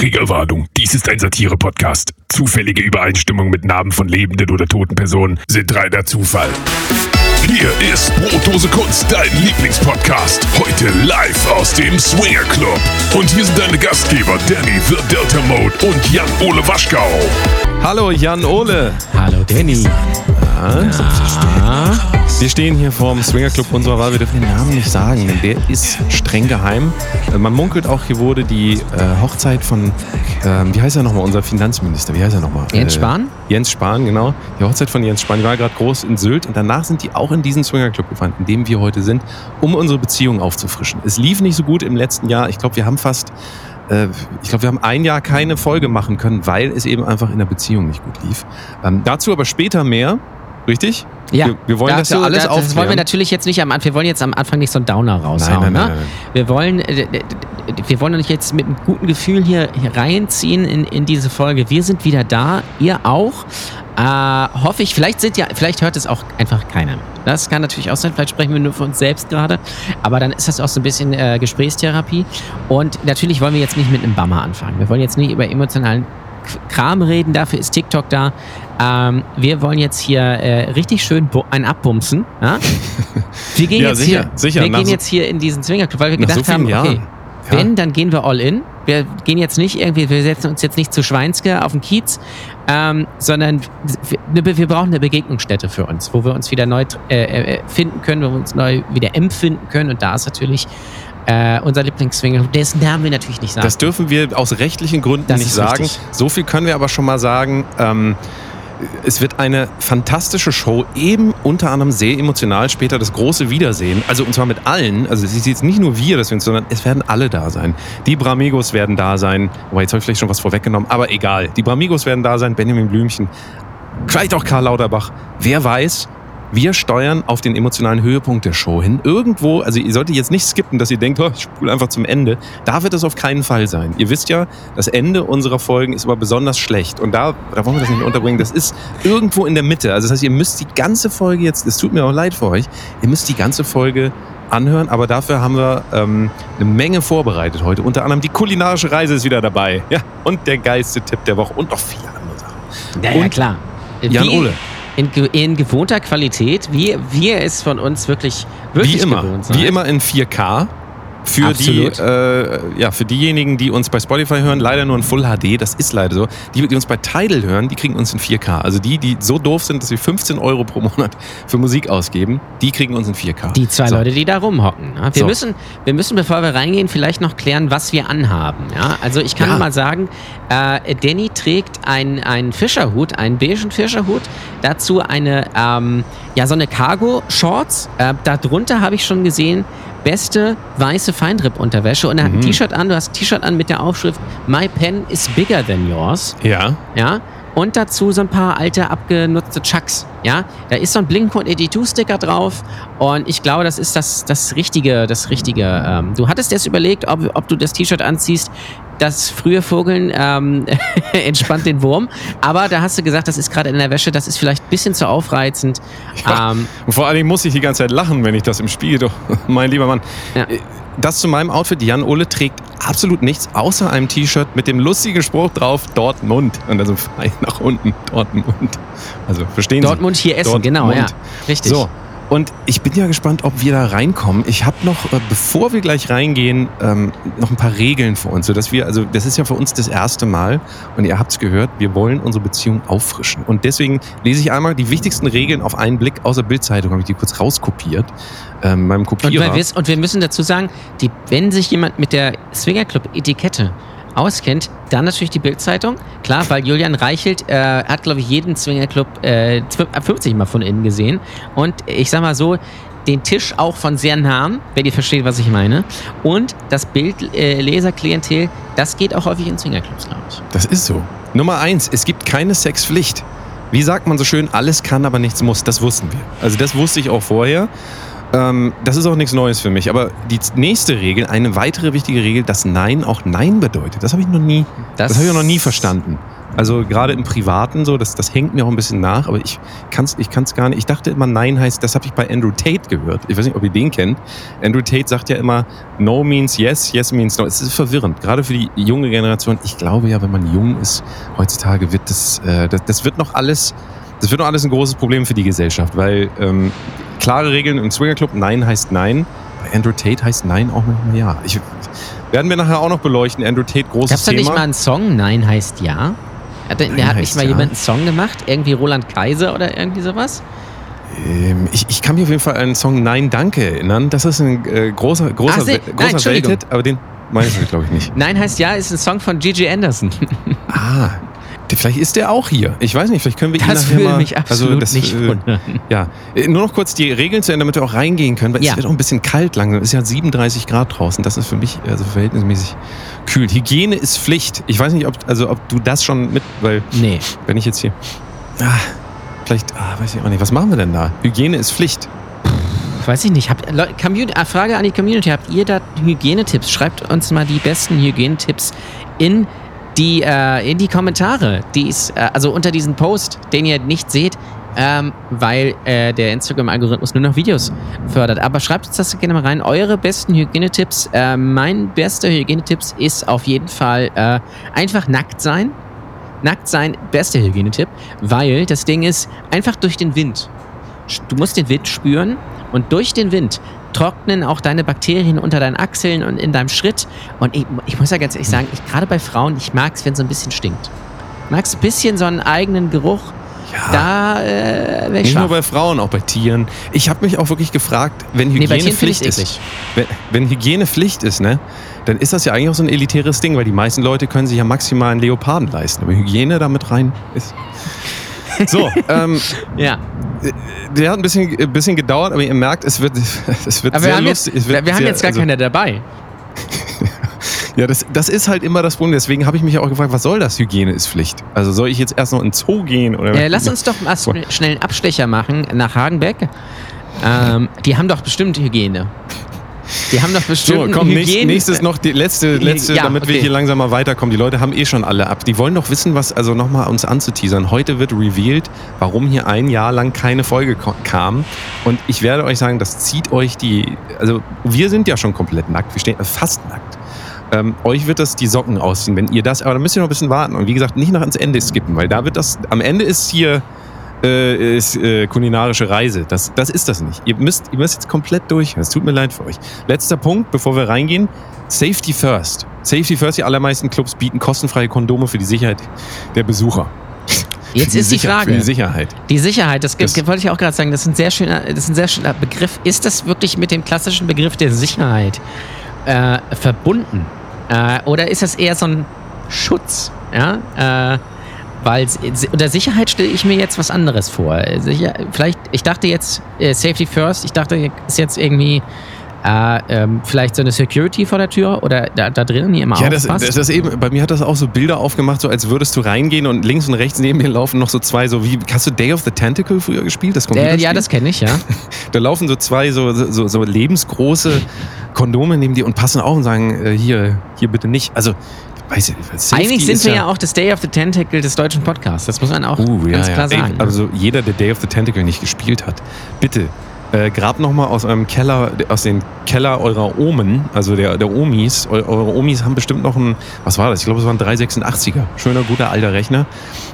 Triggerwarnung. Dies ist ein Satire-Podcast. Zufällige Übereinstimmung mit Namen von lebenden oder toten Personen sind reiner Zufall. Hier ist Brotdose Kunst, dein Lieblingspodcast. Heute live aus dem Swinger Club. Und hier sind deine Gastgeber Danny The Delta Mode und Jan-Ole Waschkau. Hallo Jan-Ole. Hallo Danny. Ja. Wir stehen hier vorm Swinger Club unserer Wahl. Wir dürfen den Namen nicht sagen, denn der ist streng geheim. Äh, Man munkelt auch, hier wurde die äh, Hochzeit von, ähm, wie heißt er nochmal, unser Finanzminister, wie heißt er nochmal? Jens Spahn? Jens Spahn, genau. Die Hochzeit von Jens Spahn, die war gerade groß in Sylt und danach sind die auch in diesen Swinger Club gefahren, in dem wir heute sind, um unsere Beziehung aufzufrischen. Es lief nicht so gut im letzten Jahr. Ich glaube, wir haben fast äh, ich glaube, wir haben ein Jahr keine Folge machen können, weil es eben einfach in der Beziehung nicht gut lief. Ähm, dazu aber später mehr. Richtig? Ja, Wir, wir wollen das ja dazu- alles das, das wollen wir natürlich jetzt nicht am Anfang, wir wollen jetzt am Anfang nicht so einen Downer raushauen. Nein, nein, nein, ne? nein, Wir wollen, äh, wir wollen euch jetzt mit einem guten Gefühl hier, hier reinziehen in, in diese Folge. Wir sind wieder da, ihr auch. Äh, hoffe ich, vielleicht sind ja, vielleicht hört es auch einfach keiner. Das kann natürlich auch sein, vielleicht sprechen wir nur für uns selbst gerade, aber dann ist das auch so ein bisschen äh, Gesprächstherapie. Und natürlich wollen wir jetzt nicht mit einem Bummer anfangen. Wir wollen jetzt nicht über emotionalen Kram reden, dafür ist TikTok da. Ähm, wir wollen jetzt hier äh, richtig schön einen abbumsen. Ja? Wir gehen, Ja, jetzt, sicher, hier, sicher. Wir gehen so- jetzt hier in diesen Zwingerclub, weil wir gedacht so haben, okay, Jahren. Ja. wenn, dann gehen wir all in. Wir gehen jetzt nicht irgendwie, wir setzen uns jetzt nicht zu Schweinske auf den Kiez, ähm, sondern wir, wir brauchen eine Begegnungsstätte für uns, wo wir uns wieder neu äh, äh, finden können, wo wir uns neu wieder empfinden können. Und da ist natürlich äh, unser Lieblingsswinger, dessen Namen wir natürlich nicht sagen. Das dürfen wir aus rechtlichen Gründen Das nicht sagen. richtig. So viel können wir aber schon mal sagen. Ähm, es wird eine fantastische Show, eben unter anderem sehr emotional später das große Wiedersehen. Also und zwar mit allen. Also es ist jetzt nicht nur wir, das wir uns, sondern es werden alle da sein. Die Bramigos werden da sein. Wobei, jetzt habe ich vielleicht schon was vorweggenommen, aber egal. Die Bramigos werden da sein, Benjamin Blümchen, vielleicht auch Karl Lauterbach. Wer weiß, wir steuern auf den emotionalen Höhepunkt der Show hin. Irgendwo, also ihr solltet jetzt nicht skippen, dass ihr denkt, oh, ich spule einfach zum Ende. Da wird es auf keinen Fall sein. Ihr wisst ja, das Ende unserer Folgen ist immer besonders schlecht. Und da, da wollen wir das nicht unterbringen. Das ist irgendwo in der Mitte. Also das heißt, ihr müsst die ganze Folge jetzt, es tut mir auch leid für euch, ihr müsst die ganze Folge anhören. Aber dafür haben wir ähm, eine Menge vorbereitet heute. Unter anderem die kulinarische Reise ist wieder dabei. Ja, und der geilste Tipp der Woche und noch viele andere Sachen. Ja, ja klar. Jan Wie Ole. In, ge- in gewohnter Qualität, wie, ihr es von uns wirklich, wirklich Wie immer. gewohnt seid. Wie immer in 4K. Für, die, äh, ja, für diejenigen, die uns bei Spotify hören, leider nur in Full HD, das ist leider so. Die, die uns bei Tidal hören, die kriegen uns in 4K. Also die, die so doof sind, dass sie 15 Euro pro Monat für Musik ausgeben, die kriegen uns in 4K. Die zwei So. Leute, die da rumhocken. Ja? Wir, So. müssen, wir müssen, bevor wir reingehen, vielleicht noch klären, was wir anhaben. Ja? Also ich kann Ja. nur mal sagen, äh, Danny trägt einen, einen Fischerhut, einen beigen Fischerhut, dazu eine, ähm, ja, so eine Cargo-Shorts. Äh, darunter habe ich schon gesehen, beste weiße Feinripp-Unterwäsche und er hat ein Mhm. T-Shirt an, du hast ein T-Shirt an mit der Aufschrift My pen is bigger than yours. Ja. Ja. Und dazu so ein paar alte abgenutzte Chucks. Ja, da ist so ein Blink-182-Sticker drauf und ich glaube, das ist das, das Richtige, das Richtige. Ähm, du hattest erst überlegt, ob, ob du das T-Shirt anziehst, das frühe Vogeln ähm, entspannt den Wurm, aber da hast du gesagt, das ist gerade in der Wäsche, das ist vielleicht ein bisschen zu aufreizend. Ja. Ähm, Und vor allen Dingen muss ich die ganze Zeit lachen, wenn ich das im Spiegel, doch, mein lieber Mann. Ja. Das zu meinem Outfit. Jan Ole trägt absolut nichts außer einem T-Shirt mit dem lustigen Spruch drauf, Dortmund. Und dann so frei nach unten, Dortmund. Also, verstehen Sie? Dortmund hier essen, Dortmund. genau, ja. Richtig. So, und ich bin ja gespannt, ob wir da reinkommen. Ich habe noch, äh, bevor wir gleich reingehen, ähm, noch ein paar Regeln für uns, sodass wir, also das ist ja für uns das erste Mal und ihr habt es gehört, wir wollen unsere Beziehung auffrischen. Und deswegen lese ich einmal die wichtigsten Regeln auf einen Blick aus der Bildzeitung, habe ich die kurz rauskopiert, ähm, Und Kopierer. wir, und wir müssen dazu sagen, die, wenn sich jemand mit der Swinger Club Etikette auskennt, dann natürlich die Bildzeitung. Klar, weil Julian Reichelt äh, hat, glaube ich, jeden Swinger Club äh, 50 Mal von innen gesehen. Und ich sag mal so, den Tisch auch von sehr nahen, wenn ihr versteht, was ich meine. Und das Bildleserklientel, das geht auch häufig in Swingerclubs, glaube ich. Das ist so. Nummer eins, es gibt keine Sexpflicht. Wie sagt man so schön, alles kann, aber nichts muss. Das wussten wir. Also das wusste ich auch vorher. Ähm, das ist auch nichts Neues für mich. Aber die nächste Regel, eine weitere wichtige Regel, dass Nein auch Nein bedeutet. Das habe ich noch nie, das, habe ich noch nie verstanden. Also gerade im Privaten so, das, das hängt mir auch ein bisschen nach, aber ich kann es ich kann's gar nicht. Ich dachte immer, Nein heißt, das habe ich bei Andrew Tate gehört. Ich weiß nicht, ob ihr den kennt. Andrew Tate sagt ja immer, No means yes, yes means no. Es ist verwirrend, gerade für die junge Generation. Ich glaube ja, wenn man jung ist, heutzutage wird das, äh, das, das wird noch alles, das wird noch alles ein großes Problem für die Gesellschaft, weil ähm, klare Regeln im Swingerclub, Nein heißt Nein. Bei Andrew Tate heißt Nein auch manchmal Ja. Ich, werden wir nachher auch noch beleuchten. Andrew Tate, großes Gab's da Thema. nicht mal einen Song? Nein heißt ja. Hat, Nein der hat nicht mal ja. jemand einen Song gemacht? Irgendwie Roland Kaiser oder irgendwie sowas? Ähm, ich, ich kann mich auf jeden Fall an den Song Nein Danke erinnern. Das ist ein äh, großer, großer, Ach, se- nein, großer Entschuldigung. Welthit, aber den meinst du, glaube ich, nicht. Nein heißt ja ist ein Song von Gigi Anderson. Ah, vielleicht ist der auch hier. Ich weiß nicht, vielleicht können wir ihn Das nachher würde mal... mich absolut das, nicht äh, wundern. Ja, Äh, nur noch kurz die Regeln zu Ende, damit wir auch reingehen können, weil Ja. es wird auch ein bisschen kalt langsam. Es ist ja 37 Grad draußen. Das ist für mich also verhältnismäßig kühl. Hygiene ist Pflicht. Ich weiß nicht, ob, also, ob du das schon mit, weil Nee. wenn ich jetzt hier... Ah, vielleicht, ah, weiß ich auch nicht. Was machen wir denn da? Hygiene ist Pflicht. Weiß ich nicht. Habt, Community, äh, Frage an die Community. Habt ihr da Hygienetipps? Schreibt uns mal die besten Hygienetipps in die, äh, in die Kommentare. Die ist, äh, also unter diesen Post, den ihr nicht seht, ähm, weil äh, der Instagram-Algorithmus nur noch Videos fördert. Aber schreibt uns das gerne mal rein. Eure besten Hygienetipps. Äh, mein bester Hygienetipps ist auf jeden Fall äh, einfach nackt sein. Nackt sein, bester Hygienetipp, weil das Ding ist, einfach durch den Wind. Du musst den Wind spüren und durch den Wind trocknen auch deine Bakterien unter deinen Achseln und in deinem Schritt. Und ich, ich muss ja ganz ehrlich sagen, ich, gerade bei Frauen, ich mag es, wenn es so ein bisschen stinkt. Magst ein bisschen so einen eigenen Geruch? Ja. Da äh, Nicht nur scharf. bei Frauen, auch bei Tieren. Ich habe mich auch wirklich gefragt, wenn Nee, bei Hygiene Tieren finde ich Pflicht eklig. ist, wenn, wenn Hygiene Pflicht ist, ne, dann ist das ja eigentlich auch so ein elitäres Ding, weil die meisten Leute können sich ja maximal einen Leoparden leisten. Aber Hygiene damit rein ist. So, ähm, Ja, der hat ein bisschen, ein bisschen gedauert, aber ihr merkt, es wird, es wird aber wir sehr haben, jetzt, lustig. es wir, wir haben sehr, jetzt gar also- keine dabei. Ja, das, das ist halt immer das Problem. Deswegen habe ich mich auch gefragt, was soll das? Hygiene ist Pflicht. Also soll ich jetzt erst noch ins Zoo gehen? Oder Äh, lass uns doch mal schn- schnell einen Abstecher machen nach Hagenbeck. Ähm, die haben doch bestimmt Hygiene. Die haben doch So, bestimmt komm, nächst, nächstes noch die letzte, letzte Ja, damit wir okay. hier langsam mal weiterkommen. Die Leute haben eh schon alle ab. Die wollen doch wissen, was, also nochmal uns anzuteasern. Heute wird revealed, warum hier ein Jahr lang keine Folge kam. Und ich werde euch sagen, das zieht euch die, also wir sind ja schon komplett nackt, wir stehen fast nackt. Ähm, euch wird das die Socken ausziehen, wenn ihr das, aber da müsst ihr noch ein bisschen warten. Und wie gesagt, nicht nach ins Ende skippen, weil da wird das, am Ende ist hier äh, ist, äh, kulinarische Reise. Das, das ist das nicht. Ihr müsst, ihr müsst jetzt komplett durch. Es tut mir leid für euch. Letzter Punkt, bevor wir reingehen. Safety first. Safety first. Die allermeisten Clubs bieten kostenfreie Kondome für die Sicherheit der Besucher. Jetzt Für ist die Sicher- Frage. Die Sicherheit. Die Sicherheit, das, Das- das wollte ich auch gerade sagen, das ist, ein sehr schöner, das ist ein sehr schöner Begriff. Ist das wirklich mit dem klassischen Begriff der Sicherheit äh, verbunden? Äh, oder ist das eher so ein Schutz? Ja? Äh, weil unter Sicherheit stelle ich mir jetzt was anderes vor. Sicher, vielleicht, ich dachte jetzt äh, Safety First, ich dachte, ist jetzt irgendwie äh, ähm, vielleicht so eine Security vor der Tür oder da, da drinnen die immer Ja, das, das, das eben, bei mir hat das auch so Bilder aufgemacht, so als würdest du reingehen und links und rechts neben dir laufen noch so zwei, so wie, hast du Day of the Tentacle früher gespielt? Das äh, ja, das kenne ich, ja. Da laufen so zwei so, so, so lebensgroße Kondome neben dir und passen auf und sagen, äh, hier, hier bitte nicht. Also, weiß ich, Safety Eigentlich sind wir ja auch das Day of the Tentacle des deutschen Podcasts. Das muss man auch Uh, ja, ganz ja. klar Ey, sagen. also jeder, der Day of the Tentacle nicht gespielt hat, bitte äh, grabt nochmal aus eurem Keller, aus den Keller eurer Omen, also der, der Omis. Eu, eure Omis haben bestimmt noch ein, was war das? Ich glaube, es war ein 386er. Schöner, guter alter Rechner.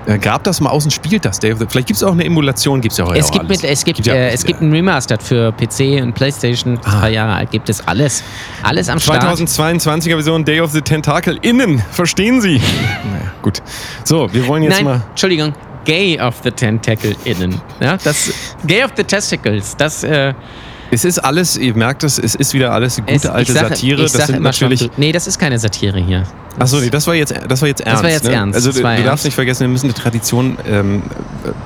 Äh, grabt das mal aus und spielt das. The, vielleicht gibt es auch eine Emulation, gibt es ja heute es auch gibt, alles. mit, es gibt, ja- äh, es gibt ein Remastered für PC und Playstation, Ah. drei Jahre alt, gibt es alles. Alles am Start. 2022er Version Day of the Tentacle innen. Verstehen Sie? naja, gut. So, wir wollen jetzt Nein, mal. Entschuldigung, Gay of the Tentacle innen. Ja, das, Gay of the Testicles, das äh, Es ist alles, ihr merkt es, es ist wieder alles gute es, alte sag, Satire. Das sind schon, natürlich. du- nee, das ist keine Satire hier. Achso, nee, das war jetzt, das war jetzt ernst. war jetzt ne? ernst, Also das du ernst. darfst nicht vergessen, wir müssen die Tradition, ähm,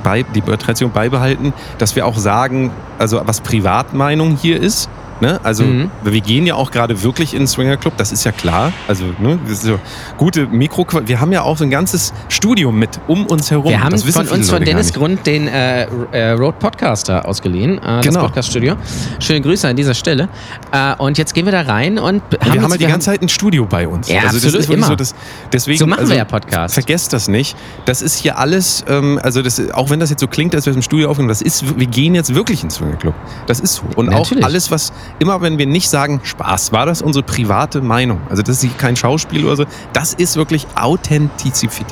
bei, die Tradition beibehalten, dass wir auch sagen, also was Privatmeinung hier ist, Ne? Also Mhm. wir gehen ja auch gerade wirklich in den Swinger Club, das ist ja klar. Also ne, das ist so gute Mikro. Wir haben ja auch so ein ganzes Studio mit um uns herum. Wir haben von uns von Dennis. Grund den äh, äh, Road Podcaster ausgeliehen, äh, das Genau. Podcaststudio. Schöne Grüße an dieser Stelle. Äh, und jetzt gehen wir da rein und, Und wir haben jetzt- halt die ganze Zeit ein Studio bei uns. Ja, also das absolut, immer. So, das, deswegen, So machen also, wir ja Podcast. Vergesst das nicht. Das ist hier alles, ähm, also das, auch wenn das jetzt so klingt, als wir es im Studio aufnehmen, das ist, wir gehen jetzt wirklich ins Swingerclub. Das ist so. Und Natürlich. auch alles, was, immer wenn wir nicht sagen, Spaß, war das unsere private Meinung. Also das ist kein Schauspiel oder so. Das ist wirklich Authentizität.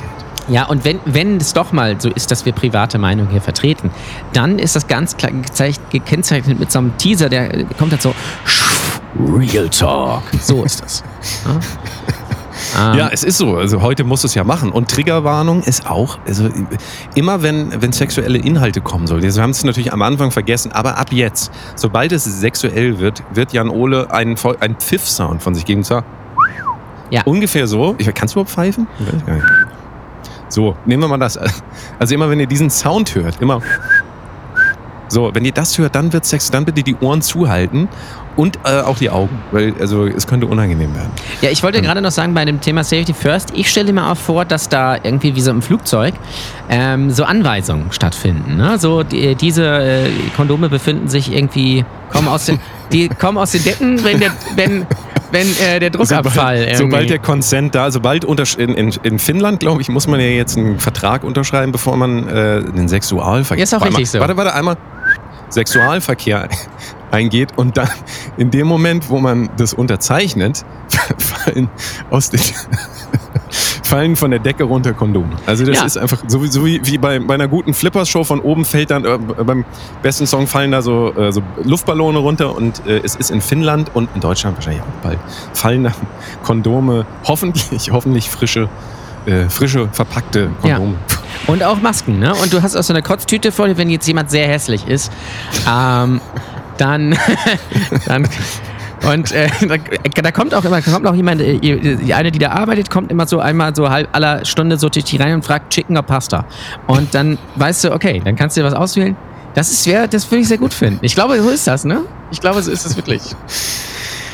Ja, und wenn, wenn es doch mal so ist, dass wir private Meinung hier vertreten, dann ist das ganz klar gekennzeichnet mit so einem Teaser, der kommt dann so Real Talk. So ist das. Ja, ähm, Ja, es ist so. Also heute muss es ja machen. Und Triggerwarnung ist auch, also immer wenn, wenn sexuelle Inhalte kommen sollen. Wir haben es natürlich am Anfang vergessen, aber ab jetzt, sobald es sexuell wird, wird Jan Ole einen, einen Pfiff-Sound von sich geben. Zwar Ja. ungefähr so. Ich, kannst du überhaupt pfeifen? Ich weiß gar nicht. So, nehmen wir mal das. Also immer wenn ihr diesen Sound hört, immer. So, wenn ihr das hört, dann wird Sex, dann bitte die Ohren zuhalten und äh, auch die Augen, weil also es könnte unangenehm werden. Ja, ich wollte gerade noch sagen, bei dem Thema Safety First, ich stelle mir auch vor, dass da irgendwie wie so im Flugzeug ähm, so Anweisungen stattfinden. Ne? So, die, diese äh, Kondome befinden sich irgendwie, kommen aus den, die kommen aus den Decken, wenn der, wenn, wenn äh, der Druckabfall Sobald, sobald der Consent da, sobald untersch in, in, in Finnland, glaube ich, muss man ja jetzt einen Vertrag unterschreiben, bevor man äh, den Sexualverkehr. Ja, ist auch richtig mal, so. Warte, warte, einmal. Sexualverkehr eingeht und dann in dem Moment, wo man das unterzeichnet, fallen aus den fallen von der Decke runter Kondome. Also das Ja. ist einfach so, wie- so wie, wie bei, bei einer guten Flippers-Show von oben fällt dann äh, beim besten Song fallen da so, äh, so Luftballone runter und äh, es ist in Finnland und in Deutschland wahrscheinlich auch bald fallen dann Kondome, hoffentlich, hoffentlich frische, äh, frische verpackte Kondome. Und auch Masken, ne? Und du hast auch so eine Kotztüte vor dir, wenn jetzt jemand sehr hässlich ist. Ähm, dann, dann und äh, da, da kommt auch immer, kommt auch jemand, äh, die eine, die da arbeitet, kommt immer so einmal so halb aller Stunde so durch die rein und fragt Chicken oder Pasta. Und dann weißt du, okay, dann kannst du dir was auswählen. Das ist schwer, das würde ich sehr gut finden. Ich glaube, so ist das, ne? Ich glaube, so ist es wirklich.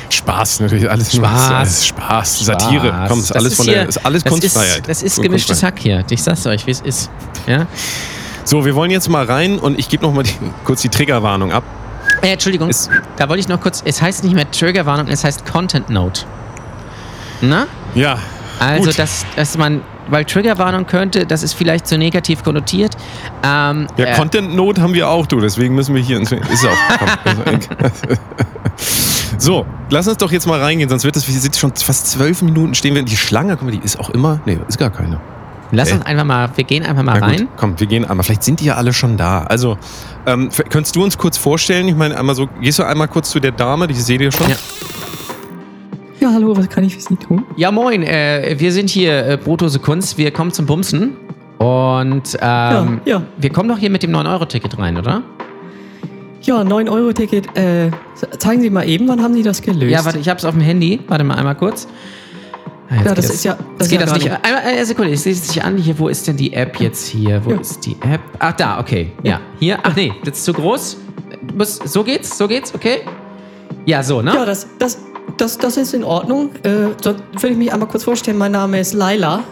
Spaß natürlich, alles Spaß. alles Spaß, Satire, Spaß. komm, ist Das alles ist von hier- der, ist alles das Kunstfreiheit. Ist, das ist gemischtes. Hack hier. Ich sag's euch, wie es ist. Ja? So, wir wollen jetzt mal rein und ich gebe noch mal die, kurz die Triggerwarnung ab. Äh, Entschuldigung, Ist- da wollte ich noch kurz, es heißt nicht mehr Triggerwarnung, es heißt Content Note. Na? Ja, Also, Gut. dass, dass man, weil Triggerwarnung könnte, das ist vielleicht zu negativ konnotiert. Ähm, Ja, äh, Content Not haben wir auch, du. Deswegen müssen wir hier. ins- Ist auch. Komm. so, lass uns doch jetzt mal reingehen, sonst wird das. Wir sind schon fast zwölf Minuten stehen wir. Die Schlange, guck mal, die ist auch immer. Nee, ist gar keine. Lass uns einfach mal, wir gehen einfach mal Na gut, rein. komm, wir gehen einmal. Vielleicht sind die ja alle schon da. Also, ähm, könntest du uns kurz vorstellen? Ich meine, einmal so. Gehst du einmal kurz zu der Dame, die seht ihr schon? Ja. Ja, hallo, was kann ich für Sie tun? Ja, moin, äh, wir sind hier äh, Brotose Kunst, wir kommen zum Bumsen. Und ähm, Ja, ja. wir kommen doch hier mit dem 9-Euro-Ticket rein, oder? Ja, 9-Euro-Ticket. Äh, zeigen Sie mal eben, wann haben Sie das gelöst? Ja, warte, ich hab's auf dem Handy. Warte mal einmal kurz. Ah, Ja, das ist ja. Das geht ja das gar nicht. Einmal, eine Sekunde, ich sehe es nicht an. Hier, wo ist denn die App jetzt hier? Wo Ja. ist die App? Ach, da, okay. Ja, hier. Ach nee, das ist zu groß. Du musst- So geht's, so geht's, okay? Ja, so, ne? Ja, das, das, das, das ist in Ordnung. Äh, dann würde ich mich einmal kurz vorstellen. Mein Name ist Laila.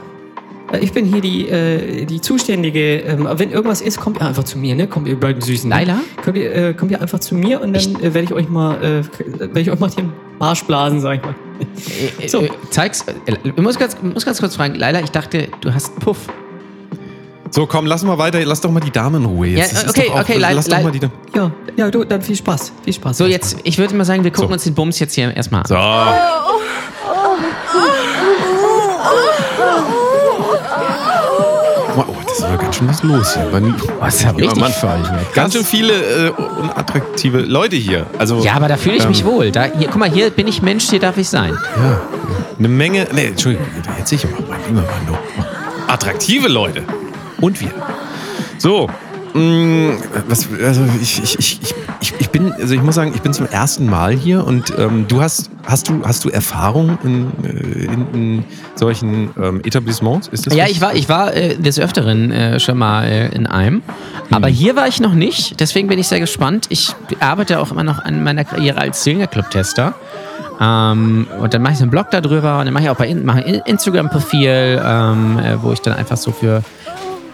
Äh, Ich bin hier die, äh, die Zuständige. Ähm, wenn irgendwas ist, kommt ihr einfach zu mir, ne? Kommt ihr beiden Süßen. Laila? Kommt ihr, äh, kommt ihr einfach zu mir und dann äh, werde ich euch mal, äh, werde ich euch mal den Marsch blasen, sag ich mal. Äh, So. äh, zeig's. Äh, ich muss ganz, muss ganz kurz fragen. Leila, ich dachte, du hast einen Puff. So, komm, lass mal weiter. Lass doch mal die Dame in Ruhe. Jetzt. Ja, okay, auch, okay, Lass doch mal die. Ja, ja, du, dann viel Spaß. Viel Spaß. So, jetzt, ich würde mal sagen, wir gucken So. uns den Bums jetzt hier erstmal an. So. Oh, das ist aber ganz schön was los hier. Man, Was ist ja richtig Mann, voll hier. Ganz schön viele äh, unattraktive Leute hier. Also Ja, aber da fühle ich mich Ähm. wohl. Da, hier, guck mal, hier bin ich Mensch, hier darf ich sein. ja, eine Menge. Nee, Entschuldigung, jetzt sehe ich aber mein lieber. Attraktive Leute. Und wir. So, Was, also ich, ich, ich, ich, ich bin, also ich muss sagen, ich bin zum ersten Mal hier und ähm, du hast, hast du, hast du Erfahrung in, äh, in, in solchen ähm, Etablissements? Ist das Ja, was? ich war, ich war äh, des Öfteren äh, schon mal äh, in einem. Aber hier war ich noch nicht. Deswegen bin ich sehr gespannt. Ich arbeite auch immer noch an meiner Karriere als Swingerclub-Tester. Ähm, und dann mache ich so einen Blog darüber und dann mache ich auch bei in, mache ein Instagram-Profil, ähm, äh, wo ich dann einfach so für.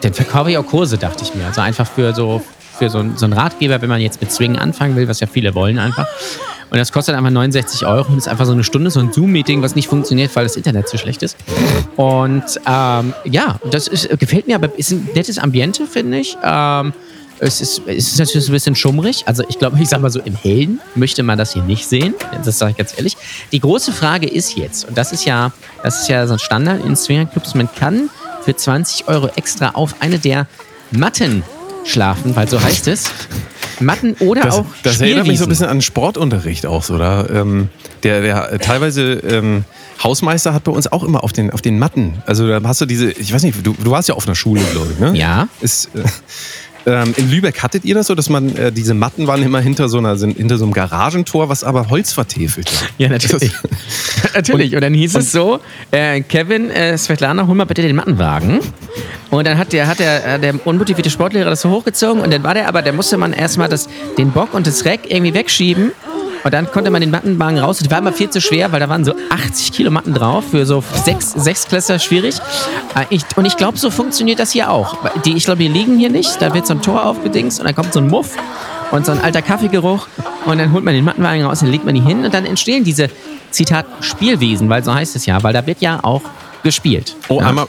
Dann verkaufe ich auch Kurse, dachte ich mir. Also einfach für so für so, so einen Ratgeber, wenn man jetzt mit Swingen anfangen will, was ja viele wollen einfach. Und das kostet einfach 69 Euro und ist einfach so eine Stunde, so ein Zoom-Meeting, was nicht funktioniert, weil das Internet zu schlecht ist. Und ähm, ja, das ist, gefällt mir, aber ist ein nettes Ambiente, finde ich. Ähm, es ist, es ist natürlich so ein bisschen schummrig. Also ich glaube, ich sag mal so, im Hellen möchte man das hier nicht sehen. Das sage ich ganz ehrlich. Die große Frage ist jetzt, und das ist ja, das ist ja so ein Standard in Swingerclubs, man kann für 20 Euro extra auf eine der Matten schlafen, weil so heißt es. Matten oder Das, auch das erinnert mich so ein bisschen an Sportunterricht auch oder? Ähm, der, der äh, teilweise ähm, Hausmeister hat bei uns auch immer auf den, auf den Matten. Also da hast du diese, ich weiß nicht, du, du warst ja auf einer Schule, glaube ich, ne? Ja. Ist, äh, ähm, in Lübeck hattet ihr das so, dass man, äh, diese Matten waren immer hinter so, einer, hinter so einem Garagentor, was aber Holz vertäfelt war. Ja, natürlich. natürlich. Und, dann hieß es so, äh, Kevin, äh, Svetlana, hol mal bitte den Mattenwagen. Und dann hat der, hat der, der unmotivierte Sportlehrer das so hochgezogen und dann war der aber, da musste man erstmal das, den Bock und das Reck irgendwie wegschieben. Und dann konnte man den Mattenwagen raus. Das war immer viel zu schwer, weil da waren so 80 Kilo Matten drauf. Für so sechs, sechs Klässler schwierig. Äh, ich, und ich glaube, so funktioniert das hier auch. Die, ich glaube, die liegen hier nicht. Da wird so ein Tor aufgedingst und dann kommt so ein Muff und so ein alter Kaffeegeruch. Und dann holt man den Mattenwagen raus, dann legt man die hin und dann entstehen diese, Zitat, Spielwesen, weil so heißt es ja, weil da wird ja auch gespielt. Oh, ja. einmal.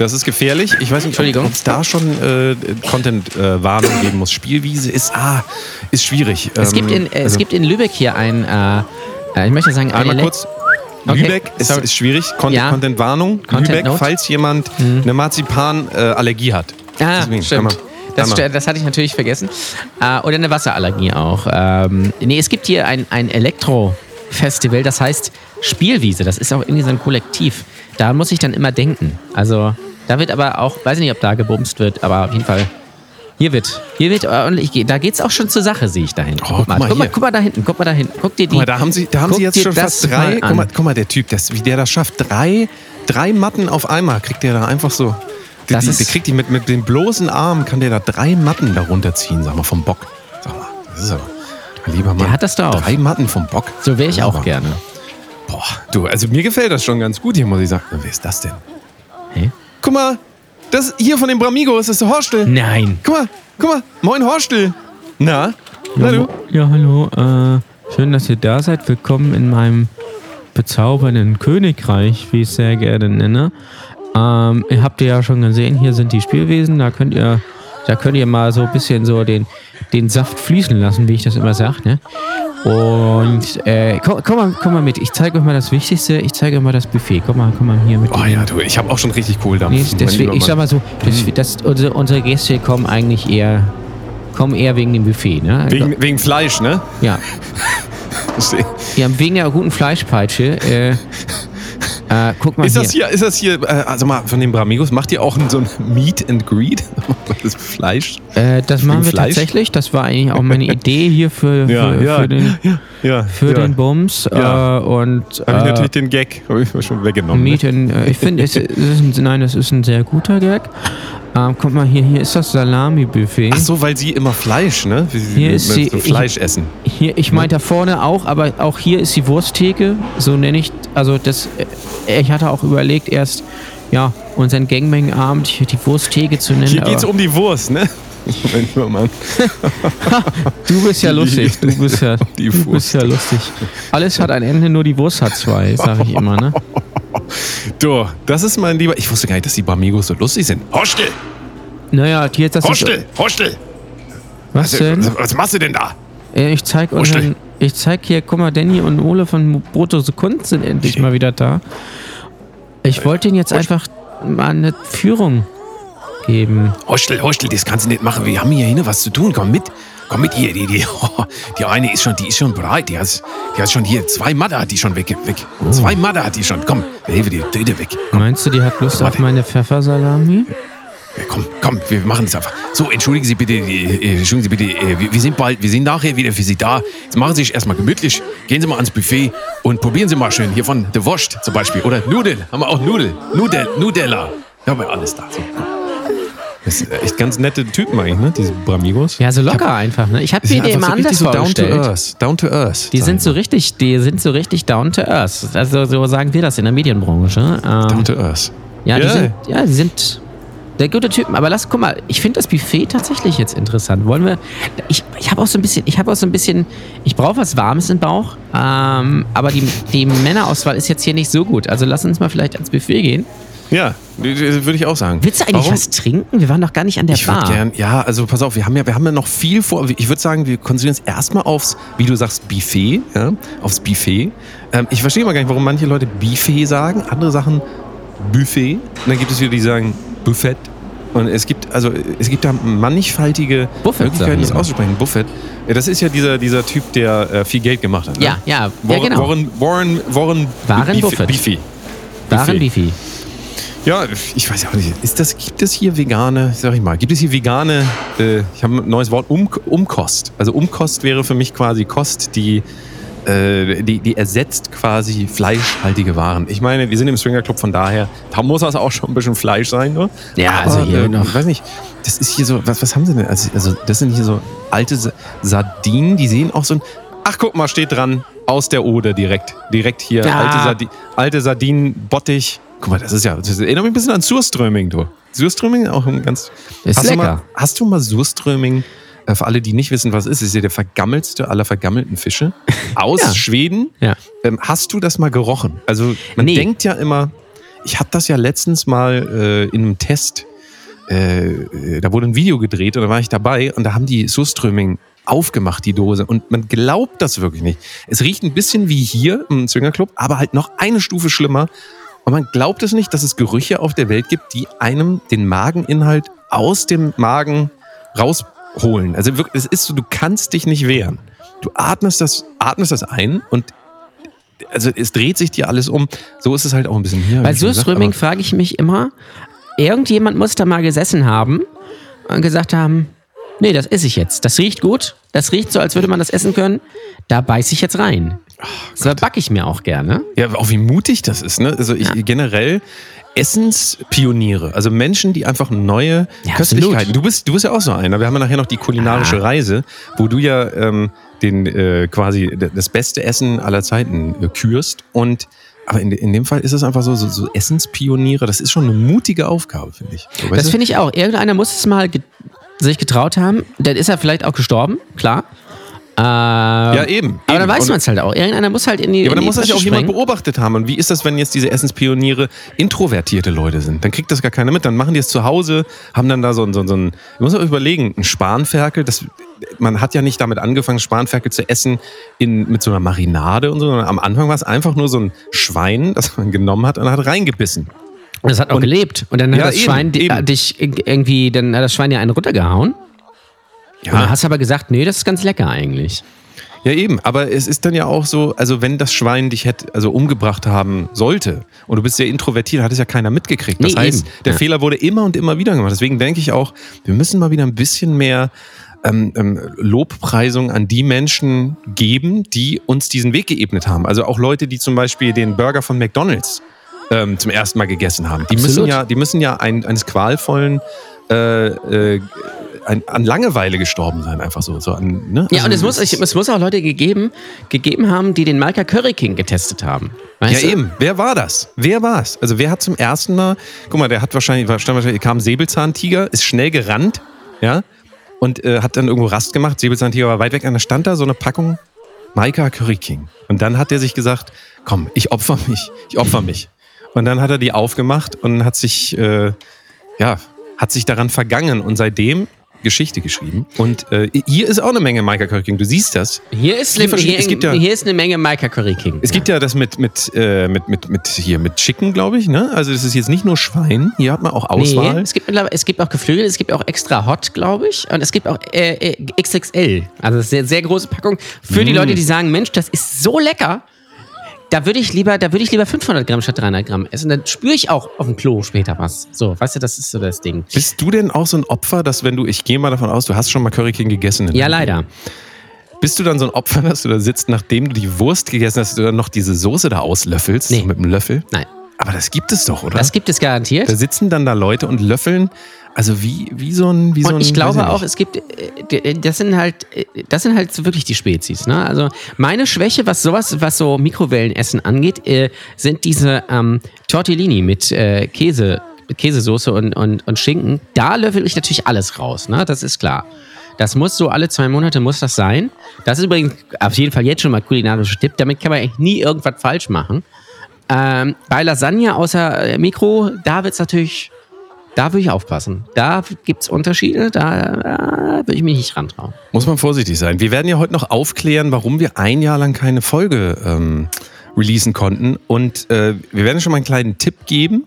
Das ist gefährlich. Ich weiß nicht, Entschuldigung. ob es da schon äh, Content-Warnung geben muss. Spielwiese ist, ah, ist schwierig. Es, Ähm, gibt in, äh, es also, gibt in Lübeck hier ein, äh, äh, ich möchte sagen, ein Einmal Elekt- kurz. Okay, Lübeck ist, ist schwierig. Content, Ja. Content-Warnung. Content Lübeck, Note. falls jemand eine Marzipan-Allergie hat. Ah, Deswegen, stimmt. Das, das hatte ich natürlich vergessen. Äh, oder eine Wasserallergie auch. Ähm, nee, es gibt hier ein, ein Elektro-Festival, das heißt Spielwiese. Das ist auch irgendwie so ein Kollektiv. Da muss ich dann immer denken. Also, da wird aber auch, weiß ich nicht, ob da gebumst wird, aber auf jeden Fall. Hier wird, hier wird ordentlich, ge- da geht's auch schon zur Sache, sehe ich da hinten. Oh, guck, mal, guck mal guck, mal, hier. guck mal da hinten, guck mal da hinten. Guck dir die. Guck mal, da haben sie, da haben sie jetzt schon das fast drei. Guck mal, guck mal, der Typ, das, wie der das schafft. Drei, drei Matten auf einmal kriegt der da einfach so. Die, Das die, ist- der kriegt die mit, mit den bloßen Armen, kann der da drei Matten da runterziehen, sag mal, vom Bock. Sag mal, das ist aber. Lieber Mann. hat das drauf. Drei Matten vom Bock. So wäre ich auch gerne. Boah, du, also mir gefällt das schon ganz gut hier, muss ich sagen. Wer ist das denn? Hä? Guck mal, das hier von den Bramigos ist der Horstel. Nein. Guck mal, guck mal, moin Horstel. Na? Na du? Ja, hallo. Äh, schön, dass ihr da seid. Willkommen in meinem bezaubernden Königreich, wie ich es sehr gerne nenne. Ähm, ihr habt ihr ja schon gesehen, hier sind die Spielwesen. Da könnt ihr, da könnt ihr mal so ein bisschen so den, den Saft fließen lassen, wie ich das immer sage. Ne? Und äh, komm, komm, mal, komm mal mit. Ich zeige euch mal das Wichtigste. Ich zeige euch mal das Buffet. Komm mal, komm mal hier mit. Oh ja, du, ich habe auch schon richtig Kohldampf. Nee, mein deswegen, ich sag mal so, das, das, unsere, unsere Gäste kommen eigentlich eher, kommen eher wegen dem Buffet, ne? Wegen, wegen Fleisch, ne? ja. Ja, wegen der guten Fleischpeitsche. Äh, äh, guck mal Ist das hier, ist das hier, äh, also mal von den Bramigos, macht ihr auch so ein Meat and Greed? Das Fleisch? Äh, das machen wir Fleisch? tatsächlich. Das war eigentlich auch meine Idee hier für, für, für den, ja, für ja. den Bums. Ja. Äh, und Habe ich äh, natürlich den Gag, habe ich schon weggenommen. Meat Ne? äh, ich finde, es, es ist ein, nein, das ist ein sehr guter Gag. Ähm, guck mal, hier, hier ist das Salami-Buffet. Ach so, weil sie immer Fleisch, ne? Wie sie Hier ist sie- Fleisch essen. Hier, ich meine da vorne auch, aber auch hier ist die Wursttheke, so nenne ich, also das, äh, ich hatte auch überlegt erst, ja, unseren Gangmengenabend hier die Wursttheke zu nennen. Hier geht es um die Wurst, ne? Lieber Mann. du bist ja lustig, du bist ja, du bist ja lustig. Alles hat ein Ende, nur die Wurst hat zwei, sage ich immer, ne? Du, das ist mein lieber. Ich wusste gar nicht, dass die Bramigos so lustig sind. Hostel! Naja, hier, das Hostel, Hostel. was denn? Also, Was machst du denn da? Ich zeig unseren, ich zeig hier, guck mal, Danny und Ole von Brotose Kunst sind endlich mal wieder da. Ich wollte ihnen jetzt einfach mal eine Führung geben. Hostel, Hostel, das kannst du nicht machen. Wir haben hier hin was zu tun. Komm mit. Komm mit hier. Die, die, die eine ist schon, die ist schon bereit. Die hat, die hat schon hier zwei Matte hat die schon weg. weg. Zwei Matte hat die schon. Komm, wir helfen dir. Töte weg. Meinst du, die hat Lust auf meine Pfeffersalami? Ja, komm, komm, wir machen es einfach. So, entschuldigen Sie bitte, äh, entschuldigen Sie bitte, äh, wir, sind bald, wir sind nachher wieder für Sie da. Jetzt machen Sie sich erstmal gemütlich, gehen Sie mal ans Buffet und probieren Sie mal schön hier von der Wurst zum Beispiel. Oder Nudeln, haben wir auch Nudel, Nudel, Nudella. Da haben wir alles da. So, komm. Das sind echt ganz nette Typen eigentlich, ne, diese Bramigos. Ja, so locker einfach, ne? Ich habe Die mir die immer so anders so down to earth. Down to earth. Die sind so richtig, die sind so richtig down to earth. Also so sagen wir das in der Medienbranche. Ähm, Down to earth. ja, die Ja. sind, ja, die sind der gute Typen. Aber lass, guck mal, ich finde das Buffet tatsächlich jetzt interessant. Wollen wir? Ich, ich habe auch so ein bisschen, ich habe auch so ein bisschen, ich brauche was Warmes im Bauch. Ähm, aber die, die Männerauswahl ist jetzt hier nicht so gut. Also lass uns mal vielleicht ans Buffet gehen. Ja, würde ich auch sagen. Willst du eigentlich Warum? was trinken? Wir waren doch gar nicht an der Ich Bar. gern, ja, also pass auf, wir haben ja, wir haben ja noch viel vor. Ich würde sagen, wir konzentrieren uns erstmal aufs, wie du sagst, Buffet, ja, aufs Buffet. Ähm, ich verstehe mal gar nicht, warum manche Leute Buffet sagen, andere Sachen Buffet. Und dann gibt es wieder die, sagen Buffet. Und es gibt, also es gibt da mannigfaltige Buffet, Möglichkeiten, das auszusprechen. Buffet. Ja, das ist ja dieser, dieser Typ, der äh, viel Geld gemacht hat. Ne? Ja, ja, ja, Warren, genau. Warren, Warren, Warren, Warren Buffett. Buffet. Waren Bifi. Ja, ich weiß ja auch nicht. Ist das, gibt es hier vegane, sag ich mal, gibt es hier vegane, äh, ich habe ein neues Wort, um, Umkost. Also Umkost wäre für mich quasi Kost, die, äh, die, die ersetzt quasi fleischhaltige Waren. Ich meine, wir sind im Swinger Club, von daher, da muss das auch schon ein bisschen Fleisch sein, ne? Ja, also hier äh, noch- Ich weiß nicht, das ist hier so, was, was haben sie denn? Also, also das sind hier so alte Sa- Sardinen, die sehen auch so ein, ach guck mal, steht dran, aus der Oder direkt. Direkt hier, Ja. alte, Sardi alte Sardinen, Bottich. Guck mal, das ist ja, das erinnert mich ein bisschen an Surströmming, du. Surströmming auch ein ganz. Ist hast Du lecker. mal, hast du mal Surströmming, äh, für alle, die nicht wissen, was es ist, ist ja der vergammelste aller vergammelten Fische aus Ja. Schweden. Ja. Ähm, hast du das mal gerochen? Also, man Nee. denkt ja immer, ich habe das ja letztens mal äh, in einem Test, äh, da wurde ein Video gedreht und da war ich dabei und da haben die Surströmming aufgemacht, die Dose. Und man glaubt das wirklich nicht. Es riecht ein bisschen wie hier im Zwingerclub, aber halt noch eine Stufe schlimmer. Und man glaubt es nicht, dass es Gerüche auf der Welt gibt, die einem den Mageninhalt aus dem Magen rausholen. Also es ist so, du kannst dich nicht wehren. Du atmest das, atmest das ein und also es dreht sich dir alles um. So ist es halt auch ein bisschen hier. Bei aber- frage ich mich immer, irgendjemand muss da mal gesessen haben und gesagt haben, nee, das esse ich jetzt. Das riecht gut. Das riecht so, als würde man das essen können. Da beiß ich jetzt rein. Das backe ich mir auch gerne. Ja, auch wie mutig das ist, ne? Also ich generell Essenspioniere, also Menschen, die einfach neue Ja, Köstlichkeiten. Du bist, du bist ja auch so einer. Wir haben ja nachher noch die kulinarische Ah. Reise, wo du ja ähm, den äh, quasi das beste Essen aller Zeiten äh, kürst. Und aber in, in dem Fall ist es einfach so, so, so Essenspioniere. Das ist schon eine mutige Aufgabe, finde ich. So, Das finde ich auch. Irgendeiner muss es mal sich getraut haben. Dann ist er vielleicht auch gestorben, klar. Äh, ja, eben. aber dann eben. weiß Und- man es halt auch. Irgendeiner muss halt in die. Ja, aber dann muss das ja auch jemand beobachtet haben. Und wie ist das, wenn jetzt diese Essenspioniere introvertierte Leute sind? Dann kriegt das gar keiner mit. Dann machen die es zu Hause, haben dann da so ein, so so ein ich muss auch überlegen, ein Spanferkel, das, man hat ja nicht damit angefangen, Spanferkel zu essen in, mit so einer Marinade und so, sondern am Anfang war es einfach nur so ein Schwein, das man genommen hat und hat reingebissen. Und das hat auch Und- gelebt. Und dann hat Ja, das eben, Schwein eben. dich irgendwie, dann hat das Schwein dir einen runtergehauen. Und dann hast du aber gesagt, nee, das ist ganz lecker eigentlich. Ja, eben. Aber es ist dann ja auch so, also wenn das Schwein dich hätte, also umgebracht haben sollte und du bist sehr introvertiert, hat es ja keiner mitgekriegt. Das Nee, heißt, eben. der Ja. Fehler wurde immer und immer wieder gemacht. Deswegen denke ich auch, wir müssen mal wieder ein bisschen mehr ähm, ähm, Lobpreisung an die Menschen geben, die uns diesen Weg geebnet haben. Also auch Leute, die zum Beispiel den Burger von McDonalds ähm, zum ersten Mal gegessen haben. Die müssen Absolut. ja, die müssen ja ein, eines qualvollen äh, äh, ein, an Langeweile gestorben sein, einfach so. so an, ne? Ja, Also und es muss, es- muss auch Leute gegeben, gegeben haben, die den Malka Curry King getestet haben. Weißt ja, du? eben. Wer war das? Wer war es? Also, wer hat zum ersten Mal, guck mal, der hat wahrscheinlich, wahrscheinlich kam Säbelzahntiger, ist schnell gerannt, ja, und äh, hat dann irgendwo Rast gemacht. Säbelzahntiger war weit weg, und da stand da so eine Packung Maika Curry King. Und dann hat er sich gesagt, komm, ich opfer mich, ich opfer mich. Und dann hat er die aufgemacht und hat sich, äh, ja, hat sich daran vergangen und seitdem Geschichte geschrieben. Und äh, hier ist auch eine Menge Maika Curry King. Du siehst das. Hier ist, Hier eine, hier, es gibt ja- hier ist eine Menge Malka Curry King. Es gibt ja das mit, mit, äh, mit, mit, mit, hier, mit Chicken, glaube ich, ne? Also das ist jetzt nicht nur Schwein, hier hat man auch Auswahl. Nee, es gibt, es gibt auch Geflügel, es gibt auch extra Hot, glaube ich. Und es gibt auch äh, äh, XXL. Also sehr, sehr große Packung. Für Mm. die Leute, die sagen, Mensch, das ist so lecker. Da würde ich lieber, da würde ich lieber 500 Gramm statt 300 Gramm essen. Dann spüre ich auch auf dem Klo später was. So, weißt du, das ist so das Ding. Bist du denn auch so ein Opfer, dass wenn du, ich gehe mal davon aus, du hast schon mal Curry King gegessen? in Ja, leider. Bist du dann so ein Opfer, dass du da sitzt, nachdem du die Wurst gegessen hast, dass du dann noch diese Soße da auslöffelst? Nee. So mit einem Löffel? Nein. Aber das gibt es doch, oder? Das gibt es garantiert. da sitzen dann da Leute und löffeln, also wie, wie so ein. Wie so Und ein, ich glaube auch, es gibt, äh, d- das sind halt, äh, das sind halt so wirklich die Spezies. Ne? Also meine Schwäche, was sowas, was so Mikrowellenessen angeht, äh, sind diese ähm, Tortellini mit äh, Käse, Käsesoße und, und, und Schinken. Da löffel ich natürlich alles raus. Ne? Das ist klar. Das muss so alle zwei Monate muss das sein. Das ist übrigens auf jeden Fall jetzt schon mal kulinarischer Tipp. Damit kann man eigentlich nie irgendwas falsch machen. Ähm, bei Lasagne außer äh, Mikro, da wird es natürlich, da würde ich aufpassen. Da gibt es Unterschiede, da, da würde ich mich nicht rantrauen. Muss man vorsichtig sein. Wir werden ja heute noch aufklären, warum wir ein Jahr lang keine Folge ähm, releasen konnten. Und äh, wir werden schon mal einen kleinen Tipp geben.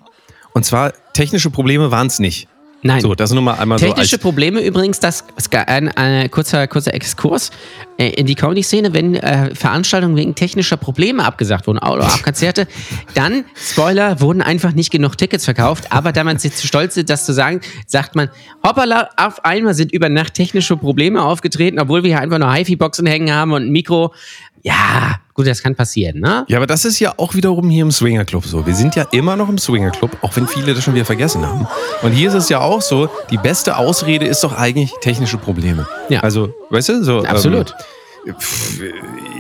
Und zwar, technische Probleme waren es nicht. Nein. So, das nur mal einmal Technische so Probleme übrigens, das ein, ein kurzer, kurzer Exkurs äh, in die Comedy-Szene, wenn äh, Veranstaltungen wegen technischer Probleme abgesagt wurden oder auch Konzerte, dann, Spoiler, wurden einfach nicht genug Tickets verkauft, aber da man sich zu stolz ist, das zu sagen, sagt man, hoppala, auf einmal sind über Nacht technische Probleme aufgetreten, obwohl wir hier einfach nur HiFi-Boxen hängen haben und ein Mikro. Ja, gut, das kann passieren, ne? Ja, aber das ist ja auch wiederum hier im Swinger Club so. Wir sind ja immer noch im Swinger Club, auch wenn viele das schon wieder vergessen haben. Und hier ist es ja auch so, die beste Ausrede ist doch eigentlich technische Probleme. Ja. Also, weißt du, so. Absolut. Ähm,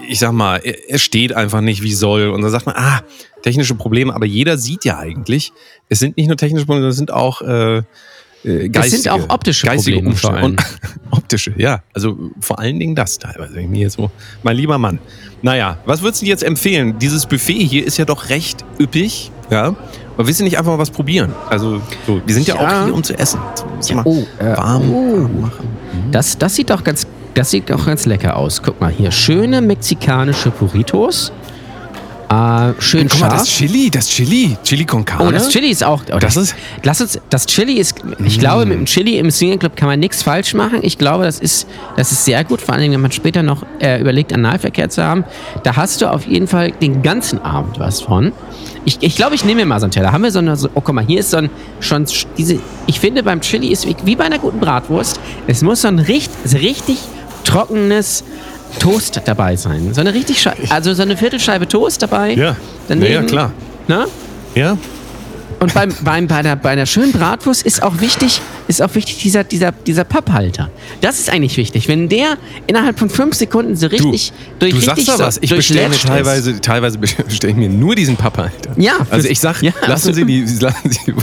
ich sag mal, er steht einfach nicht wie soll. Und dann sagt man, ah, technische Probleme. Aber jeder sieht ja eigentlich, es sind nicht nur technische Probleme, es sind auch äh, äh, geistige, sind auch optische geistige Probleme Umstände. Und, optische, ja. Also vor allen Dingen das teilweise. Ich mir so, mein lieber Mann. Naja, was würdest du jetzt empfehlen? Dieses Buffet hier ist ja doch recht üppig, ja. Aber willst du nicht einfach mal was probieren? Also, so, wir sind ja, Ja. auch hier, um zu essen. Das Ja, oh, äh, warm, oh. machen. Das, das sieht doch ganz, das sieht doch ganz lecker aus. Guck mal hier, schöne mexikanische Burritos. Äh, schön Guck mal, scharf. das Chili, das Chili, Chili con carne. Oh, das Chili ist auch. Oh, Das ist- Lass uns. Das Chili ist. Ich glaube, mit dem Chili im Single Club kann man nichts falsch machen. Ich glaube, das ist, das ist sehr gut. Vor allem, wenn man später noch äh, überlegt, Analverkehr zu haben. Da hast du auf jeden Fall den ganzen Abend was von. Ich, ich glaube, ich nehme mir mal so einen Teller. Haben wir so eine. So, oh, guck mal, hier ist so ein. Schon sch- diese. Ich finde, beim Chili ist wie, wie bei einer guten Bratwurst. Es muss so ein richtig, so richtig trockenes. Toast dabei sein. So eine richtig, Schei- also so eine Viertelscheibe Toast dabei. Ja. Daneben, Ja, klar. Ne? Ja, Und beim, beim, bei, der, bei einer schönen Bratwurst ist auch wichtig, ist auch wichtig dieser, dieser, dieser Papphalter. Das ist eigentlich wichtig. Wenn der innerhalb von fünf Sekunden so richtig durch du richtig sagst da was. Ich bestelle mir teilweise, teilweise bestelle ich mir nur diesen Papphalter. Ja, Also ich sag, ja, lassen, Sie die, lassen, Sie,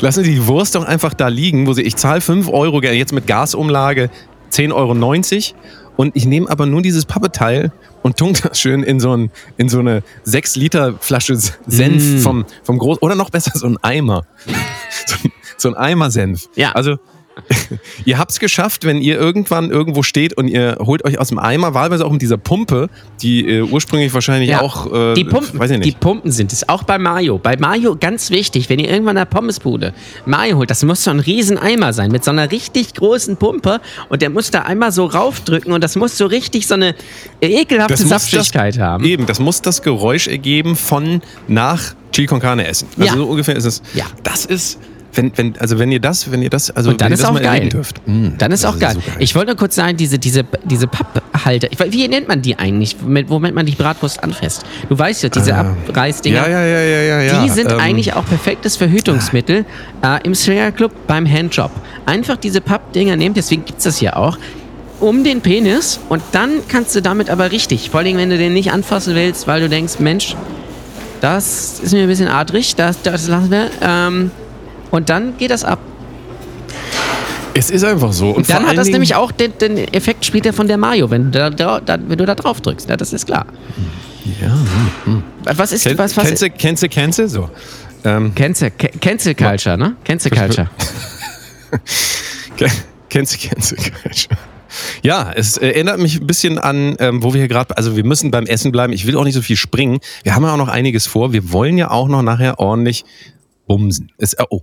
lassen Sie die Wurst doch einfach da liegen, wo Sie, ich zahle 5 Euro, jetzt mit Gasumlage 10,90 Euro und ich nehme aber nur dieses Pappeteil und tunk das schön in so, ein, in so eine 6 Liter Flasche Senf Mm. vom, vom Groß, oder noch besser so ein Eimer. so, ein- so ein Eimer Senf. Ja. Also Ihr habt es geschafft, wenn ihr irgendwann irgendwo steht und ihr holt euch aus dem Eimer, wahlweise auch mit dieser Pumpe, die äh, ursprünglich wahrscheinlich Ja, auch, äh, die Pumpen, weiß ich die nicht. Pumpen sind es. Auch bei Mayo. Bei Mayo ganz wichtig, wenn ihr irgendwann in der Pommesbude Mayo holt, das muss so ein riesen Eimer sein mit so einer richtig großen Pumpe und der muss da einmal so raufdrücken und das muss so richtig so eine ekelhafte muss Saftigkeit das, haben. Eben, das muss das Geräusch ergeben von nach Chili con Carne essen. Also Ja. so ungefähr ist es. Ja. Das ist, wenn, wenn, also wenn ihr das, wenn ihr das, also Und dann ist auch geil. dürft. Mm, Dann ist auch geil. so Ich wollte nur kurz sagen, diese, diese, diese Papphalter, wie nennt man die eigentlich, mit, womit man die Bratwurst anfasst? Du weißt ja, diese Abreißdinger. ja, ja, ja, ja, ja, ja. Die sind ähm, eigentlich auch perfektes Verhütungsmittel äh, im Slayer Club beim Handjob. Einfach diese Pappdinger nehmen, deswegen gibt es das hier auch, um den Penis und dann kannst du damit aber richtig, vor allem wenn du den nicht anfassen willst, weil du denkst, Mensch, das ist mir ein bisschen adrig, das, das lassen wir. Ähm, und dann geht das ab. Es ist einfach so. Und, dann hat das Dingen- nämlich auch den, den Effekt später von der Mayo, wenn du da, da, wenn du da drauf drückst. Ja, das ist klar. Ja, Was ist, Ken, was, was, kennst du, kennst du, kennst du? So. Ähm, Cancel, Ca- Cancel Culture, ne? Cancel Culture. Ke- Kennst du, kennst du, kennst du. Ja, es äh, erinnert mich ein bisschen an, ähm, wo wir hier gerade, also wir müssen beim Essen bleiben. Ich will auch nicht so viel springen. Wir haben ja auch noch einiges vor. Wir wollen ja auch noch nachher ordentlich bumsen. Es, äh, oh.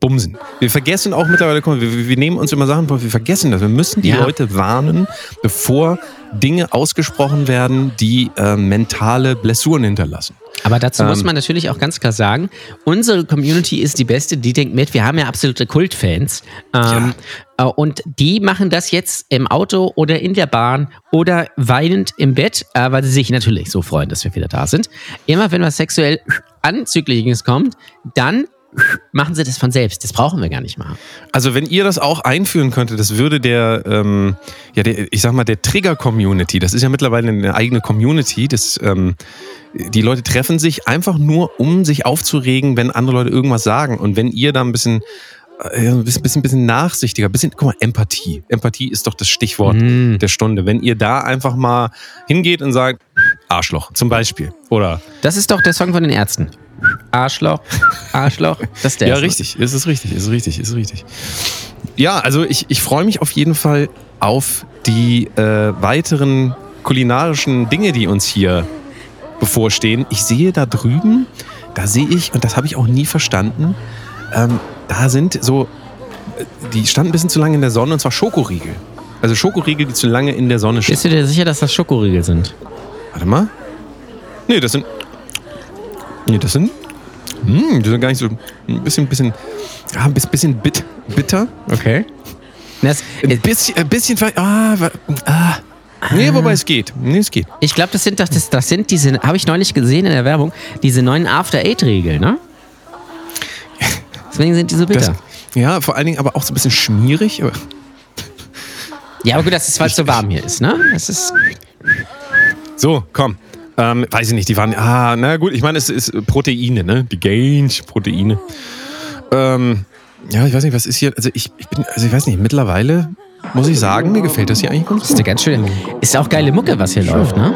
Bumsen. Wir vergessen auch mittlerweile, wir, wir nehmen uns immer Sachen vor, wir vergessen das. Wir müssen die Ja. Leute warnen, bevor Dinge ausgesprochen werden, die äh, mentale Blessuren hinterlassen. Aber dazu muss Ähm. man natürlich auch ganz klar sagen, unsere Community ist die beste, die denkt mit, wir haben ja absolute Kultfans. Ähm, äh, Und die machen das jetzt im Auto oder in der Bahn oder weinend im Bett, äh, weil sie sich natürlich so freuen, dass wir wieder da sind. Immer wenn was sexuell Anzügliches kommt, dann machen sie das von selbst. Das brauchen wir gar nicht machen. Also wenn ihr das auch einführen könntet, das würde der, ähm, ja, der, ich sag mal, der Trigger-Community, das ist ja mittlerweile eine eigene Community, das, ähm, die Leute treffen sich einfach nur, um sich aufzuregen, wenn andere Leute irgendwas sagen. Und wenn ihr da ein bisschen, äh, ein bisschen, bisschen, bisschen nachsichtiger, bisschen, guck mal, Empathie. Empathie ist doch das Stichwort der Stunde. Wenn ihr da einfach mal hingeht und sagt, Arschloch, zum Beispiel. Oder Das ist doch der Song von den Ärzten. Arschloch, Arschloch, das ist der. Ja, richtig. Ist es richtig, ist es richtig, ist richtig. Ja, also ich, ich freue mich auf jeden Fall auf die äh, weiteren kulinarischen Dinge, die uns hier bevorstehen. Ich sehe da drüben, da sehe ich, und das habe ich auch nie verstanden, ähm, da sind so, die standen ein bisschen zu lange in der Sonne, und zwar Schokoriegel. Also Schokoriegel, die zu lange in der Sonne stehen. Bist du dir sicher, dass das Schokoriegel sind? Warte mal. Nee, das sind. Nee, das sind. Hm, die sind gar nicht so. Ein bisschen, bisschen. Ja, ein bisschen- bit, bitter. Okay. Das, Ein bisschen, ein bisschen. Ah, ah. Nee, wobei es geht. Nee, es geht. Ich glaube, das sind doch, das, das sind diese, habe ich neulich gesehen in der Werbung, diese neuen After-Eight-Regeln, ne? Deswegen sind die so bitter. Das, ja, vor allen Dingen aber auch so ein bisschen schmierig. aber- ja, aber gut, das ist, weil es so warm hier ist, ne? Das ist, So, komm. Ähm, weiß ich nicht, die waren. Ah, na gut, ich meine, es ist Proteine, ne? Die Gains, Proteine. Ähm, ja, ich weiß nicht, was ist hier. Also ich, ich bin, also ich weiß nicht, mittlerweile muss ich sagen, mir gefällt das hier eigentlich ganz das ist eine ganz schöne, ist auch geile Mucke, was hier läuft, ne?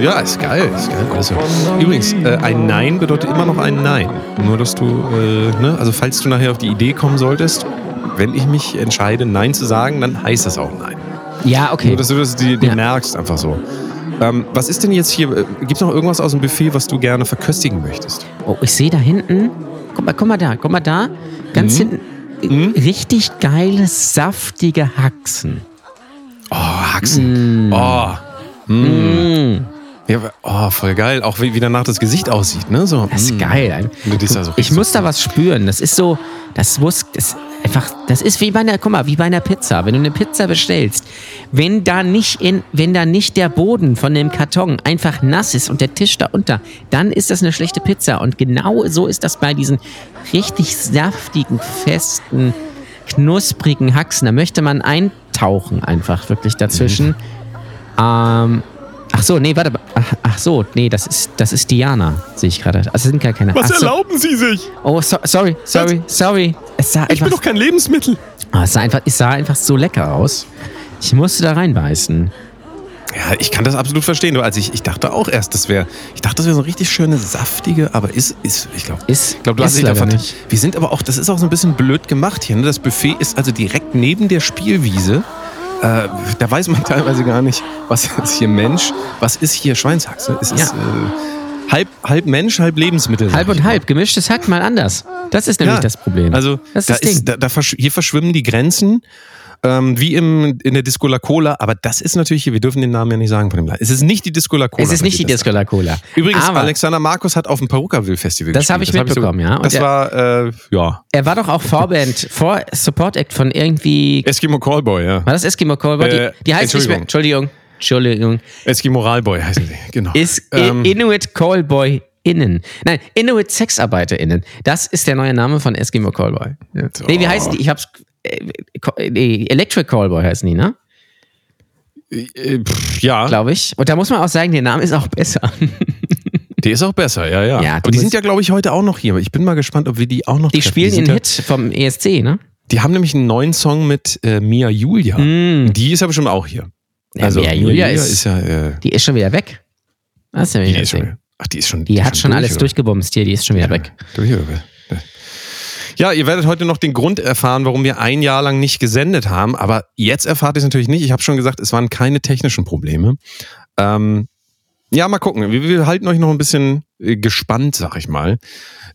Ja, ist geil, ist geil. Also, übrigens, äh, ein Nein bedeutet immer noch ein Nein. Nur, dass du, äh, ne, also falls du nachher auf die Idee kommen solltest, wenn ich mich entscheide, Nein zu sagen, dann heißt das auch Nein. Ja, okay. Nur, dass du das die, die Ja. merkst, einfach so. Ähm, was ist denn jetzt hier? Gibt es noch irgendwas aus dem Buffet, was du gerne verköstigen möchtest? Oh, ich sehe da hinten, guck mal, guck mal da, guck mal da, ganz hinten, richtig geile, saftige Haxen. Oh, Haxen. Oh. Mm. Ja, oh, voll geil. Auch wie, wie danach das Gesicht aussieht, ne? So, Das ist mm. geil. Also ich muss da was spüren. Das ist so, das muss, das einfach, das ist wie bei einer, guck mal, wie bei einer Pizza. Wenn du eine Pizza bestellst, wenn da nicht in, wenn da nicht der Boden von dem Karton einfach nass ist und der Tisch da unter, dann ist das eine schlechte Pizza. Und genau so ist das bei diesen richtig saftigen, festen, knusprigen Haxen. Da möchte man eintauchen einfach wirklich dazwischen. Ähm, ach so, nee, warte. Ach, ach so, nee, das ist, das ist Diana, sehe ich gerade. Also es sind gar keine. Was ach so. erlauben Sie sich? Oh, so, sorry, sorry, sorry. Es sah Ich einfach, bin doch kein Lebensmittel. Ah, es sah einfach, es sah einfach so lecker aus. Ich musste da reinbeißen. Ja, ich kann das absolut verstehen. Also ich, ich dachte auch erst, das wäre, ich dachte, das wäre so eine richtig schöne, saftige, aber ist, ist, ich glaube, Ist, ich glaube, du ist hast dich da leider vert- nicht. Wir sind aber auch, das ist auch so ein bisschen blöd gemacht hier. Ne? Das Buffet ist also direkt neben der Spielwiese. Äh, da weiß man teilweise gar nicht, was ist hier Mensch, was ist hier Schweinshaxe. Es ist Ja. äh, halb, halb Mensch, halb Lebensmittel. Halb und halb, gemischtes Hack mal anders. Das ist nämlich Ja, das Problem. Also das da ist da, da versch hier verschwimmen die Grenzen. Ähm, wie im, in der Disco La Cola, aber das ist natürlich hier, wir dürfen den Namen ja nicht sagen von dem Laden. Es ist nicht die Disco La Cola. es ist nicht die ich Disco La Cola. Übrigens, Aber Alexander Markus hat auf dem Perukaville Festival Das habe ich hab mitbekommen, ja. Und Das der- war, äh, ja, er war doch auch Vorband, vor Support Act von irgendwie. Eskimo Callboy, ja. War das Eskimo Callboy? Äh, die, die heißt nicht mehr. Entschuldigung. Entschuldigung. Eskimo Ralboy heißen sie, genau. Ist Ähm, Inuit Callboy Innen. Nein, Inuit SexarbeiterInnen. Das ist der neue Name von Eskimo Callboy. Ja. Nee, wie heißt die? Ich hab's. Äh, nee, Electric Callboy heißen die, ne? äh, pff, ja, Glaube ich. Und da muss man auch sagen, der Name ist auch besser. die ist auch besser, ja, ja. Ja, Aber die sind ja, glaube ich, heute auch noch hier. Aber Ich bin mal gespannt, ob wir die auch noch Die treffen. spielen sind den ja, Hit vom ESC, ne? Die haben nämlich einen neuen Song mit äh, Mia Julia. Mm. Die ist ja bestimmt auch hier. Ja, Mia Julia ist- ja, äh, Die ist schon wieder weg. Das ist ja die ist schon, ach, die ist schon. Die hat schon durch, alles oder? durchgebumst hier, die ist schon wieder weg. Durch, oder? Ja, ihr werdet heute noch den Grund erfahren, warum wir ein Jahr lang nicht gesendet haben. Aber jetzt erfahrt ihr es natürlich nicht. Ich habe schon gesagt, es waren keine technischen Probleme. Ähm, Ja, mal gucken. Wir, wir halten euch noch ein bisschen äh, gespannt, sag ich mal.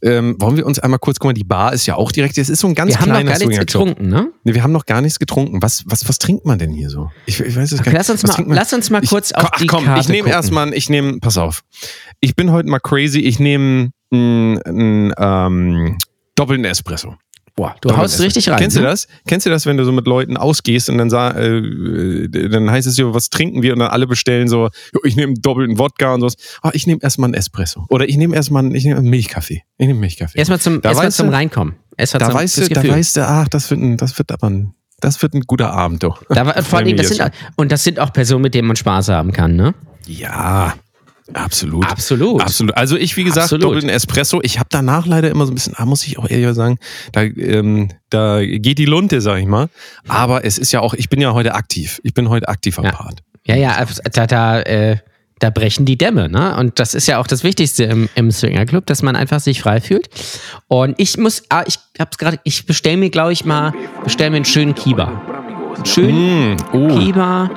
Ähm, wollen wir uns einmal kurz, guck mal, die Bar ist ja auch direkt, es ist so ein ganz Wir haben noch kleiner gar nichts getrunken, ne? Nee, wir haben noch gar nichts getrunken. Was, was, was trinkt man denn hier so? Ich, ich weiß es gar nicht. Lass uns Was mal, lass uns mal Ich- kurz komm, auf die ach komm, Karte ich nehme gucken. erstmal, ich nehme, pass auf. Ich bin heute mal crazy, ich nehme einen ähm, doppelten Espresso. Boah, du haust richtig rein. Kennst du ne? das? Kennst du das, wenn du so mit Leuten ausgehst und dann, sa äh, äh, dann heißt es so, was trinken wir und dann alle bestellen so, ich nehme doppelten Wodka und sowas. Ah, ich nehme erstmal einen Espresso. Oder ich nehme erstmal einen, ich nehme einen Milchkaffee. Ich nehme Milchkaffee. Erstmal zum, Da weißt zum du- Reinkommen. Erstmal da zum, weißt du, da weißt du, ach, das wird ein, das wird aber ein, das wird ein guter Abend, doch. Da vor allem, das sind, und das sind auch Personen, mit denen man Spaß haben kann, ne? Ja, absolut. Absolut. Absolut. Also ich, wie gesagt, Absolut. doppelten Espresso. Ich habe danach leider immer so ein bisschen, ah, muss ich auch ehrlich sagen, da, ähm, da geht die Lunte, sag ich mal. Aber es ist ja auch, ich bin ja heute aktiv. Ich bin heute aktiver Ja. Part. Ja, ja, da, da, äh, da brechen die Dämme, ne? Und das ist ja auch das Wichtigste im, im Swingerclub, dass man einfach sich frei fühlt. Und ich muss, ah, ich hab's gerade, ich bestell mir, glaube ich, mal, bestell mir einen schönen Kiba. Schönen Mm, oh, Kiba,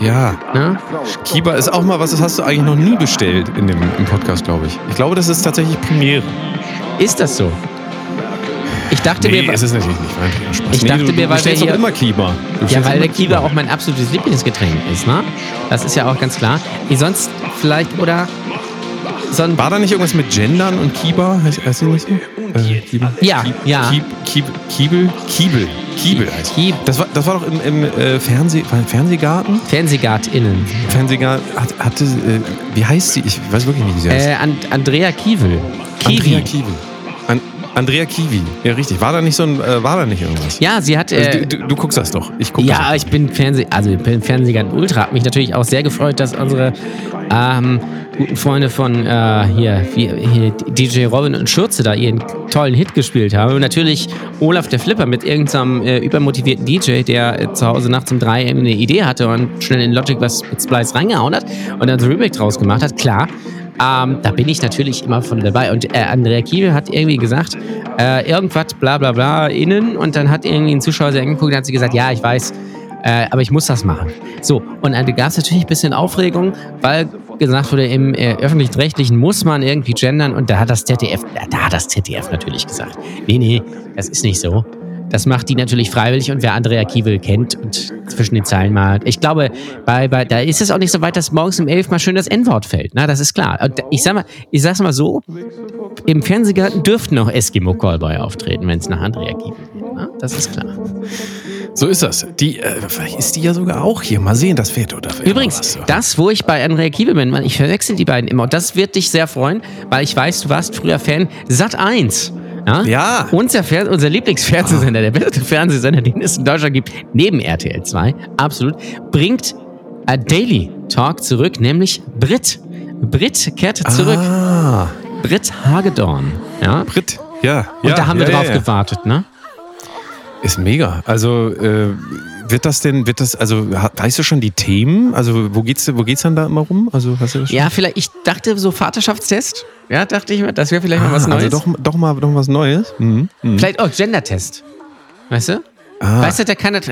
ja. ne? Kiba ist auch mal was, das hast du eigentlich noch nie bestellt in dem im Podcast, glaube ich. Ich glaube, das ist tatsächlich Premiere. Ist das so? Ich dachte Nee, mir, es ist natürlich nicht. War ein Spaß. Ich nee, dachte du, mir, weil wir hier- immer Kiba. Ja, weil der Kiba auch mein absolutes Lieblingsgetränk ist, ne? Das ist ja auch ganz klar. Wie sonst vielleicht, oder so ein War da nicht irgendwas mit Gendern und Kiba? Heißt, heißt nicht so? Äh? Ja, ja. Kieb, Kieb, Kiebel? Kiebel. Kiebel heißt Kieb. Das war, das war doch im, im äh, Fernseh, Fernsehgarten? FernsehgartInnen. Fernsehgarten hat, hatte, äh, wie heißt sie? Ich weiß wirklich nicht, wie sie heißt. Äh, And Andrea Kiewel. Kiwi. Andrea Kiwi. An, Andrea Kiwi. Ja, richtig. War da nicht so ein, äh, war da nicht irgendwas? Ja, sie hat. Also, Äh, du, du, du guckst das doch. Ich guck ja, das. ich bin Fernseh, also ich bin Fernsehgarten Ultra. Hat mich natürlich auch sehr gefreut, dass unsere ähm, guten Freunde von äh, hier, hier DJ Robin und Schürze da ihren tollen Hit gespielt haben. Und natürlich Olaf der Flipper mit irgendeinem äh, übermotivierten DJ, der äh, zu Hause nachts um drei eine Idee hatte und schnell in Logic was mit Splice reingehauen hat und dann so Remake draus gemacht hat. Klar. Ähm, da bin ich natürlich immer von dabei. Und äh, Andrea Kiewel hat irgendwie gesagt, äh, irgendwas bla bla bla innen und dann hat irgendwie ein Zuschauer sie angeguckt und hat sie gesagt, ja, ich weiß, äh, aber ich muss das machen. So, und dann gab es natürlich ein bisschen Aufregung, weil gesagt wurde, im äh, öffentlich-rechtlichen muss man irgendwie gendern und da hat das ZDF, da hat das ZDF natürlich gesagt, nee, nee, das ist nicht so. Das macht die natürlich freiwillig und wer Andrea Kiewel kennt und zwischen den Zeilen mal. Ich glaube, bei, bei, da ist es auch nicht so weit, dass morgens um elf mal schön das N-Wort fällt. Na, das ist klar. Und ich sag mal, ich sag's mal so: Im Fernsehgarten dürften noch Eskimo Callboy auftreten, wenn es nach Andrea Kiewel geht. Na, das ist klar. So ist das. Die, äh, vielleicht ist die ja sogar auch hier. Mal sehen, das wird oder Übrigens, das, wo ich bei Andrea Kiewel bin, man, ich verwechsel die beiden immer. Und das wird dich sehr freuen, weil ich weiß, du warst früher Fan Sat 1. Ja. Ja. Unser, Fer unser Lieblingsfernsehsender, der beste Fernsehsender, den es in Deutschland gibt, neben RTL 2, absolut, bringt a Daily Talk zurück, nämlich Brit. Brit kehrte zurück. Ah, Brit Hagedorn. Ja. Brit. Ja. Und ja, da haben ja, wir drauf ja. gewartet, ne? Ist mega. Also äh, wird das denn, wird das, also weißt du schon die Themen? Also wo geht's, wo geht's dann da immer rum? Also hast du? Ja, vielleicht, ich dachte so Vaterschaftstest. Ja, dachte ich mir, das wäre vielleicht mal was Ah, Neues. Also doch, doch mal, doch was Neues. Mhm. Mhm. Vielleicht auch Gender-Test. Weißt du? Ah, Weißt du, der kann, das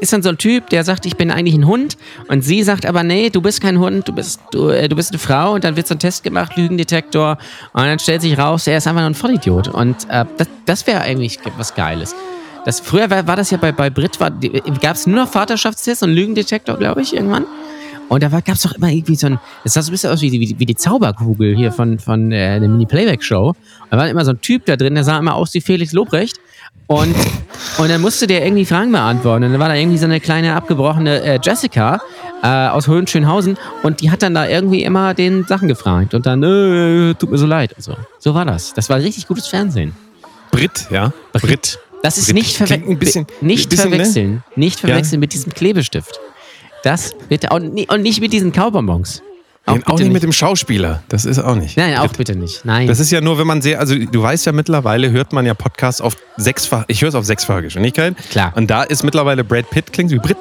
ist dann so ein Typ, der sagt, ich bin eigentlich ein Hund und sie sagt aber, nee, du bist kein Hund, du bist, du, äh, du bist eine Frau und dann wird so ein Test gemacht, Lügendetektor und dann stellt sich raus, er ist einfach nur ein Vollidiot und äh, das, das wäre eigentlich was Geiles. Das, früher war, war das ja bei, bei Brit, gab es nur noch Vaterschaftstests und Lügendetektor, glaube ich, irgendwann. Und da gab es doch immer irgendwie so ein, das sah so ein bisschen aus wie, die- wie, wie die Zauberkugel hier von, von äh, der Mini-Playback-Show. Da war immer so ein Typ da drin, der sah immer aus wie Felix Lobrecht. Und, und dann musste der irgendwie Fragen beantworten. Und dann war da irgendwie so eine kleine abgebrochene äh, Jessica äh, aus Hohenschönhausen und die hat dann da irgendwie immer den Sachen gefragt. Und dann, äh, tut mir so leid. Und so. so war das. Das war richtig gutes Fernsehen. Brit, ja. Brit. Das ist nicht, verwe bisschen- nicht bisschen, ne? verwechseln. Nicht verwechseln mit diesem Klebestift. Das bitte. Und, und nicht mit diesen Kaubonbons. Auch, bitte auch nicht mit dem Schauspieler. Das ist auch nicht. Nein, auch bitte nicht. Nein. Das ist ja nur, wenn man sehr, also du weißt ja mittlerweile, hört man ja Podcasts auf sechsfach, ich höre es auf sechsfache Geschwindigkeit. Klar. Und da ist mittlerweile Brad Pitt, klingt wie Brit.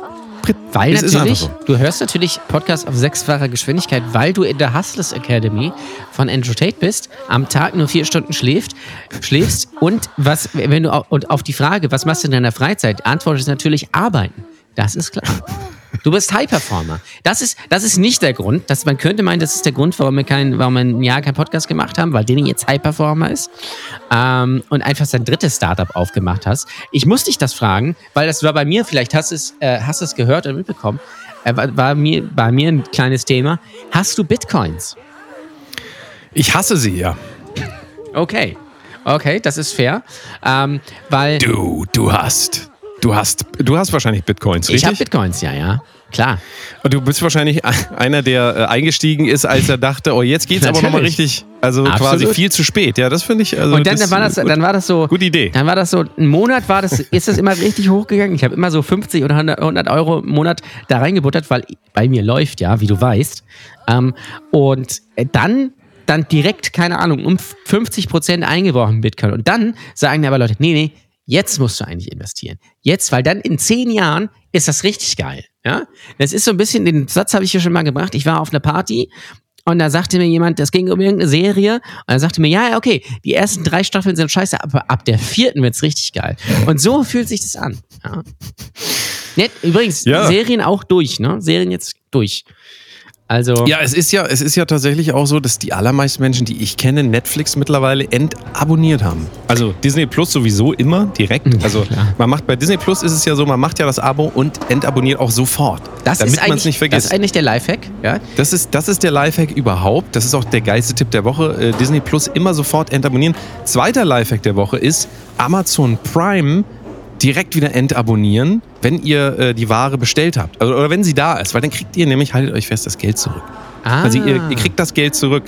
Weil ist natürlich, einfach du hörst natürlich Podcast auf sechsfacher Geschwindigkeit, weil du in der Hustlers Academy von Andrew Tate bist, am Tag nur vier Stunden schläft, schläfst und was, wenn du und auf die Frage, was machst du in deiner Freizeit, antwortest natürlich arbeiten. Das ist klar. Du bist High Performer. Das ist, das ist nicht der Grund. Das, man könnte meinen, das ist der Grund, warum wir, kein, warum wir ein Jahr keinen Podcast gemacht haben, weil Denny jetzt High Performer ist ähm, und einfach sein drittes Startup aufgemacht hast. Ich muss dich das fragen, weil das war bei mir, vielleicht hast du es, äh, hast es gehört oder mitbekommen, äh, war, war mir, bei mir ein kleines Thema. Hast du Bitcoins? Ich hasse sie ja. Okay. Okay, das ist fair. Ähm, weil Du, du hast. Du hast, du hast wahrscheinlich Bitcoins, ich habe richtig? Bitcoins, ja, ja. Klar. Und du bist wahrscheinlich einer, der äh, eingestiegen ist, als er dachte, oh, jetzt geht's aber nochmal Natürlich. richtig. Also quasi Absolut. viel zu spät. Ja, das finde ich. Also Und dann, dann, war das, gut. dann war das so. Gute Idee. Dann war das so, ein Monat war das, ist das immer richtig hochgegangen. Ich habe immer so 50 oder 100, 100 Euro im Monat da reingebuttert, weil bei mir läuft ja, wie du weißt. Ähm, und äh, dann, dann direkt, keine Ahnung, um 50 Prozent eingebrochen Bitcoin. Und dann sagen aber Leute, nee, nee, jetzt musst du eigentlich investieren. Jetzt, weil dann in zehn Jahren ist das richtig geil. Ja, das ist so ein bisschen, den Satz habe ich hier schon mal gebracht. Ich war auf einer Party und da sagte mir jemand, das ging um irgendeine Serie. Und er sagte mir, ja, ja, okay, die ersten drei Staffeln sind scheiße, aber ab der vierten wird's richtig geil. Und so fühlt sich das an. Ja. Nett, übrigens, Ja. Serien auch durch, ne? Serien jetzt durch. Also, Ja, es ist ja, es ist ja tatsächlich auch so, dass die allermeisten Menschen, die ich kenne, Netflix mittlerweile entabonniert haben. Also Disney Plus sowieso immer direkt. Also man macht bei Disney Plus ist es ja so, man macht ja das Abo und entabonniert auch sofort, das, damit ist man es eigentlich, nicht das vergisst. ist eigentlich der Lifehack. Ja? Das ist, das ist der Lifehack überhaupt. Das ist auch der geilste Tipp der Woche. Äh, Disney Plus immer sofort entabonnieren. Zweiter Lifehack der Woche ist Amazon Prime direkt wieder entabonnieren, wenn ihr äh, die Ware bestellt habt. Also, oder wenn sie da ist, weil dann kriegt ihr nämlich, haltet euch fest, das Geld zurück. Ah. Also ihr, ihr kriegt das Geld zurück.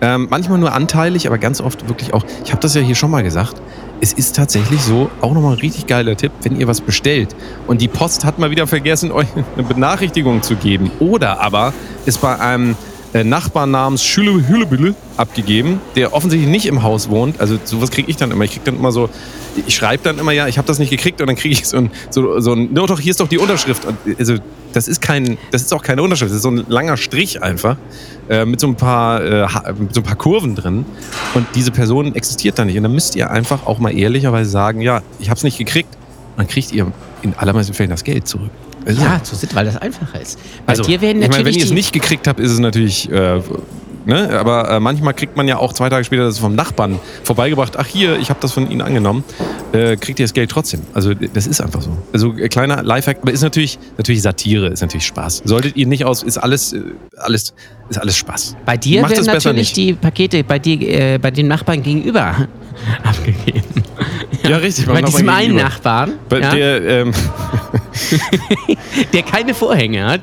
Ähm, manchmal nur anteilig, aber ganz oft wirklich auch, ich habe das ja hier schon mal gesagt, es ist tatsächlich so, auch nochmal ein richtig geiler Tipp, wenn ihr was bestellt und die Post hat mal wieder vergessen, euch eine Benachrichtigung zu geben oder aber ist bei einem Nachbarn namens Schüle Hüllebülle abgegeben, der offensichtlich nicht im Haus wohnt. Also sowas kriege ich dann immer. Ich kriege dann immer so, ich schreibe dann immer, ja, ich habe das nicht gekriegt und dann kriege ich so ein, so, so ein, no, doch, hier ist doch die Unterschrift. Also das ist kein, das ist auch keine Unterschrift, das ist so ein langer Strich einfach äh, mit so ein paar, äh, mit so ein paar Kurven drin. Und diese Person existiert da nicht. Und dann müsst ihr einfach auch mal ehrlicherweise sagen, ja, ich habe es nicht gekriegt. Dann kriegt ihr in allermeisten Fällen das Geld zurück. Also, Ja, so sind, weil das einfacher ist. Bei also, dir werden ich meine, natürlich wenn ihr es nicht gekriegt habt, ist es natürlich. Äh, ne? Aber äh, manchmal kriegt man ja auch zwei Tage später das vom Nachbarn vorbeigebracht. Ach hier, ich habe das von Ihnen angenommen. Äh, kriegt ihr das Geld trotzdem. Also das ist einfach so. Also äh, kleiner Lifehack, aber ist natürlich natürlich Satire, ist natürlich Spaß. Solltet ihr nicht aus, ist alles äh, alles ist alles Spaß. Bei dir Macht werden natürlich nicht. die Pakete bei dir, äh, bei den Nachbarn gegenüber abgegeben. Ja, richtig. Bei beim diesem Nachbarn einen. Nachbarn, Bei ja, der, ähm, der keine Vorhänge hat.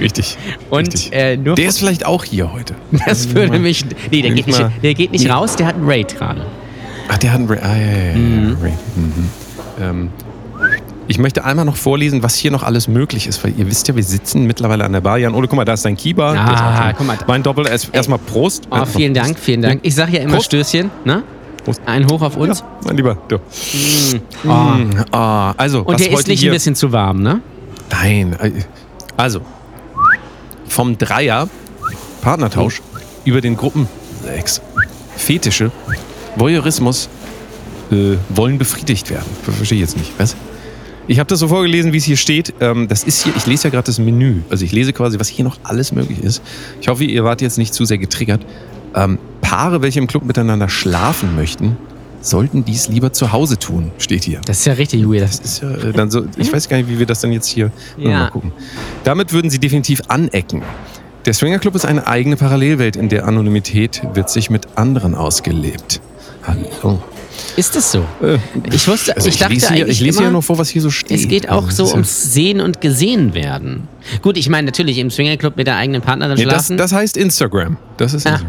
richtig. Und richtig. äh, nur der ist vielleicht auch hier heute. das würde mich. Nee, der geht ich nicht, der geht nicht raus, der hat einen Raid gerade. Ach, der hat einen Ray. Ah, ja, ja, ja. Mhm. Ray. Mhm. Ähm, ich möchte einmal noch vorlesen, was hier noch alles möglich ist, weil ihr wisst ja, wir sitzen mittlerweile an der Bar. Jan, oder guck mal, da ist dein Keybar. Ah, guck mal. Mein Doppel. Erst- Erstmal Prost. Oh, vielen Dank, vielen Dank. Ich sage ja immer Prost. Stößchen, ne? Prost. Ein Hoch auf uns. Ja, mein Lieber. Du. Oh. Mm, ah, also, Und der ist nicht hier, ein bisschen zu warm, ne? Nein. äh, Also, vom Dreier, Partnertausch, über den Gruppen sechs, Fetische, Voyeurismus, äh, wollen befriedigt werden. Verstehe ich jetzt nicht. Was? Ich habe das so vorgelesen, wie es hier steht. Ähm, das ist hier, ich lese ja gerade das Menü. Also ich lese quasi, was hier noch alles möglich ist. Ich hoffe, ihr wart jetzt nicht zu sehr getriggert. Paare, welche im Club miteinander schlafen möchten, sollten dies lieber zu Hause tun, steht hier. Das ist ja richtig weird. Das ist ja äh, dann so, ich weiß gar nicht, wie wir das dann jetzt hier Ja. mal gucken. Damit würden sie definitiv anecken. Der Swingerclub ist eine eigene Parallelwelt, in der Anonymität wird sich mit anderen ausgelebt. Hallo. Ist das so? Äh, Ich wusste, also ich, ich, dachte lese hier, ich lese immer, hier nur vor, was hier so steht. es geht auch so ja- ums Sehen und Gesehen werden. Gut, ich meine natürlich im Swingerclub mit der eigenen Partnerin Nee, schlafen. Das, das heißt Instagram. Das ist Ah,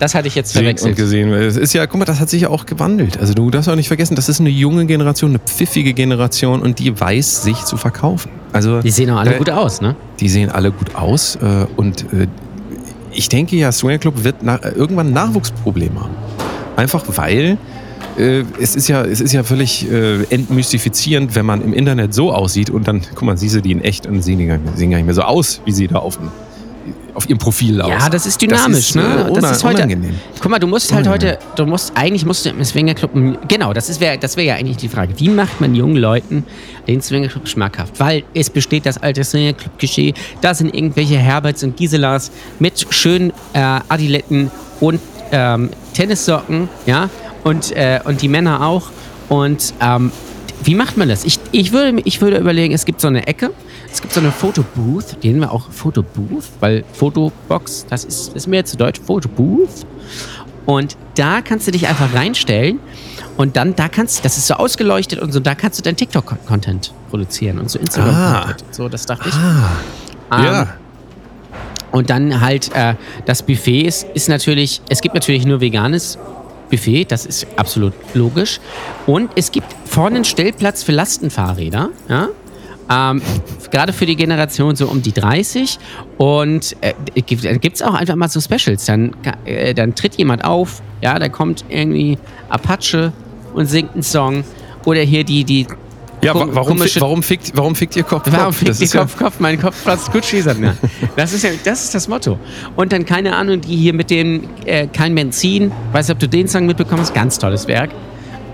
Instagram. hatte ich jetzt Sehen und verwechselt. gesehen. Es ist ja, guck mal, das hat sich ja auch gewandelt. Also du darfst auch nicht vergessen, das ist eine junge Generation, eine pfiffige Generation und die weiß, sich zu verkaufen. Also Die sehen auch alle äh, gut aus, ne? Die sehen alle gut aus äh, und äh, ich denke ja, Swinger Club wird na, irgendwann Nachwuchsprobleme haben. Einfach weil äh, es ist ja, es ist ja völlig äh, entmystifizierend, wenn man im Internet so aussieht und dann, guck mal, siehst du die in echt und die sehen gar nicht mehr so aus, wie sie da auf dem auf ihrem Profil aus. Ja, das ist dynamisch, das ist, ne? Äh, das ist heute. unangenehm. Guck mal, du musst halt heute, du musst eigentlich musst du im Swingerclub, genau, das ist wär, das wäre ja eigentlich die Frage. Wie macht man jungen Leuten den Swingerclub schmackhaft? Weil es besteht das alte Swingerclub-Klischee. Da sind irgendwelche Herberts und Giselas mit schönen äh, Adiletten und ähm, Tennissocken, ja, und, äh, und die Männer auch. Und ähm, wie macht man das? Ich, ich, würde, ich würde überlegen, es gibt so eine Ecke, es gibt so eine Fotobooth, die nennen wir auch Fotobooth, weil Fotobox, das ist, das ist mir jetzt zu deutsch, Fotobooth. Und da kannst du dich einfach reinstellen und dann, da kannst das ist so ausgeleuchtet und so, da kannst du dein TikTok-Content produzieren und so Instagram-Content. So, das dachte ich. Ah, Ähm, ja. und dann halt äh, das Buffet ist, ist natürlich, es gibt natürlich nur veganes Buffet, das ist absolut logisch. Und es gibt vorne einen Stellplatz für Lastenfahrräder, ja. Ähm, Gerade für die Generation so um die 30. Und äh, gibt es auch einfach mal so Specials. Dann, äh, dann tritt jemand auf, ja, da kommt irgendwie Apache und singt einen Song. Oder hier die, die Ja, wa warum, komische- warum, fickt, warum fickt ihr Kopf? Warum Kopf? fickt die ist ja- Kopf, Kopf, mein Kopf fast gut schießen. Ne? Das ist ja, das ist das Motto. Und dann, keine Ahnung, die hier mit dem äh, Kein Benzin, weiß nicht, ob du den Song mitbekommen hast, ganz tolles Werk.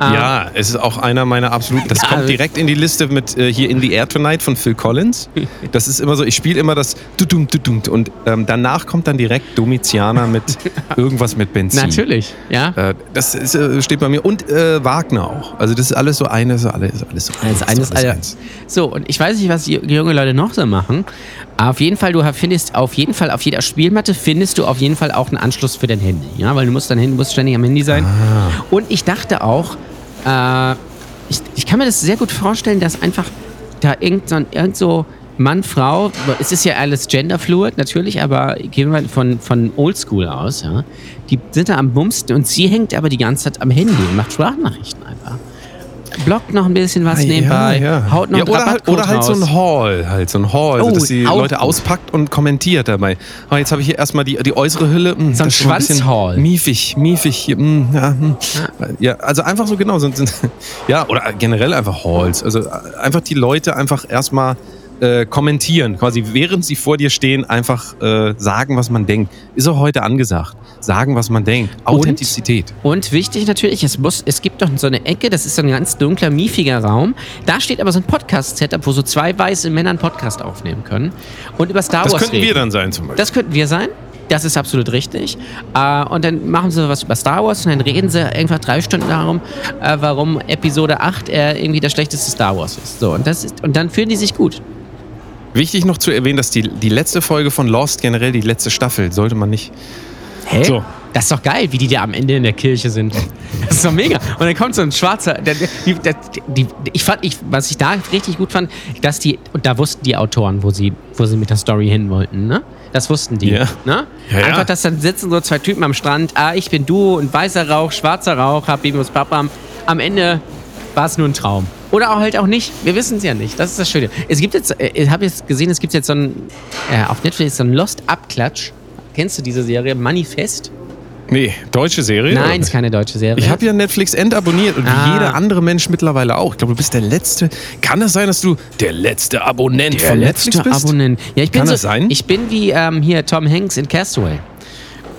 Ähm, Ja, es ist auch einer meiner absoluten. Das Ja, kommt also- direkt in die Liste mit äh, hier In the Air Tonight von Phil Collins. Das ist immer so, ich spiele immer das Dudum, Dudum und ähm, danach kommt dann direkt Domitianer mit irgendwas mit Benzin. Natürlich, ja. Äh, das ist, äh, steht bei mir. Und äh, Wagner auch. Also das ist alles so eine, so alles, so alles so eines, alles also, so, und ich weiß nicht, was die junge Leute noch so machen. Auf jeden Fall, du findest auf jeden Fall auf jeder Spielmatte findest du auf jeden Fall auch einen Anschluss für dein Handy. Ja, weil du musst dein Handy musst ständig am Handy sein. Ah. Und ich dachte auch, äh, ich, ich kann mir das sehr gut vorstellen, dass einfach da irgend so, irgend so Mann, Frau, es ist ja alles genderfluid natürlich, aber gehen wir von, von Oldschool aus, ja. Die sind da am Bumsten und sie hängt aber die ganze Zeit am Handy und macht Sprachnachrichten einfach. Blockt noch ein bisschen was Ah, nebenbei, ja, ja. haut noch ja, oder, halt, oder halt so ein Haul, halt so ein Haul, Oh, also dass die auch Leute auspackt und kommentiert dabei. Oh, jetzt habe ich hier erstmal die, die äußere Hülle. Mh, So ein Schwanzhaul. Miefig, miefig. Hier, mh, ja, mh. ja, also einfach so genau. So, ja, oder generell einfach Halls. Also äh, einfach die Leute einfach erstmal äh, kommentieren, quasi während sie vor dir stehen, einfach äh, sagen, was man denkt. Ist auch heute angesagt. Sagen, was man denkt. Authentizität. Und wichtig natürlich, es, muss, es gibt doch so eine Ecke, das ist so ein ganz dunkler, miefiger Raum. Da steht aber so ein Podcast-Setup, wo so zwei weiße Männer einen Podcast aufnehmen können und über Star Das Wars könnten reden. wir dann sein zum Beispiel. Das könnten wir sein. Das ist absolut richtig. Äh, und dann machen sie was über Star Wars und dann reden sie einfach drei Stunden darum, äh, warum Episode 8 äh, irgendwie das schlechteste Star Wars ist. So, und, das ist, und dann fühlen die sich gut. Wichtig noch zu erwähnen, dass die, die letzte Folge von Lost, generell die letzte Staffel, sollte man nicht. Hä? So. Das ist doch geil, wie die da am Ende in der Kirche sind. Das ist doch mega. Und dann kommt so ein schwarzer. Der, der, die, der, die, ich fand, ich, was ich da richtig gut fand, dass die, und da wussten die Autoren, wo sie, wo sie mit der Story hin wollten, ne? Das wussten die. Ja. Ne? Ja, ja. Einfach, dass dann sitzen so zwei Typen am Strand, ah, ich bin du und weißer Rauch, schwarzer Rauch, hab Bibus Papam. Am Ende war es nur ein Traum. Oder auch halt auch nicht. Wir wissen es ja nicht. Das ist das Schöne. Es gibt jetzt, äh, ich habe jetzt gesehen, es gibt jetzt so ein, äh, auf Netflix so ein Lost-Abklatsch. Kennst du diese Serie? Manifest? Nee, deutsche Serie? Nein, oder? ist keine deutsche Serie. Ich habe ja Netflix entabonniert und Ah. jeder andere Mensch mittlerweile auch. Ich glaube, du bist der letzte. Kann es sein, dass du der letzte Abonnent der von letzte Netflix bist? Abonnent. Ja, ich bin Kann so, das sein? Ich bin wie ähm, hier Tom Hanks in Castaway.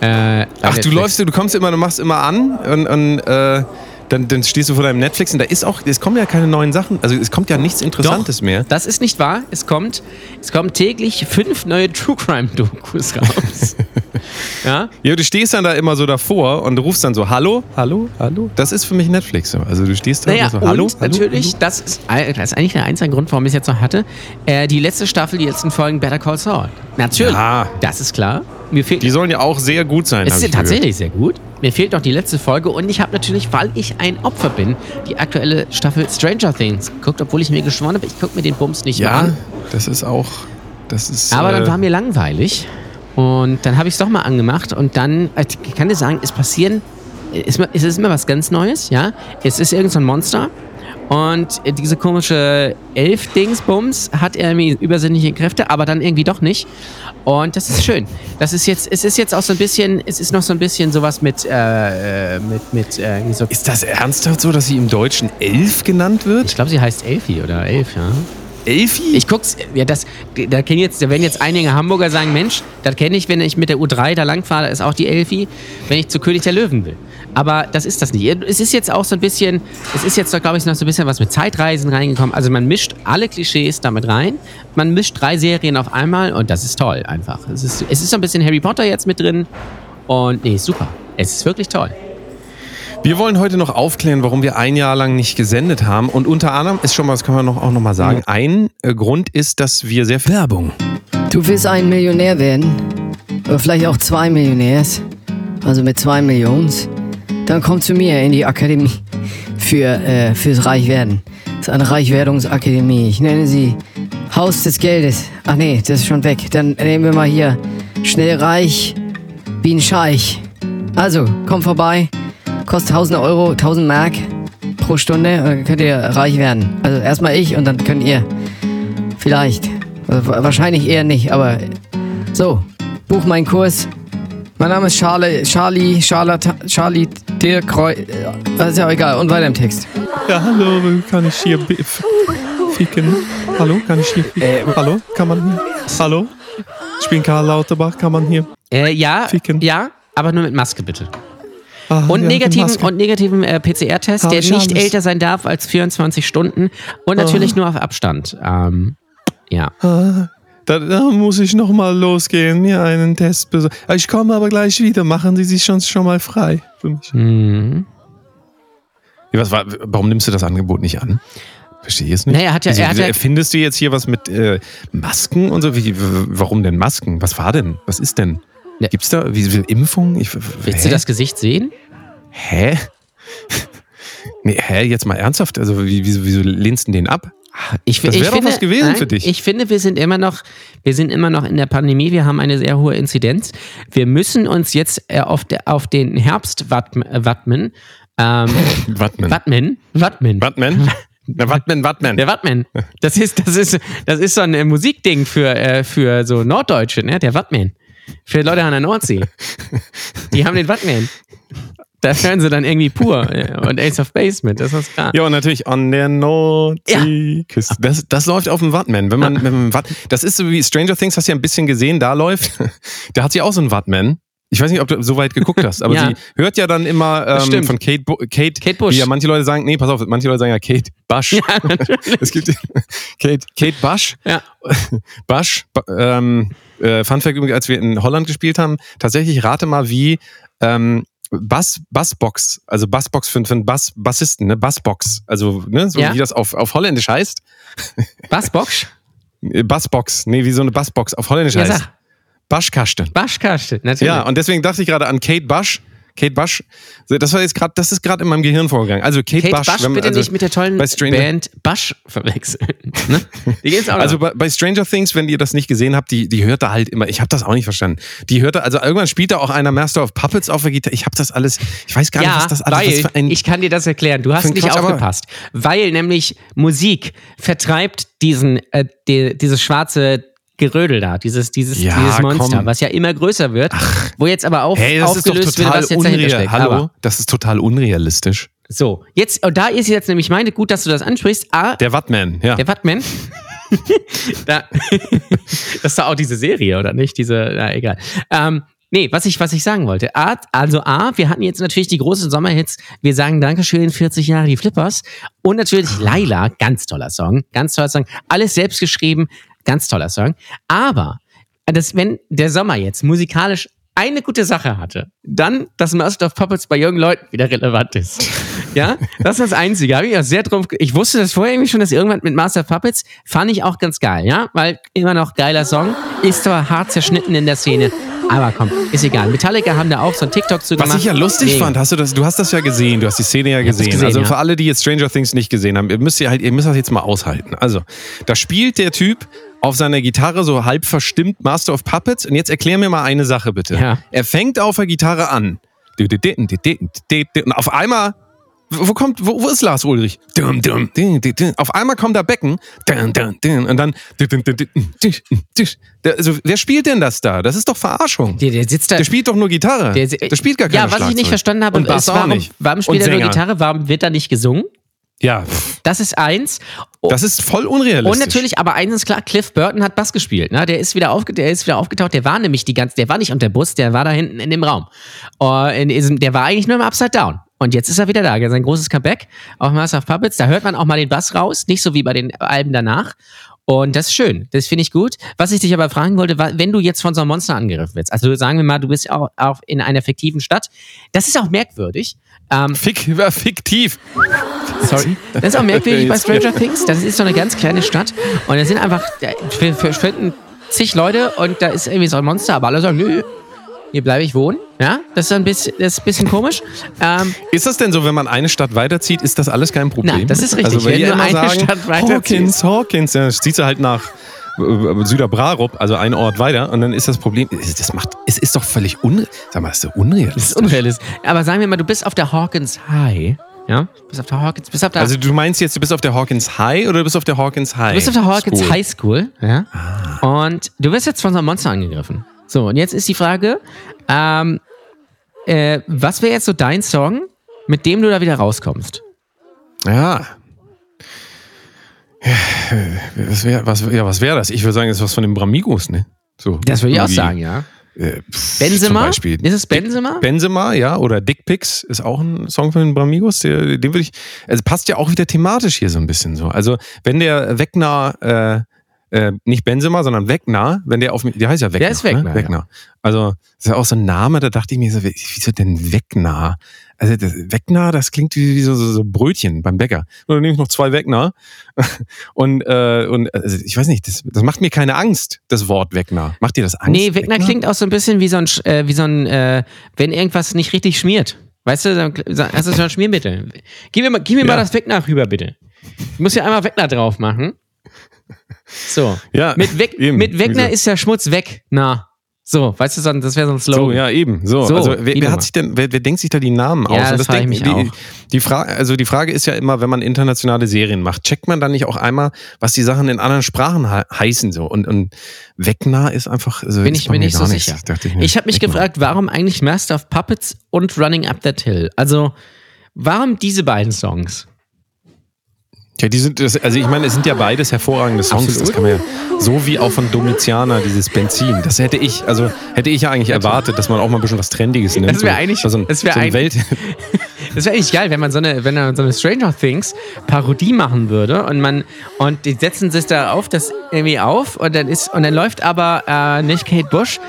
Äh, Ach, du läufst, du kommst immer, du machst immer an und, und äh, dann, dann stehst du vor deinem Netflix und da ist auch, es kommen ja keine neuen Sachen. Also es kommt ja nichts Interessantes Doch, mehr. Das ist nicht wahr. Es kommt, es kommen täglich fünf neue True Crime Dokus raus. ja? Ja, du stehst dann da immer so davor und du rufst dann so, hallo, hallo, hallo. Das ist für mich Netflix so. Also du stehst da Naja, so, hallo, und hallo, natürlich, hallo. Das, ist, das ist eigentlich der einzige Grund, warum ich es jetzt noch hatte. Äh, die letzte Staffel, die letzten Folgen Better Call Saul. Natürlich, Ja. das ist klar. Mir fehlt Die sollen ja auch sehr gut sein. Es ist ich tatsächlich sehr gut. Mir fehlt noch die letzte Folge und ich habe natürlich, weil ich ein Opfer bin, die aktuelle Staffel Stranger Things geguckt, obwohl ich mir geschworen habe, ich gucke mir den Bums nicht gehört. mehr Ja, an. das ist auch, das ist. Aber dann äh, war mir langweilig und dann habe ich es doch mal angemacht und dann, äh, ich kann dir sagen, es passieren, es ist- es ist immer was ganz Neues, ja. Es ist irgendein so ein Monster und diese komische Elf-Dingsbums hat irgendwie übersinnliche Kräfte, aber dann irgendwie doch nicht. Und das ist schön. Das ist jetzt, es ist jetzt auch so ein bisschen, es ist noch so ein bisschen sowas mit, äh, äh, mit, mit, äh, so Ist das ernsthaft so, dass sie im Deutschen Elf genannt wird? Ich glaube, sie heißt Elfi oder Elf, ja. Elfi? Ich guck's, ja, das, da, kennen jetzt, da werden jetzt einige Hamburger sagen, Mensch, das kenne ich, wenn ich mit der U3 da lang fahre, da ist auch die Elfi, wenn ich zu König der Löwen will. Aber das ist das nicht. Es ist jetzt auch so ein bisschen, es ist jetzt, glaube ich, noch so ein bisschen was mit Zeitreisen reingekommen. Also man mischt alle Klischees damit rein. Man mischt drei Serien auf einmal und das ist toll einfach. Es ist, es ist so ein bisschen Harry Potter jetzt mit drin. Und nee, super. Es ist wirklich toll. Wir wollen heute noch aufklären, warum wir ein Jahr lang nicht gesendet haben. Und unter anderem ist schon mal, das können wir noch, auch noch mal sagen, ein äh, Grund ist, dass wir sehr viel Werbung. Du willst ein Millionär werden? Oder vielleicht auch zwei Millionärs? Also mit zwei Millionen? Dann komm zu mir in die Akademie für, äh, fürs Reichwerden. Das ist eine Reichwerdungsakademie. Ich nenne sie Haus des Geldes. Ach nee, das ist schon weg. Dann nehmen wir mal hier schnell reich wie ein Scheich. Also, komm vorbei. Kostet 1000 Euro, 1000 Mark pro Stunde. Und dann könnt ihr reich werden. Also erstmal ich und dann könnt ihr vielleicht. Wa- wahrscheinlich eher nicht, aber so. Buch meinen Kurs. Mein Name ist Charlie, Charlie, Charlotte, Charlie Dirk Reu. Das ist ja auch egal. Und weiter im Text. Ja, hallo, kann ich hier ficken? Hallo, kann ich hier ficken? hallo, kann man hier? Hallo? Ich bin Karl Lauterbach, kann man hier? Äh, ja, Ficken. ja, aber nur mit Maske bitte. Ah, Und ja, negativen, und negativen äh, PCR-Test, der ich nicht alles. älter sein darf als 24 Stunden und natürlich nur auf Abstand. Ähm, ja. Da, da muss ich noch mal losgehen, mir einen Test besorgen. Ich komme aber gleich wieder. Machen Sie sich schon, schon mal frei für mich. Mhm. Was war, warum nimmst du das Angebot nicht an? Verstehe ich es nicht. Naja, er hat ja- wieso, er hat ja- erfindest du jetzt hier was mit äh, Masken und so? Wie, warum denn Masken? Was war denn? Was ist denn? Ja. Gibt's da wie, wie Impfung? Ich, Willst hä? du das Gesicht sehen? Hä? Nee, hä, jetzt mal ernsthaft? Also, wie, wieso, wieso lehnst du den ab? Ich, Das ich wär doch finde, was gewesen nein, für dich. Ich finde, wir sind immer noch, wir sind immer noch in der Pandemie. Wir haben eine sehr hohe Inzidenz. Wir müssen uns jetzt äh, auf, der, auf den Herbst wattm- äh. Ähm, Wattman. Wattmen? Wattmen. Wattman? Na, Wattman, Wattman. Der Wattman. Das ist, das ist, das ist so ein äh, Musikding für, äh, für so Norddeutsche, ne? Der Wattman. Für Leute an der Nordsee. Die haben den Wattman. Da hören sie dann irgendwie pur und Ace of Base mit, das ist klar. Ja, und natürlich an der Nordseeküste. Das, das läuft auf dem Wattman. Wenn man, wenn man Watt, das ist so wie Stranger Things, hast du ja ein bisschen gesehen, da läuft. Da hat sie auch so einen Wattman. Ich weiß nicht, ob du so weit geguckt hast, aber Ja. sie hört ja dann immer ähm, von Kate, Bu Kate, Kate Bush. Wie ja manche Leute sagen, nee, pass auf, manche Leute sagen ja Kate Bush. Ja, es gibt Kate, Kate Bush. Ja. Bush. Ähm, äh, Fun Fact, übrigens, als wir in Holland gespielt haben, tatsächlich rate mal, wie ähm, Bass, Bassbox, also Bassbox für, für einen Bass, Bassisten, ne? Bassbox, also ne, so Ja. wie das auf, auf Holländisch heißt. Bassbox? Bassbox, nee, wie so eine Bassbox auf Holländisch Ja, heißt. sag. Baschkasten. Baschkaste, natürlich. Ja, und deswegen dachte ich gerade an Kate Bush. Kate Bush, das war jetzt gerade, das ist gerade in meinem Gehirn vorgegangen. Also Kate, Kate Bush, Bush, wenn bitte also nicht mit der tollen bei Stranger- Band Bush verwechseln. Ne? Die geht's auch Also bei, bei Stranger Things, wenn ihr das nicht gesehen habt, die, die hört da halt immer, ich habe das auch nicht verstanden. Die hört da, also irgendwann spielt da auch einer Master of Puppets auf der Gitarre. Ich habe das alles, ich weiß gar nicht, ja, was das alles ein. ich kann dir das erklären. Du hast nicht Quatsch, aufgepasst. Weil nämlich Musik vertreibt diesen, äh, die, dieses schwarze Gerödel da, dieses, dieses, Ja, dieses Monster, komm. was ja immer größer wird, wo jetzt aber auch hey, das ist doch aufgelöst wird, total was jetzt dahinter steckt. Hallo, Aber, das ist total unrealistisch. so, jetzt, und da ist jetzt nämlich meine, gut, dass du das ansprichst. A, Der Wattman, ja. Der Wattman. da, das ist doch auch diese Serie, oder nicht? Diese, na egal. Ähm, nee, was ich, was ich sagen wollte. A, also A, wir hatten jetzt natürlich die großen Sommerhits. Wir sagen Dankeschön, 40 Jahre die Flippers. Und natürlich Laila, ganz toller Song. Ganz toller Song. Alles selbst geschrieben, ganz toller Song. Aber, das, wenn der Sommer jetzt musikalisch eine gute Sache hatte, dann, dass Master of Puppets bei jungen Leuten wieder relevant ist. Ja, das ist das Einzige. Ich ja sehr drauf. Ich wusste das vorher irgendwie schon, dass irgendwann mit Master of Puppets fand ich auch ganz geil, ja, weil immer noch geiler Song, ist zwar hart zerschnitten in der Szene, aber komm, ist egal. Metallica haben da auch so ein TikTok zu Was gemacht. ich ja lustig Mega. fand, hast du das, du hast das ja gesehen, du hast die Szene ja gesehen. gesehen, also ja. für alle, die jetzt Stranger Things nicht gesehen haben, ihr müsst ihr halt, ihr müsst das jetzt mal aushalten. Also, da spielt der Typ auf seiner Gitarre so halb verstimmt Master of Puppets und jetzt erklär mir mal eine Sache bitte. Ja. Er fängt auf der Gitarre an. Und auf einmal wo kommt, wo, wo ist Lars Ulrich? Auf einmal kommt da Becken. Und dann. Also, wer spielt denn das da? Das ist doch Verarschung. Der, der sitzt da. Der spielt doch nur Gitarre. der, Der, spielt gar keine Ja, was ich Schlagzeug. nicht verstanden habe, Und ist, warum, warum spielt er nur. Gitarre? Warum wird da nicht gesungen? Ja, Das ist eins. Das ist voll unrealistisch. Und natürlich, aber eins ist klar, Cliff Burton hat Bass gespielt. Ne? Der, ist wieder aufge der ist wieder aufgetaucht. Der war nämlich die ganze, der war nicht unter Bus, der war da hinten in dem Raum. Oh, in diesem, der war eigentlich nur im Upside Down. Und jetzt ist er wieder da. Sein großes Comeback auf Master of Puppets. Da hört man auch mal den Bass raus, nicht so wie bei den Alben danach. Und das ist schön. Das finde ich gut. Was ich dich aber fragen wollte, war, wenn du jetzt von so einem Monster angegriffen wirst, also sagen wir mal, du bist auch, auch in einer fiktiven Stadt, das ist auch merkwürdig. Ähm, Fick, war fiktiv. Sorry. Das ist auch merkwürdig bei Stranger Things. Das ist so eine ganz kleine Stadt und da sind einfach, da verschwinden zig Leute und da ist irgendwie so ein Monster, aber alle sagen, nö, hier bleibe ich wohnen. Ja, das ist ein bisschen, das ist ein bisschen komisch. Ähm, Ist das denn so, wenn man eine Stadt weiterzieht, ist das alles kein Problem? Nein, das ist richtig. Also, Wenn du immer eine sagen, Stadt weiterziehst. Hawkins, Hawkins, ja, das zieht sie halt nach äh, Süderbrarup, also einen Ort weiter, und dann ist das Problem, das macht, es ist doch völlig unre sag mal, das ist doch unrealistisch. das ist unrealistisch. Aber sagen wir mal, du bist auf der Hawkins High. Ja, bist auf der Hawkins, bist auf der, Also du meinst jetzt, du bist auf der Hawkins High oder du bist auf der Hawkins High? du bist auf der Hawkins School? High School. Ja. Und du wirst jetzt von so einem Monster angegriffen. So, und jetzt ist die Frage, ähm, äh, was wäre jetzt so dein Song, mit dem du da wieder rauskommst? Ja. Was wäre was, ja, was wär das? Ich würde sagen, das ist was von den Bramigos, ne? So, Das würde ich auch sagen, ja. Äh, Benzema? Ist es Benzema? Benzema, ja, oder Dick Pics ist auch ein Song von den Bramigos. Der, den würde ich, also passt ja auch wieder thematisch hier so ein bisschen so. Also, wenn der Wegner, äh, nicht Benzema, sondern Wegner, wenn der auf mich, der heißt ja Wegner. Der ist Wegner, Ne? Wegner. Also, das ist ja auch so ein Name, da dachte ich mir so, wie- wieso denn Wegner? Also, das, Wegner, das klingt wie, wie so, so, so Brötchen beim Bäcker. Und dann nehme ich noch zwei Wegner. Und, äh, und also ich weiß nicht, das, das macht mir keine Angst, das Wort Wegner. Macht dir das Angst? Nee, Wegner klingt auch so ein bisschen wie so ein, äh, wie so ein äh, wenn irgendwas nicht richtig schmiert. Weißt du, dann hast du so ein Schmiermittel. Gib mir mal, gib mir mal Ja. das Wegner rüber, bitte. Ich muss ja einmal Wegner drauf machen. So. Ja, Mit, Weg, eben, mit Wegner ist der Schmutz weg. Na. So, weißt du, das wäre so ein Slogan. So, ja, eben. So, So, also wer, wer hat sich denn, wer, wer denkt sich da die Namen aus? Ja, Und das frage ich mich die, auch. Die Frage, also die Frage ist ja immer, wenn man internationale Serien macht, checkt man dann nicht auch einmal, was die Sachen in anderen Sprachen he heißen so und, und Wegner ist einfach. Also Bin ich mir nicht so sicher. Dachte ich Ich habe mich Wegner. gefragt, warum eigentlich Master of Puppets und Running Up That Hill? Also, warum diese beiden Songs? Ja, die sind, das, also ich meine, es sind ja beides hervorragende Songs. Absolut. Das kann man ja, so wie auch von Domitianer, dieses Benzin. Das hätte ich, also hätte ich ja eigentlich erwartet, dass man auch mal ein bisschen was Trendiges nimmt. Das wär So- eigentlich- so ein, das wär so ein ein- Welt. Das wäre eigentlich geil, wenn man so eine, wenn man so eine Stranger Things Parodie machen würde und man und die setzen sich da auf das irgendwie auf und dann ist und dann läuft aber äh, nicht Kate Bush,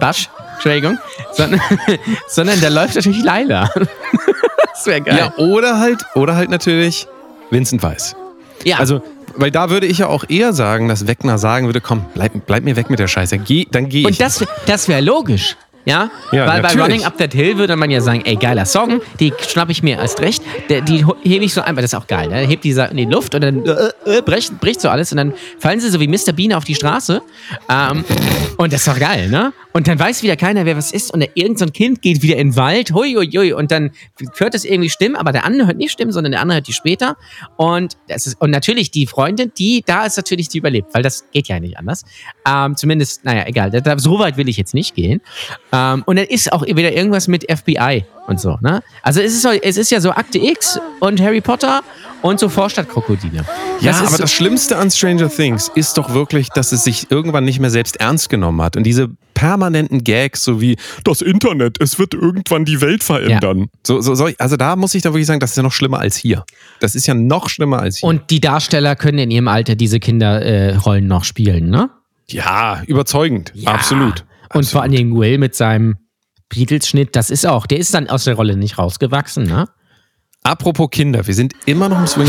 Bush, Entschuldigung, sondern, sondern da läuft natürlich Laila. das wäre geil. Ja, oder halt, oder halt natürlich Vincent Weiss. Ja, Also, weil da würde ich ja auch eher sagen, dass Wegner sagen würde, komm, bleib, bleib mir weg mit der Scheiße. Geh, dann geh ich. Und das, das wäre logisch. Ja, Ja, weil bei natürlich. Running Up That Hill würde man ja sagen, ey, geiler Song, die schnapp ich mir erst recht, die ho- hebe ich so einfach, das ist auch geil, ne? hebt die in die Luft und dann äh, äh, bricht, bricht so alles und dann fallen sie so wie Mr. Bean auf die Straße ähm, und das ist doch geil, ne? Und dann weiß wieder keiner, wer was ist. Und da irgend so Kind geht wieder in den Wald, hui, hui, hui, und dann hört es irgendwie Stimmen, aber der andere hört nicht Stimmen, sondern der andere hört die später. Und das ist, und natürlich die Freundin, die, da ist natürlich die überlebt, weil das geht ja nicht anders. Ähm, zumindest, naja, egal, da, so weit will ich jetzt nicht gehen. Ähm, und dann ist auch wieder irgendwas mit FBI und so, ne? Also es ist, so, es ist ja so Akte X und Harry Potter und so Vorstadtkrokodile. ja, das aber so, das Schlimmste an Stranger Things ist doch wirklich, dass es sich irgendwann nicht mehr selbst ernst genommen hat. Und diese permanenten Gags, so wie das Internet, es wird irgendwann die Welt verändern. So, so, so, also da muss ich da wirklich sagen, das ist ja noch schlimmer als hier. Das ist ja noch schlimmer als hier. und die Darsteller können in ihrem Alter diese Kinderrollen äh, noch spielen, ne? ja, überzeugend. Absolut. Und vor allen Dingen Will mit seinem Beatles-Schnitt, das ist auch, der ist dann aus der Rolle nicht rausgewachsen, ne? Apropos Kinder, wir sind immer noch im Swing.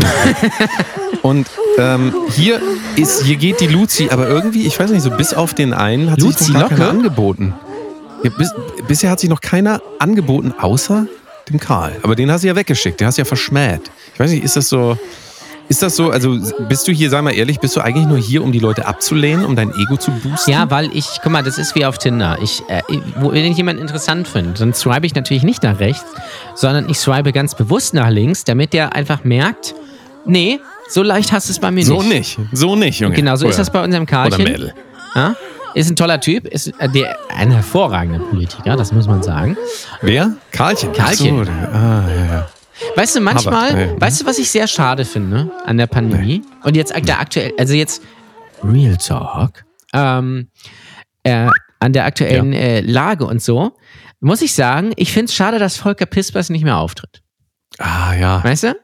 Und ähm, hier ist, hier geht die Luzi, aber irgendwie, ich weiß nicht, so bis auf den einen hat Luzi sich noch keiner angeboten. Ja, bis, bisher hat sich noch keiner angeboten, außer dem Karl. Aber den hast du ja weggeschickt, den hast du ja verschmäht. Ich weiß nicht, ist das so. Ist das so, also bist du hier, sei mal ehrlich, bist du eigentlich nur hier, um die Leute abzulehnen, um dein Ego zu boosten? Ja, weil ich, guck mal, das ist wie auf Tinder. Ich, äh, wo, wenn ich jemanden interessant finde, dann swipe ich natürlich nicht nach rechts, sondern ich swipe ganz bewusst nach links, damit der einfach merkt, nee, so leicht hast du es bei mir So nicht. nicht, so nicht, Junge. Genau, so ist Oder- das bei unserem Oder Karlchen. Mädel. Ja? Ist ein toller Typ, ist äh, der, ein hervorragender Politiker, das muss man sagen. Wer? Karlchen. Karlchen. So, ah, ja, ja. Weißt du, manchmal, Aber, nee. weißt du, was ich sehr schade finde an der Pandemie? Und jetzt der aktuell, also jetzt Real Talk, ähm, äh, an der aktuellen äh, Lage und so, muss ich sagen, ich finde es schade, dass Volker Pispers nicht mehr auftritt. Ah ja, Weißt du?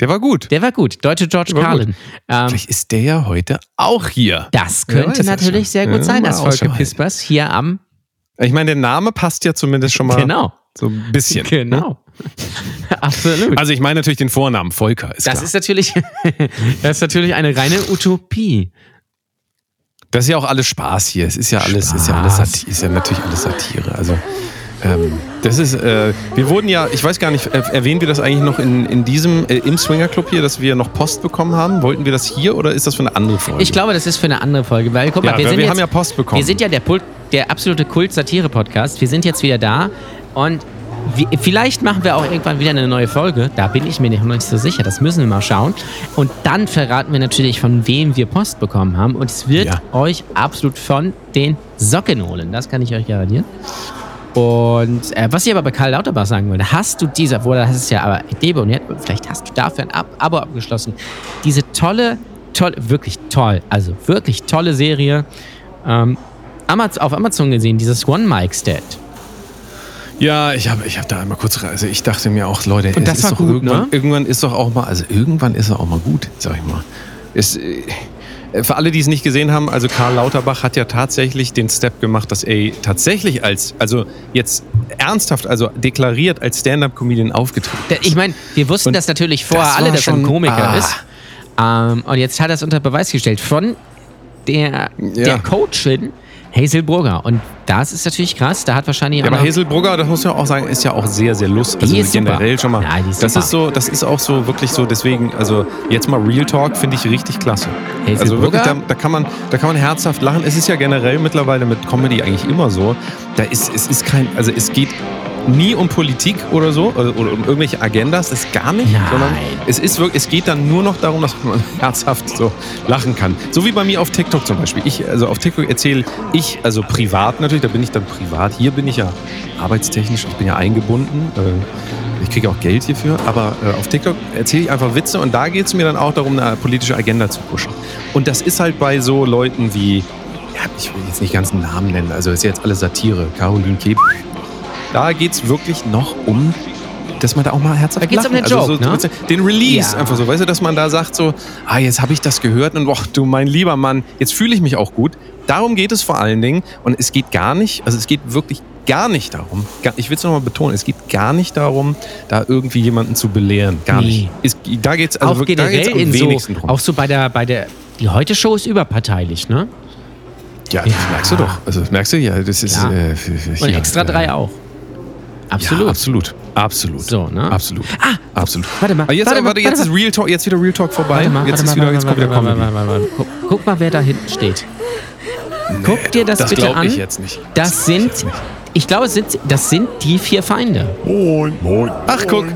der war gut. Der war gut. Deutsche George Carlin. Ähm, Vielleicht ist der ja heute auch hier. das könnte das natürlich sehr gut Ja, sein, dass Volker. Pispers hier am. Ich meine, der Name passt ja zumindest schon mal Genau. so ein bisschen. Genau. Absolut. Also ich meine natürlich den Vornamen, Volker, ist das klar. ist natürlich, das ist natürlich eine reine Utopie. Das ist ja auch alles Spaß hier. Es ist ja alles, ist ja alles. Satire, ist ja natürlich alles Satire. Also ähm, das ist, äh, wir wurden ja, ich weiß gar nicht, äh, erwähnen wir das eigentlich noch in, in diesem, äh, im Swinger Club hier, dass wir noch Post bekommen haben? Wollten wir das hier oder ist das für eine andere Folge? Ich glaube, das ist für eine andere Folge, weil guck ja, mal, wir weil sind wir jetzt, haben ja Post bekommen. wir sind ja der, Pult, der absolute Kult-Satire-Podcast. Wir sind jetzt wieder da und vielleicht machen wir auch irgendwann wieder eine neue Folge. Da bin ich mir noch nicht so sicher. Das müssen wir mal schauen. Und dann verraten wir natürlich, von wem wir Post bekommen haben. Und es wird Ja. euch absolut von den Socken holen. Das kann ich euch garantieren. Und äh, was ich aber bei Karl Lauterbach sagen wollte, hast du diese, obwohl das ist ja aber deboniert, vielleicht hast du dafür ein Ab Abo abgeschlossen. Diese tolle, tolle, wirklich toll, also wirklich tolle Serie ähm, Amaz auf Amazon gesehen, dieses One Mic Stat. Ja, ich habe ich hab da einmal kurz, also ich dachte mir auch, Leute, Und das ist war doch gut, irgendwann, ne? irgendwann ist doch auch mal, also irgendwann ist er auch mal gut, sag ich mal. Es, äh, für alle, die es nicht gesehen haben, also Karl Lauterbach hat ja tatsächlich den Step gemacht, dass er tatsächlich als, also jetzt ernsthaft, also deklariert als Stand-Up-Comedian aufgetreten Da- Ich meine, wir wussten Und das natürlich vorher das alle, dass er ein Komiker ah. ist. Ähm, und jetzt hat er es unter Beweis gestellt von der, der Coachin Hazel Brugger. Und das ist natürlich krass. Da hat wahrscheinlich Ja, aber noch- Hazel Brugger, das muss man auch sagen, ist ja auch sehr, sehr lustig. Also ist generell super. schon mal. Ja, die ist das super. ist so, das ist auch so wirklich so, deswegen, also jetzt mal Real Talk finde ich richtig klasse. Hazel also wirklich, da, da, kann man, da kann man herzhaft lachen. Es ist ja generell mittlerweile mit Comedy eigentlich immer so. Da ist, es ist kein, also es geht nie um Politik oder so oder, oder um irgendwelche Agendas, das ist gar nicht, Nein. sondern es ist wirklich, es geht dann nur noch darum, dass man herzhaft so lachen kann. So wie bei mir auf TikTok zum Beispiel. Ich, also auf TikTok erzähle ich, also privat natürlich, da bin ich dann privat. Hier bin ich ja arbeitstechnisch, ich bin ja eingebunden. Äh, ich kriege auch Geld hierfür, aber äh, auf TikTok erzähle ich einfach Witze und da geht es mir dann auch darum, eine politische Agenda zu pushen. Und das ist halt bei so Leuten wie, ja, ich will jetzt nicht ganz einen Namen nennen, also ist jetzt alles Satire, Caroline Keep. Da geht es wirklich noch um, dass man da auch mal herzhaft Da geht's um lachen. den also Joke, so, ne? Den Release Ja. einfach so, weißt du, dass man da sagt so, ah, jetzt habe ich das gehört und boah, du mein lieber Mann, jetzt fühle ich mich auch gut. Darum geht es vor allen Dingen und es geht gar nicht, also es geht wirklich gar nicht darum, gar- ich will es nochmal betonen, es geht gar nicht darum, da irgendwie jemanden zu belehren, gar Nee. nicht. Es, da geht es also auch wirklich da generell geht's am in so, wenigsten drum. auch so bei der, bei der, die Heute-Show ist überparteilich, ne? ja, das merkst du doch. Also das merkst du ja, das ist Ja. äh, für Und extra äh, drei auch. Absolut. Ja, absolut. Absolut. So, ne? Absolut. Ah, absolut. warte mal, Aber jetzt, warte mal, warte, jetzt warte ist Real Talk, jetzt wieder Real Talk vorbei. Warte mal, jetzt warte ist mal, wieder, jetzt mal, kommt wieder Comedy. Guck, guck mal, wer da hinten steht. Guck dir das, Das bitte glaube an. ich jetzt nicht. Das sind, ich glaube, sind, das sind die vier Feinde. Moin, moin. Ach, guck.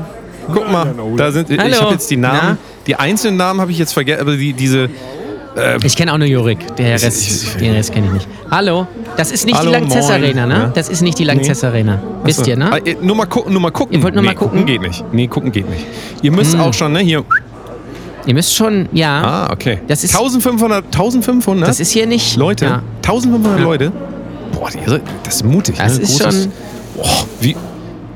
Guck mal, da sind, ich habe jetzt die Namen, Na? die einzelnen Namen habe ich jetzt vergessen, aber die, diese, Ich kenne auch nur Jorik. Der Rest, ich- den Rest kenne ich nicht. Hallo, das ist nicht Hallo, die Langzess moin. Arena, ne? Ja. Das ist nicht die Langzess Arena. Wisst Achso. ihr, ne? Ah, nur mal gucken, nur mal gucken. Ihr wollt nur nee, mal gucken? geht nicht. Nee, gucken geht nicht. Ihr müsst Hm. auch schon, ne, hier. Ihr müsst schon, ja. Ah, okay. Das ist- 1500, 1500 Das ist hier nicht. Leute, Ja. 1500 Ja. Leute. Boah, das ist mutig. Das ne? ist Großes- schon- Boah, wie,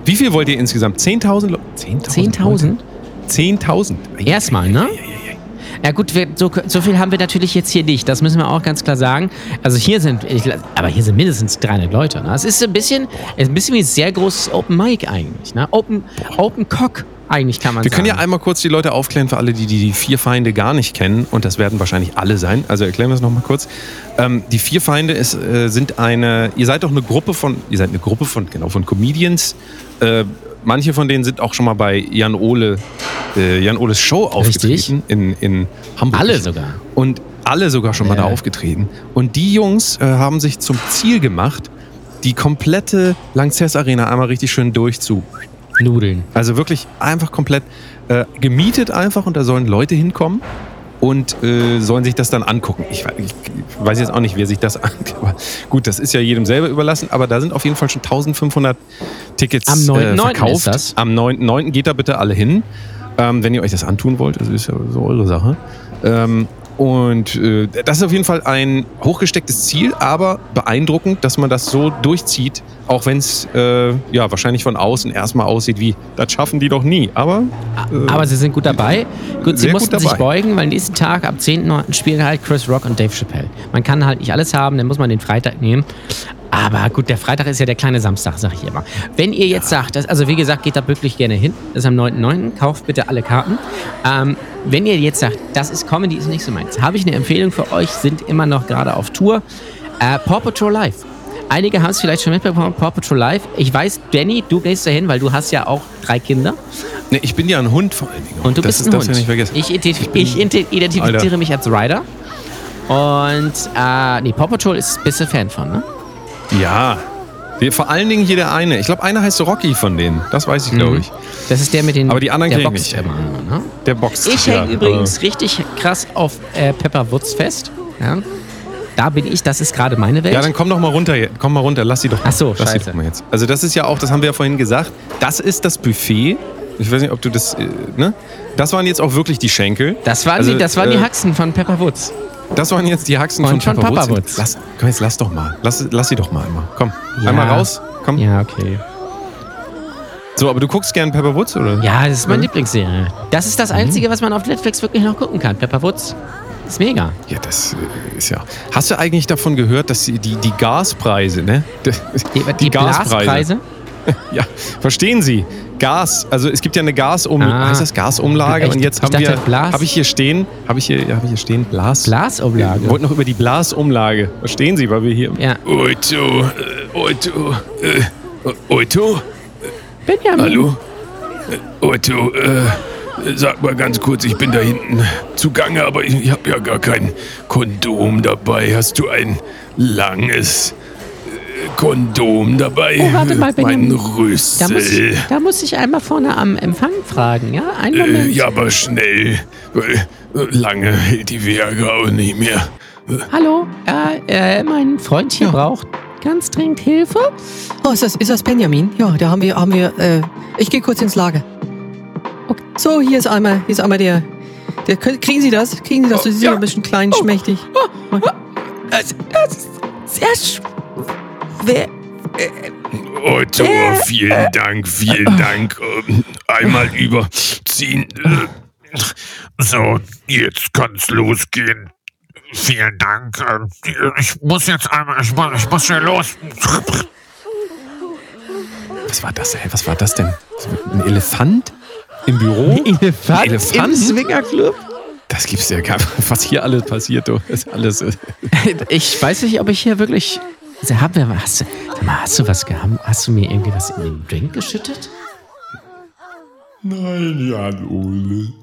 wie viel wollt ihr insgesamt? 10.000 Leute? 10.000? 10.000. Erstmal, ne? Ja gut, wir, so, so viel haben wir natürlich jetzt hier nicht. Das müssen wir auch ganz klar sagen. Also hier sind, ich, aber hier sind mindestens 300 Leute. Ne? Es ist ein bisschen, ein bisschen wie ein sehr großes Open Mic eigentlich. Ne? Open, Open Cock eigentlich kann man Wir sagen. können ja einmal kurz die Leute aufklären für alle, die die, die vier Feinde gar nicht kennen. Und das werden wahrscheinlich alle sein. Also erklären wir es nochmal kurz. Ähm, die vier Feinde ist, äh, sind eine, ihr seid doch eine Gruppe von, ihr seid eine Gruppe von, genau, von Comedians. Äh, manche von denen sind auch schon mal bei Jan Ole, äh, Jan Oles Show aufgetreten in, in Hamburg. Alle sogar. Und alle sogar schon mal Ja. da aufgetreten. Und die Jungs äh, haben sich zum Ziel gemacht, die komplette Lanxess Arena einmal richtig schön durchzu. Nudeln. Also wirklich einfach komplett äh, gemietet einfach und da sollen Leute hinkommen. und äh, sollen sich das dann angucken. Ich, ich weiß jetzt auch nicht, wer sich das anguckt. Aber gut, das ist ja jedem selber überlassen. Aber da sind auf jeden Fall schon 1500 Tickets Am 9.9. äh, verkauft. ist das. Am 9.9. geht da bitte alle hin, ähm, wenn ihr euch das antun wollt. Das ist ja so eure Sache. Ähm, und äh, das ist auf jeden Fall ein hochgestecktes Ziel, aber beeindruckend, dass man das so durchzieht, auch wenn es äh, ja wahrscheinlich von außen erstmal aussieht wie, das schaffen die doch nie. Aber Aber sie sind gut dabei. Gut, sie Sehr gut mussten sich beugen, weil nächsten Tag am 10.9. spielen halt Chris Rock und Dave Chappelle. Man kann halt nicht alles haben, dann muss man den Freitag nehmen. Aber gut, der Freitag ist ja der kleine Samstag, sag ich immer. Wenn ihr jetzt sagt, das, also wie gesagt, geht da wirklich gerne hin. Das ist am 9.9. Kauft bitte alle Karten. Ähm, wenn ihr jetzt sagt, das ist Comedy, ist nicht so meins, habe ich eine Empfehlung für euch, sind immer noch gerade auf Tour. Äh, Paw Patrol Live. Einige haben es vielleicht schon mitbekommen, Paw Patrol Live. Ich weiß, Danny, du gehst dahin, weil du hast ja auch drei Kinder. ne, ich bin ja ein Hund vor allen Dingen. Und du das bist ist, ein Hund. nicht vergessen. Ich, ident- ich ident- identifiziere Alter. mich als Rider. Und, äh, nee, Paw Patrol ist, bist du Fan von, ne? Ja. Die- Vor allen Dingen hier der eine. Ich glaube, einer heißt Rocky von denen. Das weiß ich, glaube ich. Das ist der mit den. Aber die anderen der kenn ich boxt ne? Der boxt. Ich ja, hänge übrigens richtig krass auf äh, Pepper Woods fest. Ja? Da bin ich, das ist gerade meine Welt. Ja, dann komm doch mal runter. Komm mal runter. Lass sie doch. Ach so, lass sie scheiße. doch mal jetzt. Also das ist ja auch, das haben wir ja vorhin gesagt. Das ist das Buffet. Ich weiß nicht, ob du das, äh, ne? Das waren jetzt auch wirklich die Schenkel. das waren, Also, die, das waren die äh, Haxen von Pepper Woods. Das waren jetzt die Haxen Und von, von Papa Papa Woods. Woods. Lass, komm jetzt, lass doch mal. Lass, lass sie doch mal einmal. Komm, Ja. einmal raus. Komm. Ja, okay. So, aber du guckst gern Pepper Woods, oder? Ja, das ist meine Lieblingsserie. Das ist das Einzige, was man auf Netflix wirklich noch gucken kann. Pepper Woods. Ist mega. Ja, das äh, ist ja. Hast du eigentlich davon gehört, dass die, die, die Gaspreise, ne? Die, die, Blaspreise. Ja, verstehen Sie? Gas, also es gibt ja eine Gasumlage, Ah. heißt das Gasumlage? Echt? Und jetzt haben wir, habe ich hier stehen, habe ich hier, habe ich hier stehen, Blas. Blasumlage. Wir wollten noch über die Blasumlage. Verstehen Sie, weil wir hier. Ja. Oito, äh, Oito, äh, Oito, Benjamin. hallo? Äh, Oito, äh, sag mal ganz kurz, ich bin da hinten zugange, aber ich, ich habe ja gar kein Kondom dabei. Hast du ein langes Kondom dabei? Oh, warte mal, Mein Benjamin. Da muss, Rüssel. ich, da muss ich einmal vorne am Empfang fragen, ja? Einen Äh, Moment. ja, aber schnell, weil äh, lange hält die Viagra auch nicht mehr. Hallo, äh, äh, mein Freund hier braucht ganz dringend Hilfe. Oh, ist das, ist das Benjamin? Ja, da haben wir, haben wir, äh, ich gehe kurz ins Lager. Okay. So, hier ist einmal, hier ist einmal der, der, kriegen Sie das? Kriegen Sie das? Sie sind ja ein bisschen klein, schmächtig. Das, das ist sehr schwer. Otto, vielen Dank, vielen Dank. Ähm, Einmal überziehen. Äh, So, jetzt kann's losgehen. Vielen Dank. Ähm, Ich muss jetzt einmal, ich muss, ich muss schnell los. Was war das, ey? Was war das denn? Ein Elefant im Büro? Elefant, Ein Elefant? im Swingerclub? Das gibt's ja gar nicht. Was hier alles passiert, du. Das ist alles. äh, Ich weiß nicht, ob ich hier wirklich. Also, haben wir, hast, du, hast du was gehabt? Hast du mir irgendwie was in den Drink geschüttet? Nein, Jan Ole.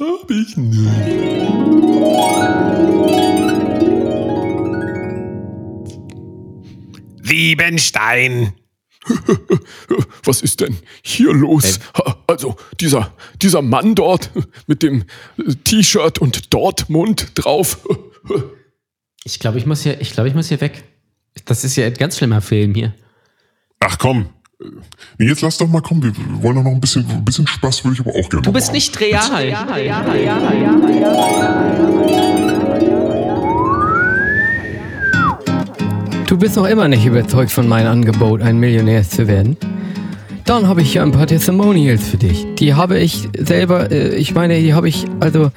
Hab ich nicht. Liebenstein. Was ist denn hier los? Also, dieser, dieser Mann dort mit dem T-Shirt und Dortmund drauf. Ich glaube, ich muss hier, ich glaube, ich muss hier weg. Das ist ja ein ganz schlimmer Film hier. Ach komm. Äh, Nee, jetzt lass doch mal kommen. Wir wollen doch noch ein bisschen, ein bisschen Spaß, würde ich aber auch gerne. Du bist nicht real. Du bist noch immer nicht überzeugt von meinem Angebot, ein Millionär zu werden? Dann habe ich hier ein paar Testimonials für dich. Die habe ich selber, äh, ich meine, die habe ich, also,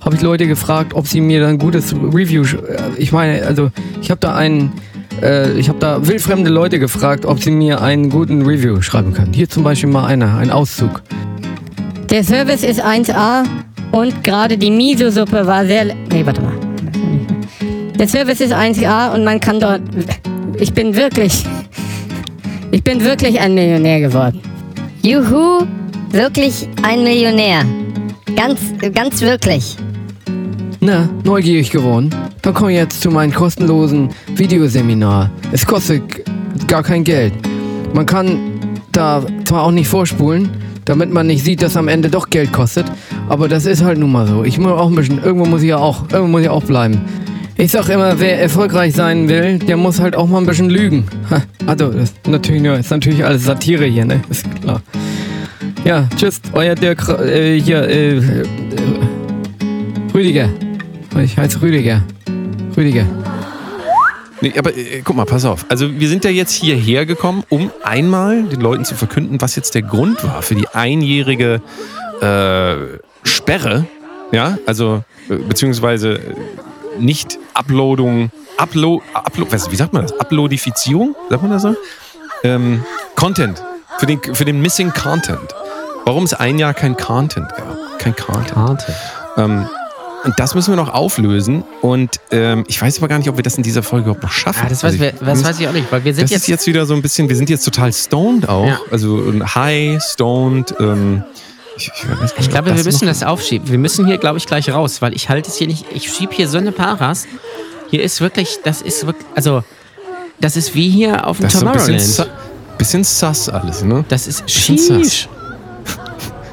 habe ich Leute gefragt, ob sie mir da ein gutes Review, äh, ich meine, also, ich habe da einen, äh, ich habe da wildfremde Leute gefragt, ob sie mir einen guten Review schreiben können. Hier zum Beispiel mal einer, ein Auszug. Der Service ist 1A und gerade die Miso-Suppe war sehr. Nee, warte mal. Der Service ist 1A und man kann dort. Ich bin wirklich. Ich bin wirklich ein Millionär geworden. Juhu, wirklich ein Millionär. Ganz, ganz wirklich. Na, neugierig geworden? Dann komm jetzt zu meinem kostenlosen Videoseminar. Es kostet gar kein Geld. Man kann da zwar auch nicht vorspulen, damit man nicht sieht, dass am Ende doch Geld kostet. Aber das ist halt nun mal so. Ich muss auch ein bisschen, irgendwo muss ich ja auch, irgendwo muss ich auch bleiben. Ich sag immer, wer erfolgreich sein will, der muss halt auch mal ein bisschen lügen. Ha, Also, das ist natürlich, nur, ist natürlich alles Satire hier, ne? Ist klar. Ja, tschüss, euer Dirk, äh, hier, äh, äh, Rüdiger. Ich heiße Rüdiger. Rüdiger. Nee, aber äh, guck mal, pass auf. Also wir sind ja jetzt hierher gekommen, um einmal den Leuten zu verkünden, was jetzt der Grund war für die einjährige äh, Sperre. Ja, also äh, beziehungsweise äh, nicht Uploadung, Upload, Upload, was, wie sagt man das? Uploadifizierung, sagt man das so? Ähm, Content für den für den Missing Content. Warum es ein Jahr kein Content gab, kein Content. Karte. Ähm, und das müssen wir noch auflösen. Und ähm, ich weiß aber gar nicht, ob wir das in dieser Folge überhaupt noch schaffen. Ah, das Also weiß, ich wir, das weiß ich auch nicht, weil wir sind das jetzt, ist jetzt wieder so ein bisschen, wir sind jetzt total stoned auch. Ja. Also high, stoned. Ähm, ich, ich, weiß gar nicht, Ich glaube, wir müssen das aufschieben. Wir müssen hier, glaube ich, gleich raus, weil ich halte es hier nicht. Ich schiebe hier so eine Paras. Hier ist wirklich, das ist wirklich, also, das ist wie hier auf dem Das ist so ein bisschen, Tomorrowland. bisschen sus alles, ne? Das ist sus.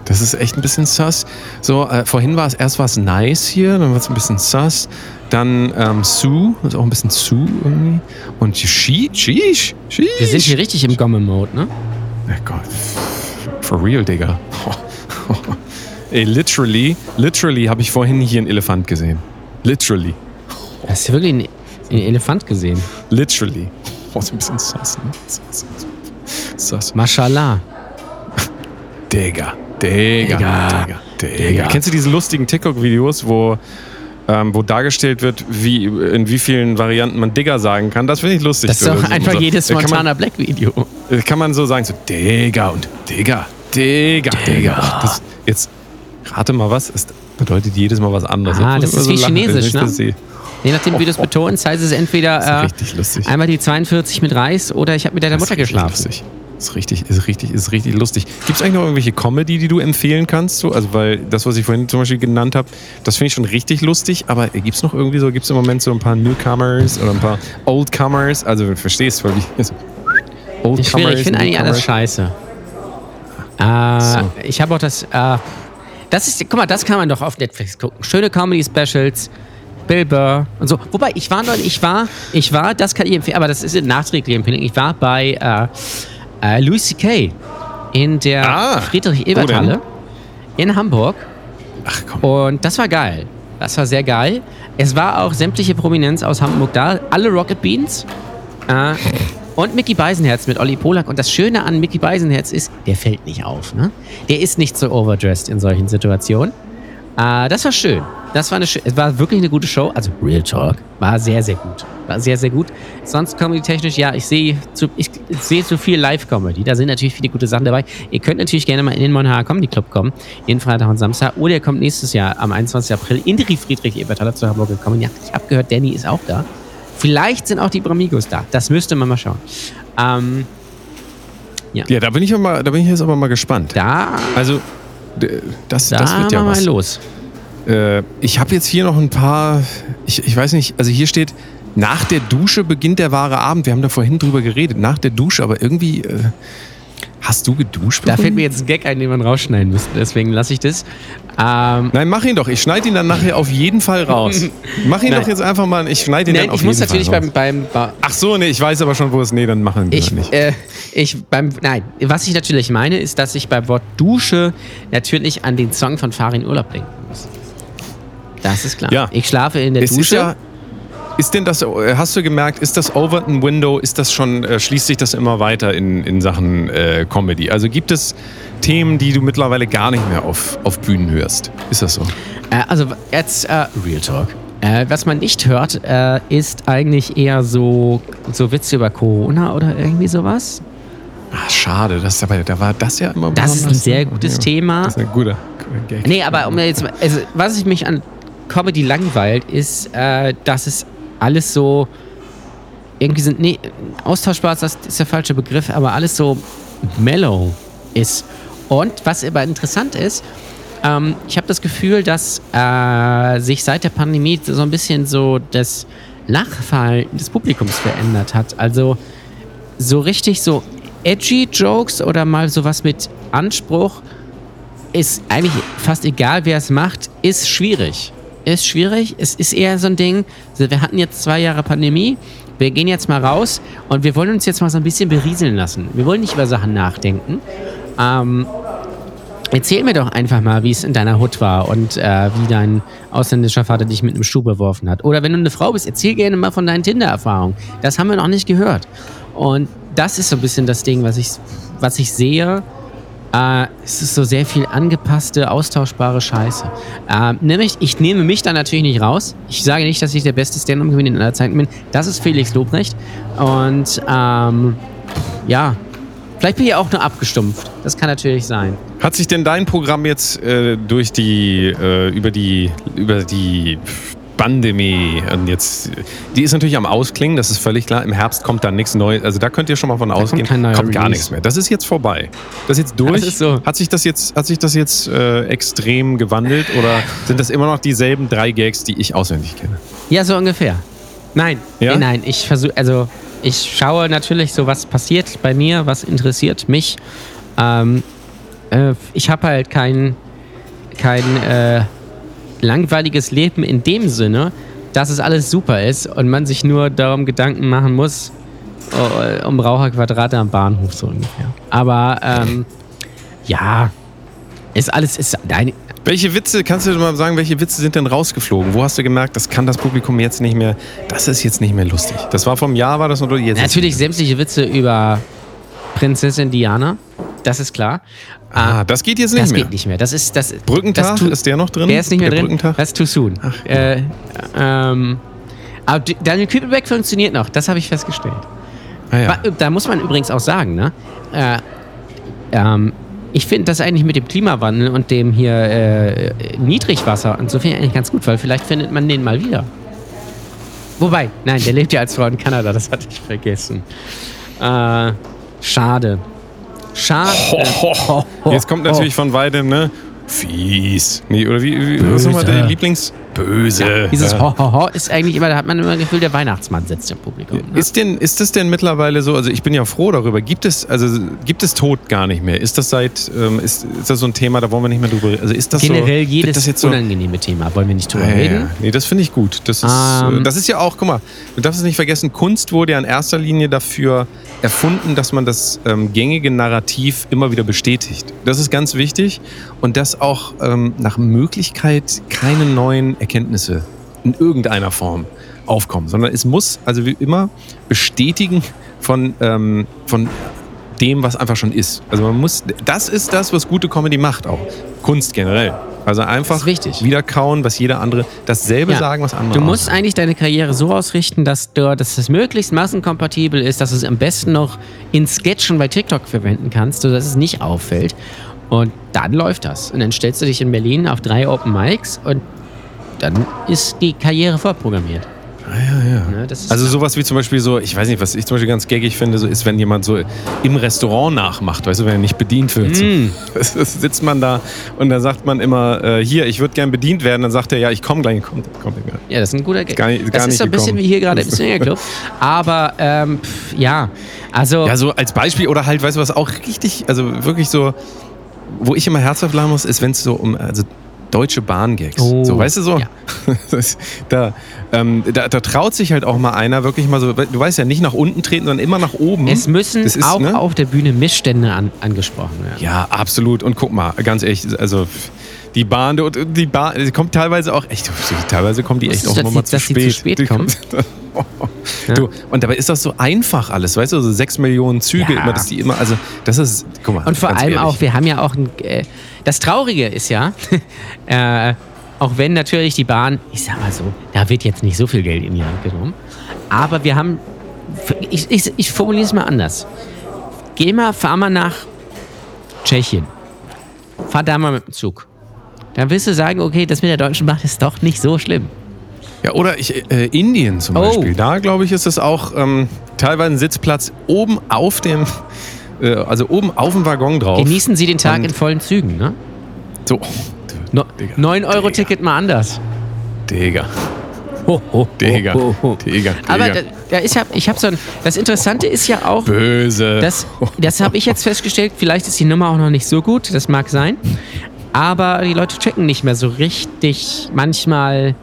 Das ist echt ein bisschen sus. So, äh, vorhin war es erst war es nice hier, dann war es ein bisschen sus. Dann ähm, Sue, ist auch ein bisschen Sue irgendwie. Und Sheesh, Sheesh, Sheesh. Wir sind hier richtig im Gomme-Mode, ne? Oh Gott. For real, Digga. Ey, literally, literally habe ich vorhin hier einen Elefant gesehen. Literally. Hast du wirklich einen, einen Elefant gesehen? Literally. Oh, ist ein bisschen sus, ne? Sus. Sus. Mashallah. Digga. Digga. Digga. Digga. Kennst du diese lustigen TikTok-Videos, wo, ähm, wo dargestellt wird, wie, in wie vielen Varianten man Digga sagen kann? Das finde ich lustig. Das ist doch So- einfach so- jedes man- Montana Black-Video. Äh, kann man so sagen, so Digga und Digga, Digga, Digga. Das, jetzt rate mal was, es bedeutet jedes Mal was anderes. Ah, das ist man wie lachen, Chinesisch, ne? Je nachdem, wie du es betonst, heißt es entweder äh, einmal die 42 mit Reis oder ich habe mit deiner Das ist Mutter geschlafen. Lustig. Ist richtig, ist richtig, ist richtig lustig. Gibt es eigentlich noch irgendwelche Comedy, die du empfehlen kannst? So? Also, weil das, was ich vorhin zum Beispiel genannt habe, das finde ich schon richtig lustig, aber gibt es noch irgendwie so, gibt es im Moment so ein paar Newcomers oder ein paar Oldcomers? Also, du verstehst, weil ich. Ist schwierig, ich finde eigentlich alles scheiße. Äh, So. Ich habe auch das. Äh, das ist, guck mal, das kann man doch auf Netflix gucken. Schöne Comedy-Specials, Bill Burr und so. Wobei, ich war noch, ich war, ich war, das kann ich empfehlen, aber das ist eine nachträgliche Empfehlung. Ich war bei äh, äh, Louis C.K. in der Ah, Friedrich-Ebert-Halle in Hamburg. Ach komm. Und das war geil. Das war sehr geil. Es war auch sämtliche Prominenz aus Hamburg da. Alle Rocket Beans. Äh, und Mickey Beisenherz mit Olli Polak. Und das Schöne an Mickey Beisenherz ist, der fällt nicht auf. Ne? Der ist nicht so overdressed in solchen Situationen. Äh, das war schön. Das war eine, es war wirklich eine gute Show. Also Real Talk. War sehr, sehr gut. War sehr, sehr gut. Sonst comedy-technisch, ja, ich sehe zu, ich sehe zu viel Live-Comedy. Da sind natürlich viele gute Sachen dabei. Ihr könnt natürlich gerne mal in den Monhaar Comedy Club kommen. Jeden Freitag und Samstag. Oder ihr kommt nächstes Jahr am 21. April in die Friedrich-Ebert-Halle zu Hamburg gekommen. Ja, ich habe gehört, Danny ist auch da. Vielleicht sind auch die Bramigos da. Das müsste man mal schauen. Ähm, Ja, da bin ich, aber, da bin ich jetzt aber mal gespannt. da Also, das, da das wird ja wir was. mal los. Äh, ich habe jetzt hier noch ein paar, ich, ich weiß nicht, also hier steht, nach der Dusche beginnt der wahre Abend. Wir haben da vorhin drüber geredet, nach der Dusche, aber irgendwie, äh, hast du geduscht? Da fällt mir jetzt ein Gag ein, den man rausschneiden müsste. Deswegen lasse ich das. Ähm, Nein, mach ihn doch. Ich schneide ihn dann nachher auf jeden Fall raus. Mach ihn Nein. doch jetzt einfach mal. Ich schneide ihn nein, dann auf ich muss jeden natürlich Fall beim, raus. beim, Ach so, nee, ich weiß aber schon, wo es. Nee, dann machen wir Ich, nicht. äh, ich beim, nein, was ich natürlich meine, ist, dass ich beim Wort Dusche natürlich an den Song von Farin Urlaub denken muss. Das ist klar. Ja. Ich schlafe in der Es Dusche. ja. Ist denn das, äh, hast du gemerkt, ist das Overton Window, ist das schon, äh, schließt sich das immer weiter in, in Sachen äh, Comedy? Also gibt es Themen, die du mittlerweile gar nicht mehr auf, auf Bühnen hörst? Ist das so? Äh, also jetzt äh, Real Talk. Was man nicht hört, ist eigentlich eher so, so Witze über Corona oder irgendwie sowas. Ah, schade, das, aber, da war das ja immer Das ist ein sehr ne? gutes Ja, Thema. Das ist ein guter, Gag. Nee, aber um jetzt, also, was ich mich an Comedy langweilt, ist, dass es alles so irgendwie sind, nee, austauschbar ist, das ist der falsche Begriff, aber alles so mellow ist. Und was aber interessant ist, ähm, ich habe das Gefühl, dass äh, sich seit der Pandemie so ein bisschen so das Lachverhalten des Publikums verändert hat. Also so richtig so edgy Jokes oder mal sowas mit Anspruch ist eigentlich fast egal, wer es macht, ist schwierig. Ist schwierig. Es ist eher so ein Ding, wir hatten jetzt zwei Jahre Pandemie, wir gehen jetzt mal raus und wir wollen uns jetzt mal so ein bisschen berieseln lassen. Wir wollen nicht über Sachen nachdenken. Ähm, erzähl mir doch einfach mal, wie es in deiner Hut war und äh, wie dein ausländischer Vater dich mit einem Stuhl beworfen hat. Oder wenn du eine Frau bist, erzähl gerne mal von deinen Tinder-Erfahrungen. Das haben wir noch nicht gehört. Und das ist so ein bisschen das Ding, was ich, was ich sehe. Äh, es ist so sehr viel angepasste, austauschbare Scheiße. Äh, nämlich, ich nehme mich da natürlich nicht raus. Ich sage nicht, dass ich der beste Stand-up-Comedian aller Zeiten bin. Das ist Felix Lobrecht. Und ähm, ja, vielleicht bin ich auch nur abgestumpft. Das kann natürlich sein. Hat sich denn dein Programm jetzt äh, durch die, äh, über die, über die Pandemie und jetzt, die ist natürlich am Ausklingen, das ist völlig klar. Im Herbst kommt da nichts Neues. Also da könnt ihr schon mal von ausgehen. kein neuer kommt gar Release. nichts mehr. Das ist jetzt vorbei. Das ist jetzt durch. Ist so. Hat sich das jetzt, hat sich das jetzt äh, extrem gewandelt oder sind das immer noch dieselben drei Gags, die ich auswendig kenne? Ja, so ungefähr. Nein, Ja? nein, nein. Ich versuche, also ich schaue natürlich so, was passiert bei mir, was interessiert mich. Ähm, äh, ich habe halt kein, kein äh, langweiliges Leben in dem Sinne, dass es alles super ist und man sich nur darum Gedanken machen muss, äh, um Raucherquadrate am Bahnhof so ungefähr. Aber ähm, ja, ist alles, ist, nein, Welche Witze, kannst du mal sagen, welche Witze sind denn rausgeflogen? Wo hast du gemerkt, das kann das Publikum jetzt nicht mehr, das ist jetzt nicht mehr lustig. Das war vom Jahr, war das oder jetzt? Natürlich sämtliche Witze über Prinzessin Diana, das ist klar. Ah, das geht jetzt nicht das mehr. geht nicht mehr. Das ist das. Brückentag, das ist der noch drin? Der ist nicht mehr Der drin. Brückentag? Das ist too soon. äh, ähm, aber Daniel Kübelbeck funktioniert noch. Das habe ich festgestellt. Ah, ja. Da muss man übrigens auch sagen, ne? Äh, ähm, ich finde das eigentlich mit dem Klimawandel und dem hier äh, Niedrigwasser und so finde ich eigentlich ganz gut, weil vielleicht findet man den mal wieder. Wobei, nein, der lebt ja als Frau in Kanada, das hatte ich vergessen. Äh, schade. Schade. Jetzt kommt natürlich von weitem, ne? Fies. Nee, oder wie, wie was ist nochmal der Lieblings? Böse. Dieses Ja. Ho, ho, ho ist eigentlich immer, da hat man immer das Gefühl, der Weihnachtsmann sitzt im Publikum. Ne? Ist, denn, ist das denn mittlerweile so, also ich bin ja froh darüber, gibt es, also gibt es Tod gar nicht mehr? Ist das seit, ähm, ist, ist das so ein Thema, da wollen wir nicht mehr drüber reden? Also ist das so, Generell wird jedes das jetzt so, unangenehme Thema, wollen wir nicht drüber Ah, ja, reden. ja. Nee, das finde ich gut. Das ist, Ähm. äh, das ist ja auch, guck mal, du darfst es nicht vergessen, Kunst wurde ja in erster Linie dafür erfunden, dass man das ähm, gängige Narrativ immer wieder bestätigt. Das ist ganz wichtig und dass auch ähm, nach Möglichkeit keine neuen Erkenntnisse in irgendeiner Form aufkommen, sondern es muss also wie immer bestätigen von, ähm, von dem, was einfach schon ist. Also man muss, das ist das, was gute Comedy macht auch. Kunst generell. Also einfach wieder kauen, was jeder andere, dasselbe Ja. sagen, was andere Du musst eigentlich deine Karriere so ausrichten, dass, du, dass es möglichst massenkompatibel ist, dass du es am besten noch in Sketchen bei TikTok verwenden kannst, sodass es nicht auffällt. Und dann läuft das. Und dann stellst du dich in Berlin auf drei Open Mics und dann ist die Karriere vorprogrammiert. Ja, ja. Ne, das ist Also sowas wie zum Beispiel so, ich weiß nicht, was ich zum Beispiel ganz gaggig finde, so ist, wenn jemand so im Restaurant nachmacht, weißt du, wenn er nicht bedient wird. So. Mm. Das, das sitzt man da und da sagt man immer, äh, hier, ich würde gern bedient werden. Dann sagt er, ja, ich komme gleich. Kommt, kommt er gar nicht. Ja, das ist ein guter Gag. Gar nicht- das gar ist nicht so ein bisschen wie hier gerade im Swingerclub. Aber ähm, pff, ja, also Ja, so als Beispiel oder halt, weißt du, was auch richtig, also wirklich so, wo ich immer herzhaft lachen muss, ist, wenn es so um, also deutsche Bahngags. Oh, so, weißt du so? ja. Das, da, ähm, da, da traut sich halt auch mal einer wirklich mal so, du weißt ja, nicht nach unten treten, sondern immer nach oben. es müssen ist, auch ne? auf der Bühne Missstände an, angesprochen werden. Ja, absolut. Und guck mal, ganz ehrlich, also die Bahn, die- die Bahn, die kommt teilweise auch echt, teilweise kommen die echt auch nochmal zu die- die spät. zu spät kommen? Du, und dabei ist das so einfach alles, weißt du, so sechs Millionen Züge Ja. immer, dass die immer, also das ist, guck mal. Und vor allem ehrlich. auch, wir haben ja auch ein. Äh, das Traurige ist ja, äh, auch wenn natürlich die Bahn, ich sag mal so, da wird jetzt nicht so viel Geld in die Hand genommen, aber wir haben. Ich, ich, ich formuliere es mal anders. Geh mal, fahr mal nach Tschechien. Fahr da mal mit dem Zug. Dann wirst du sagen, okay, das mit der Deutschen Bahn ist doch nicht so schlimm. Ja, oder ich, äh, Indien zum Oh. Beispiel. Da, glaube ich, ist es auch ähm, teilweise ein Sitzplatz oben auf dem, äh, also oben auf dem Waggon drauf. Genießen Sie den Tag in vollen Zügen, ne? So, No, 9-Euro-Ticket mal anders. Digga. Ho, ho, Digga. ho, ho. Digga. Aber da, da ist ja, ich habe so ein. Das Interessante ist ja auch, Böse. das, das habe ich jetzt festgestellt. Vielleicht ist die Nummer auch noch nicht so gut. Das mag sein. Aber die Leute checken nicht mehr so richtig. Manchmal,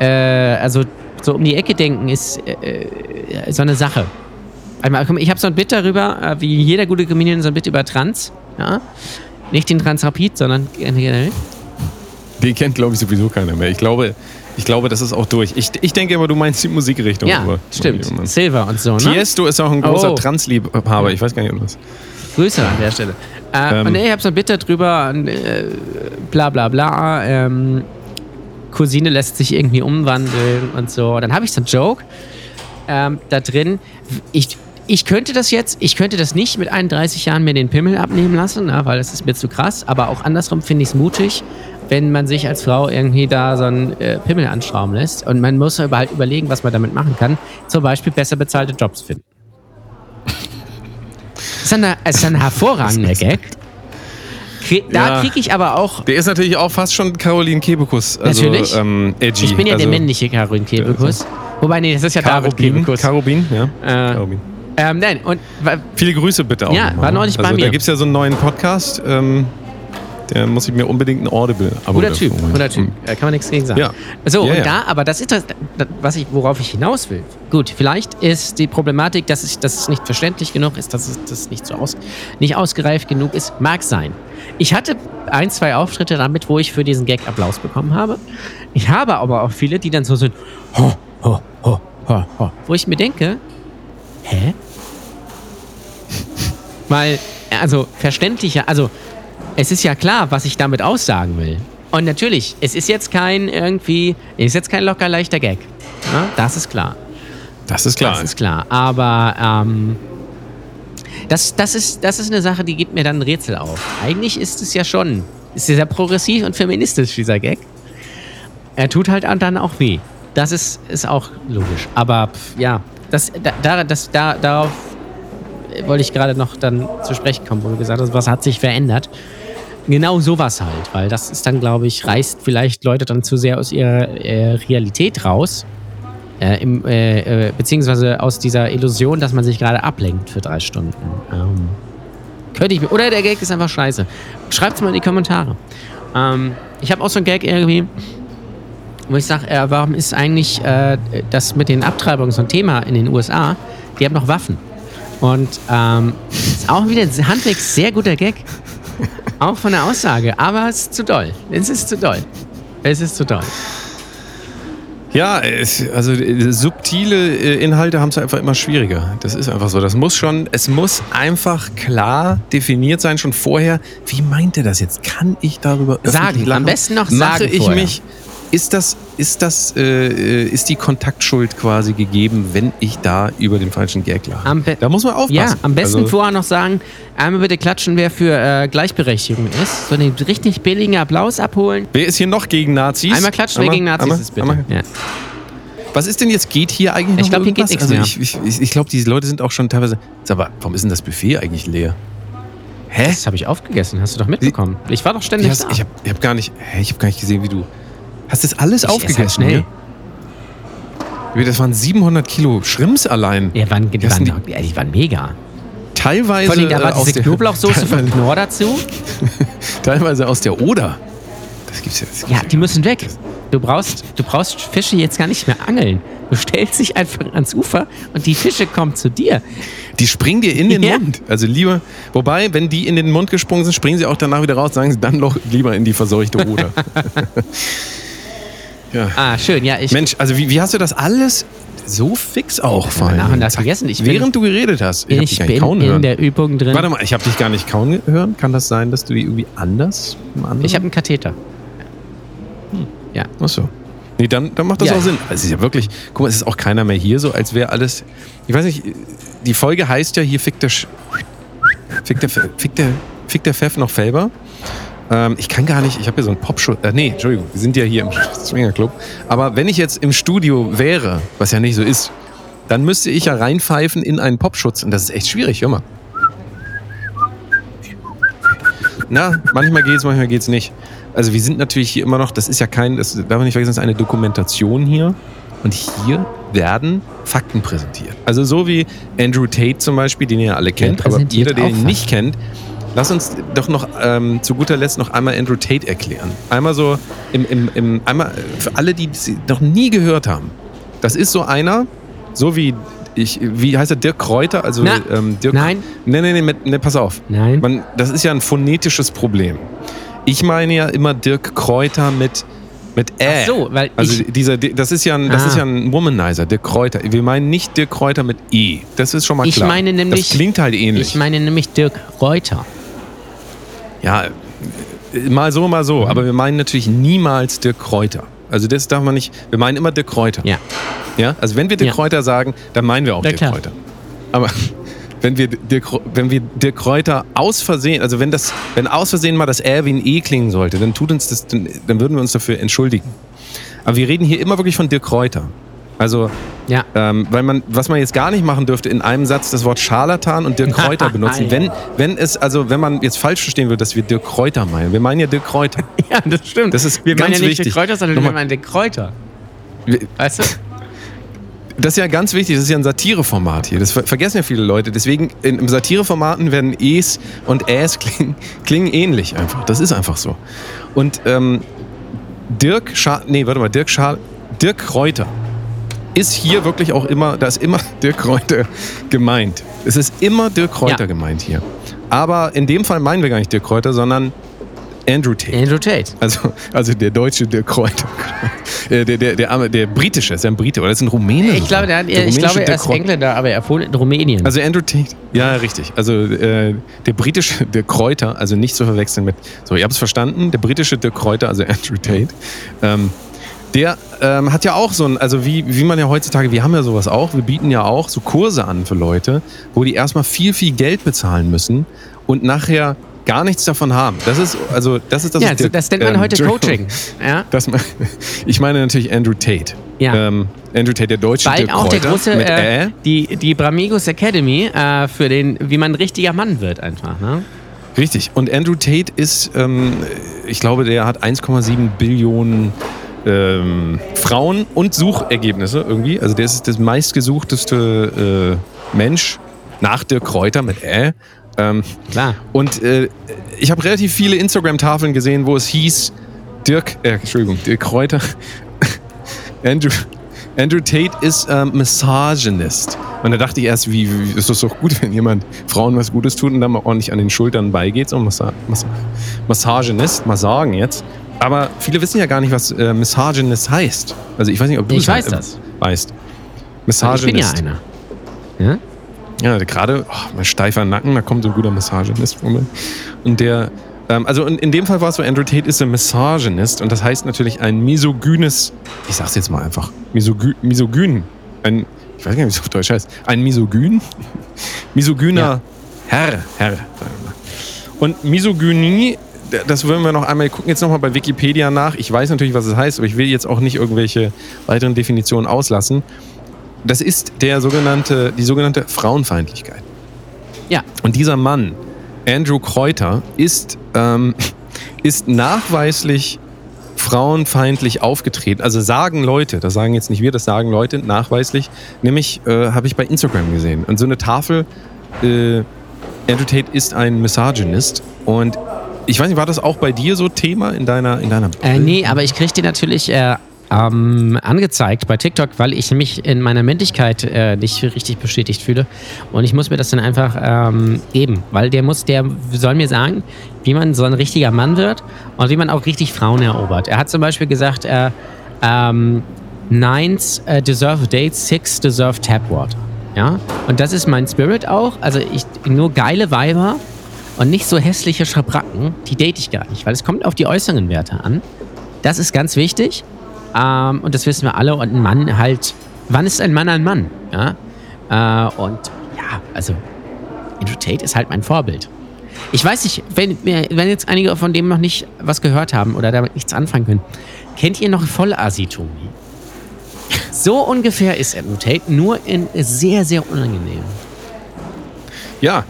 äh, also so um die Ecke denken ist äh, äh, so eine Sache. Ich habe so ein Bit darüber, äh, wie jeder gute Comedian so ein Bit über Trans. Ja? Nicht den Transrapid, sondern generell. Den kennt, glaube ich, sowieso keiner mehr. Ich glaube, ich glaube, das ist auch durch. Ich, ich denke immer, du meinst die Musikrichtung. Ja, aber- stimmt. aber- Silver und so, ne? Tiesto ist auch ein großer Oh. Transliebhaber. Ich weiß gar nicht, ob das. Grüße an der Stelle. Äh, Ähm. und ich habe so ein Bit darüber, äh, bla bla bla. Ähm, Cousine lässt sich irgendwie umwandeln und so. Dann habe ich so einen Joke ähm, da drin. Ich, ich könnte das jetzt, ich könnte das nicht mit 31 Jahren mir den Pimmel abnehmen lassen, na, weil das ist mir zu krass. Aber auch andersrum finde ich es mutig, wenn man sich als Frau irgendwie da so einen äh, Pimmel anschrauben lässt. Und man muss halt überlegen, was man damit machen kann. Zum Beispiel besser bezahlte Jobs finden. Das ist ein, es ist ein hervorragender Gag. Da Ja. kriege ich aber auch. Der ist natürlich auch fast schon Caroline Kebekus. Also, Natürlich. Ähm, edgy. Ich bin ja also, der männliche Caroline Kebekus. Wobei, nee, das ist ja David. Kebekus. Karobin, ja. Äh, Karobin. ähm, nein, und Viele Grüße bitte auch. Ja, nochmal, war ne? neulich bei also, mir. Da gibt es ja so einen neuen Podcast. Ähm, der muss ich mir unbedingt ein Audible-Abo guter dafür Typ, guter Typ. Da kann man nichts gegen sagen. Ja. So, Ja, und ja. da, aber das ist das, was ich, worauf ich hinaus will. Gut, vielleicht ist die Problematik, dass es, dass es nicht verständlich genug ist, dass es das nicht so aus, nicht ausgereift genug ist. Mag sein. Ich hatte ein, zwei Auftritte damit, wo ich für diesen Gag Applaus bekommen habe. Ich habe aber auch viele, die dann so sind, ho, ho, ho, ho, ho. wo ich mir denke, hä? Weil, also verständlicher, also es ist ja klar, was ich damit aussagen will. Und natürlich, es ist jetzt kein irgendwie, es ist jetzt kein locker leichter Gag. Ja, das ist klar. Das ist klar. Das ist klar. Aber ähm, das, das, ist, das ist eine Sache, die gibt mir dann ein Rätsel auf. Eigentlich ist es ja schon, ist sehr progressiv und feministisch, dieser Gag. Er tut halt dann auch weh. Das ist, ist auch logisch. Aber pff, ja, das, da, da, das, da, darauf wollte ich gerade noch dann zu sprechen kommen, wo du gesagt hast, was hat sich verändert. Genau sowas halt, weil das ist dann, glaube ich, reißt vielleicht Leute dann zu sehr aus ihrer äh, Realität raus. Äh, im, äh, äh, beziehungsweise aus dieser Illusion, dass man sich gerade ablenkt für drei Stunden. Ähm, könnte ich mir. Oder der Gag ist einfach scheiße. Schreibt es mal in die Kommentare. Ähm, ich habe auch so einen Gag irgendwie, wo ich sage, äh, warum ist eigentlich äh, das mit den Abtreibungen so ein Thema in den USA? Die haben noch Waffen. Und ähm, ist auch wieder ein handwegs sehr guter Gag. Auch von der Aussage. Aber es ist zu doll. Es ist zu doll. Es ist zu doll. Ja, es, also äh, subtile äh, Inhalte haben es einfach immer schwieriger. Das ist einfach so. Das muss schon, es muss einfach klar definiert sein, schon vorher. Wie meint er das jetzt? Kann ich darüber Sagen, öffentlich am lachen? besten noch Mache sagen ich vorher. mich. Ist das, ist das, äh, äh, ist die Kontaktschuld quasi gegeben, wenn ich da über den falschen Gag lache? Da muss man aufpassen. Ja, am besten also, vorher noch sagen, einmal bitte klatschen, wer für äh, Gleichberechtigung ist. So einen richtig billigen Applaus abholen. Wer ist hier noch gegen Nazis? Einmal klatschen, wer gegen Nazis ist, bitte. einmal. Ja. Was ist denn jetzt? Geht hier eigentlich noch Ich glaub, hier geht nichts also ich, ich, ich glaube, diese Leute sind auch schon teilweise. Sag mal, warum ist denn das Buffet eigentlich leer? Hä? Das habe ich aufgegessen, hast du doch mitbekommen. Ich war doch ständig Ich, hast, da. ich habe hab gar nicht, hä, ich habe gar nicht gesehen, wie du. Hast das alles Ich esse aufgegessen? halt schnell. hier? Das waren 700 Kilo Schrimps allein. Ja, waren, die, waren, ja, die waren mega. Teilweise, Vor allem, da äh, war aus diese der- Knoblauchsoße von Knorr dazu. teilweise aus der Oder. Das gibt's ja. Das gibt's Ja, die müssen weg. Du brauchst, du brauchst Fische jetzt gar nicht mehr angeln. Du stellst dich einfach ans Ufer und die Fische kommen zu dir. Die springen dir in den Ja. Mund. Also lieber, wobei, wenn die in den Mund gesprungen sind, springen sie auch danach wieder raus, sagen sie dann doch lieber in die verseuchte Oder. ja. Ah, schön. Ja, ich Mensch, also wie, wie hast du das alles so fix auch habe nach und Zack. gegessen. Ich bin, Während du geredet hast. Ich, hab dich ich gar nicht bin in hören. der Übung drin. Warte mal, ich habe dich gar nicht kauen hören. Kann das sein, dass du die irgendwie anders? Ich habe einen Katheter. Ach so. Nee, dann, dann macht das Ja. auch Sinn. Es ist ja wirklich, guck mal, es ist auch keiner mehr hier, so als wäre alles. Ich weiß nicht, die Folge heißt ja hier Fick der, Sch- Fick der, Fick der, Fick der Pfeff noch Felber. Ähm, ich kann gar nicht, ich habe hier so einen Popschutz. Äh, nee, Entschuldigung, wir sind ja hier im Swingerclub. Aber wenn ich jetzt im Studio wäre, was ja nicht so ist, dann müsste ich ja reinpfeifen in einen Popschutz. Und das ist echt schwierig, hör mal. Na, manchmal geht's, manchmal geht's nicht. Also wir sind natürlich hier immer noch, das ist ja kein, das darf man nicht vergessen, das ist eine Dokumentation hier. Und hier werden Fakten präsentiert. Also so wie Andrew Tate zum Beispiel, den ihr alle kennt, aber jeder, der ihn nicht kennt, lass uns doch noch ähm, zu guter Letzt noch einmal Andrew Tate erklären. Einmal so, im, im, im, einmal äh, für alle, die es noch nie gehört haben. Das ist so einer, so wie ich, wie heißt er, Dirk Kräuter? Also, Na, ähm, Dirk, nein. Nee, nee, mit, nee, pass auf. Nein. Man, das ist ja ein phonetisches Problem. Ich meine ja immer Dirk Kräuter mit, mit Ä. Ach so, weil also ich- dieser, das ist ja ein, das Ah. ist ja ein Womanizer, Dirk Kräuter. Wir meinen nicht Dirk Kräuter mit E. Das ist schon mal Ich klar. meine nämlich- Das klingt halt ähnlich. Ich meine nämlich Dirk Reuter. Ja, mal so, mal so. Aber wir meinen natürlich niemals Dirk Kräuter. Also das darf man nicht. Wir meinen immer Dirk Kräuter. Ja. Ja? Also wenn wir Dirk Ja. Kräuter sagen, dann meinen wir auch Na Dirk klar. Kräuter. Aber wenn wir Dirk, wenn wir Dirk Kräuter aus Versehen, also wenn das, wenn aus Versehen mal das R wie ein E klingen sollte, dann tut uns das, dann, dann würden wir uns dafür entschuldigen. Aber wir reden hier immer wirklich von Dirk Kräuter. Also, Ja. ähm, weil man, was man jetzt gar nicht machen dürfte, in einem Satz das Wort Scharlatan und Dirk Kräuter benutzen. Wenn, wenn es, also wenn man jetzt falsch verstehen würde, dass wir Dirk Kräuter meinen. Wir meinen ja Dirk Kräuter. Ja, das stimmt. Das ist wir ganz meinen ja nicht wichtig. Dirk Kräuter, sondern Nochmal. wir meinen Dirk Kräuter. Weißt du? Das ist ja ganz wichtig, das ist ja ein Satireformat hier. Das ver vergessen ja viele Leute. Deswegen in, Satireformaten werden E's und Äs klingen, klingen ähnlich einfach. Das ist einfach so. Und ähm, Dirk Scha nee, warte mal, Dirk Scha Dirk Kräuter ist hier wirklich auch immer, da ist immer Dirk Kräuter gemeint. Es ist immer Dirk Kräuter Ja. gemeint hier. Aber in dem Fall meinen wir gar nicht Dirk Kräuter, sondern Andrew Tate. Andrew Tate. Also, also der deutsche Dirk Kräuter. Äh, der, der, der, der, der britische, ist ja ein Brite, oder ist ein Rumäne? Ich glaube, der hat, ich rumänische glaube, er ist. Engländer, aber er wohnt in Rumänien. Also Andrew Tate. Ja, richtig. Also äh, der britische Dirk Kräuter, also nicht zu verwechseln mit. So, ihr habt es verstanden. Der britische Dirk Kräuter, also Andrew Tate. Ähm, der ähm, hat ja auch so ein, also wie, wie man ja heutzutage, wir haben ja sowas auch, wir bieten ja auch so Kurse an für Leute, wo die erstmal viel, viel Geld bezahlen müssen und nachher gar nichts davon haben. Das ist, also, das ist das. ja, ist der- das nennt man ähm, heute. Coaching. Ja? Das, ich meine natürlich Andrew Tate. Ja. Ähm, Andrew Tate, der deutsche Weil Dirk auch der Kräuter große, mit äh, die, die Bramigos Academy äh, für den, wie man ein richtiger Mann wird einfach. Ne? Richtig. Und Andrew Tate ist, ähm, ich glaube, der hat 1,7 Billionen ähm, Frauen und Suchergebnisse irgendwie. Also der ist das meistgesuchteste äh, Mensch nach Dirk Kräuter mit Ä. Ähm, Klar. und äh, ich habe relativ viele Instagram-Tafeln gesehen, wo es hieß, Dirk, äh, Entschuldigung, Dirk Kräuter, Andrew, Andrew Tate ist ähm, Misogynist. Und da dachte ich erst, wie, wie ist das doch gut, wenn jemand Frauen was Gutes tut und dann mal ordentlich an den Schultern beigeht. So Massa Massa Misogynist, mal sagen jetzt. Aber viele wissen ja gar nicht, was äh, Misogynist heißt. Also ich weiß nicht, ob du Ich es weiß das. weißt. Ich bin ja Misogynist. einer. Ja? Ja, gerade, oh, mein steifer Nacken, da kommt so ein guter Massagenist vor mir. Und der, ähm, also in, in dem Fall war es so, Andrew Tate ist ein Misogynist und das heißt natürlich ein misogynes, ich sag's jetzt mal einfach, misogü, misogyn, ein, ich weiß gar nicht, wie es auf Deutsch heißt, ein misogyn? Misogyner Ja. Herr, Herr. Und Misogynie, das wollen wir noch einmal, gucken jetzt nochmal bei Wikipedia nach. Ich weiß natürlich, was es heißt, aber ich will jetzt auch nicht irgendwelche weiteren Definitionen auslassen. Das ist der sogenannte, die sogenannte Frauenfeindlichkeit. Ja. Und dieser Mann, Andrew Kräuter, ist, ähm, ist nachweislich frauenfeindlich aufgetreten. Also sagen Leute, das sagen jetzt nicht wir, das sagen Leute nachweislich. Nämlich äh, habe ich bei Instagram gesehen. Und so eine Tafel, äh, Andrew Tate ist ein Misogynist. Und ich weiß nicht, war das auch bei dir so Thema in deiner, in deiner Äh, nee, aber ich krieg die natürlich äh, ähm, angezeigt bei TikTok, weil ich mich in meiner Männlichkeit äh, nicht richtig bestätigt fühle. Und ich muss mir das dann einfach ähm, geben, weil der muss, der soll mir sagen, wie man so ein richtiger Mann wird und wie man auch richtig Frauen erobert. Er hat zum Beispiel gesagt, äh, ähm, Nines äh, deserve dates, six deserve tap water. Ja, und das ist mein Spirit auch. Also ich nur geile Weiber und nicht so hässliche Schabracken, die date ich gar nicht, weil es kommt auf die äußeren Werte an. Das ist ganz wichtig. Ähm, und das wissen wir alle. Und ein Mann halt, wann ist ein Mann ein Mann? Ja? Äh, und ja, also Andrew Tate ist halt mein Vorbild. Ich weiß nicht, wenn, mir- wenn jetzt einige von dem noch nicht was gehört haben oder damit nichts anfangen können, kennt ihr noch Vollasitomie? So ungefähr ist Andrew Tate, nur in sehr, sehr unangenehm. Ja,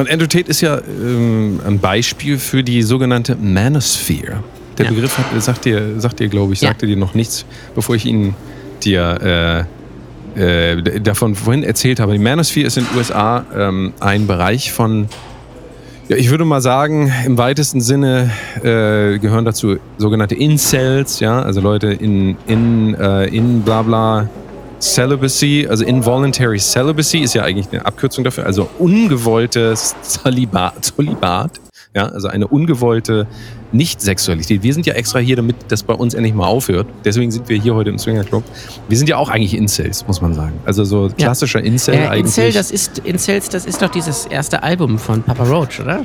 und Andrew Tate ist ja ähm, ein Beispiel für die sogenannte Manosphere. Der Ja. Begriff hat, sagt dir, sagt dir glaube ich, Ja. sagte dir noch nichts, bevor ich ihn dir äh, äh, davon vorhin erzählt habe. Die Manosphere ist in den USA ähm, ein Bereich von Ja, ich würde mal sagen, im weitesten Sinne äh, gehören dazu sogenannte Incels, ja, also Leute in, in, äh, in bla bla Celibacy, also Involuntary Celibacy ist ja eigentlich eine Abkürzung dafür, also ungewoltes Zölibat, Zölibat ja, also eine ungewollte Nicht-Sexualität. Wir sind ja extra hier, damit das bei uns endlich mal aufhört. Deswegen sind wir hier heute im Swinger Club. Wir sind ja auch eigentlich Incels, muss man sagen. Also so klassischer Incel Äh, eigentlich. Incel, das ist, Incels, das ist doch dieses erste Album von Papa Roach, oder?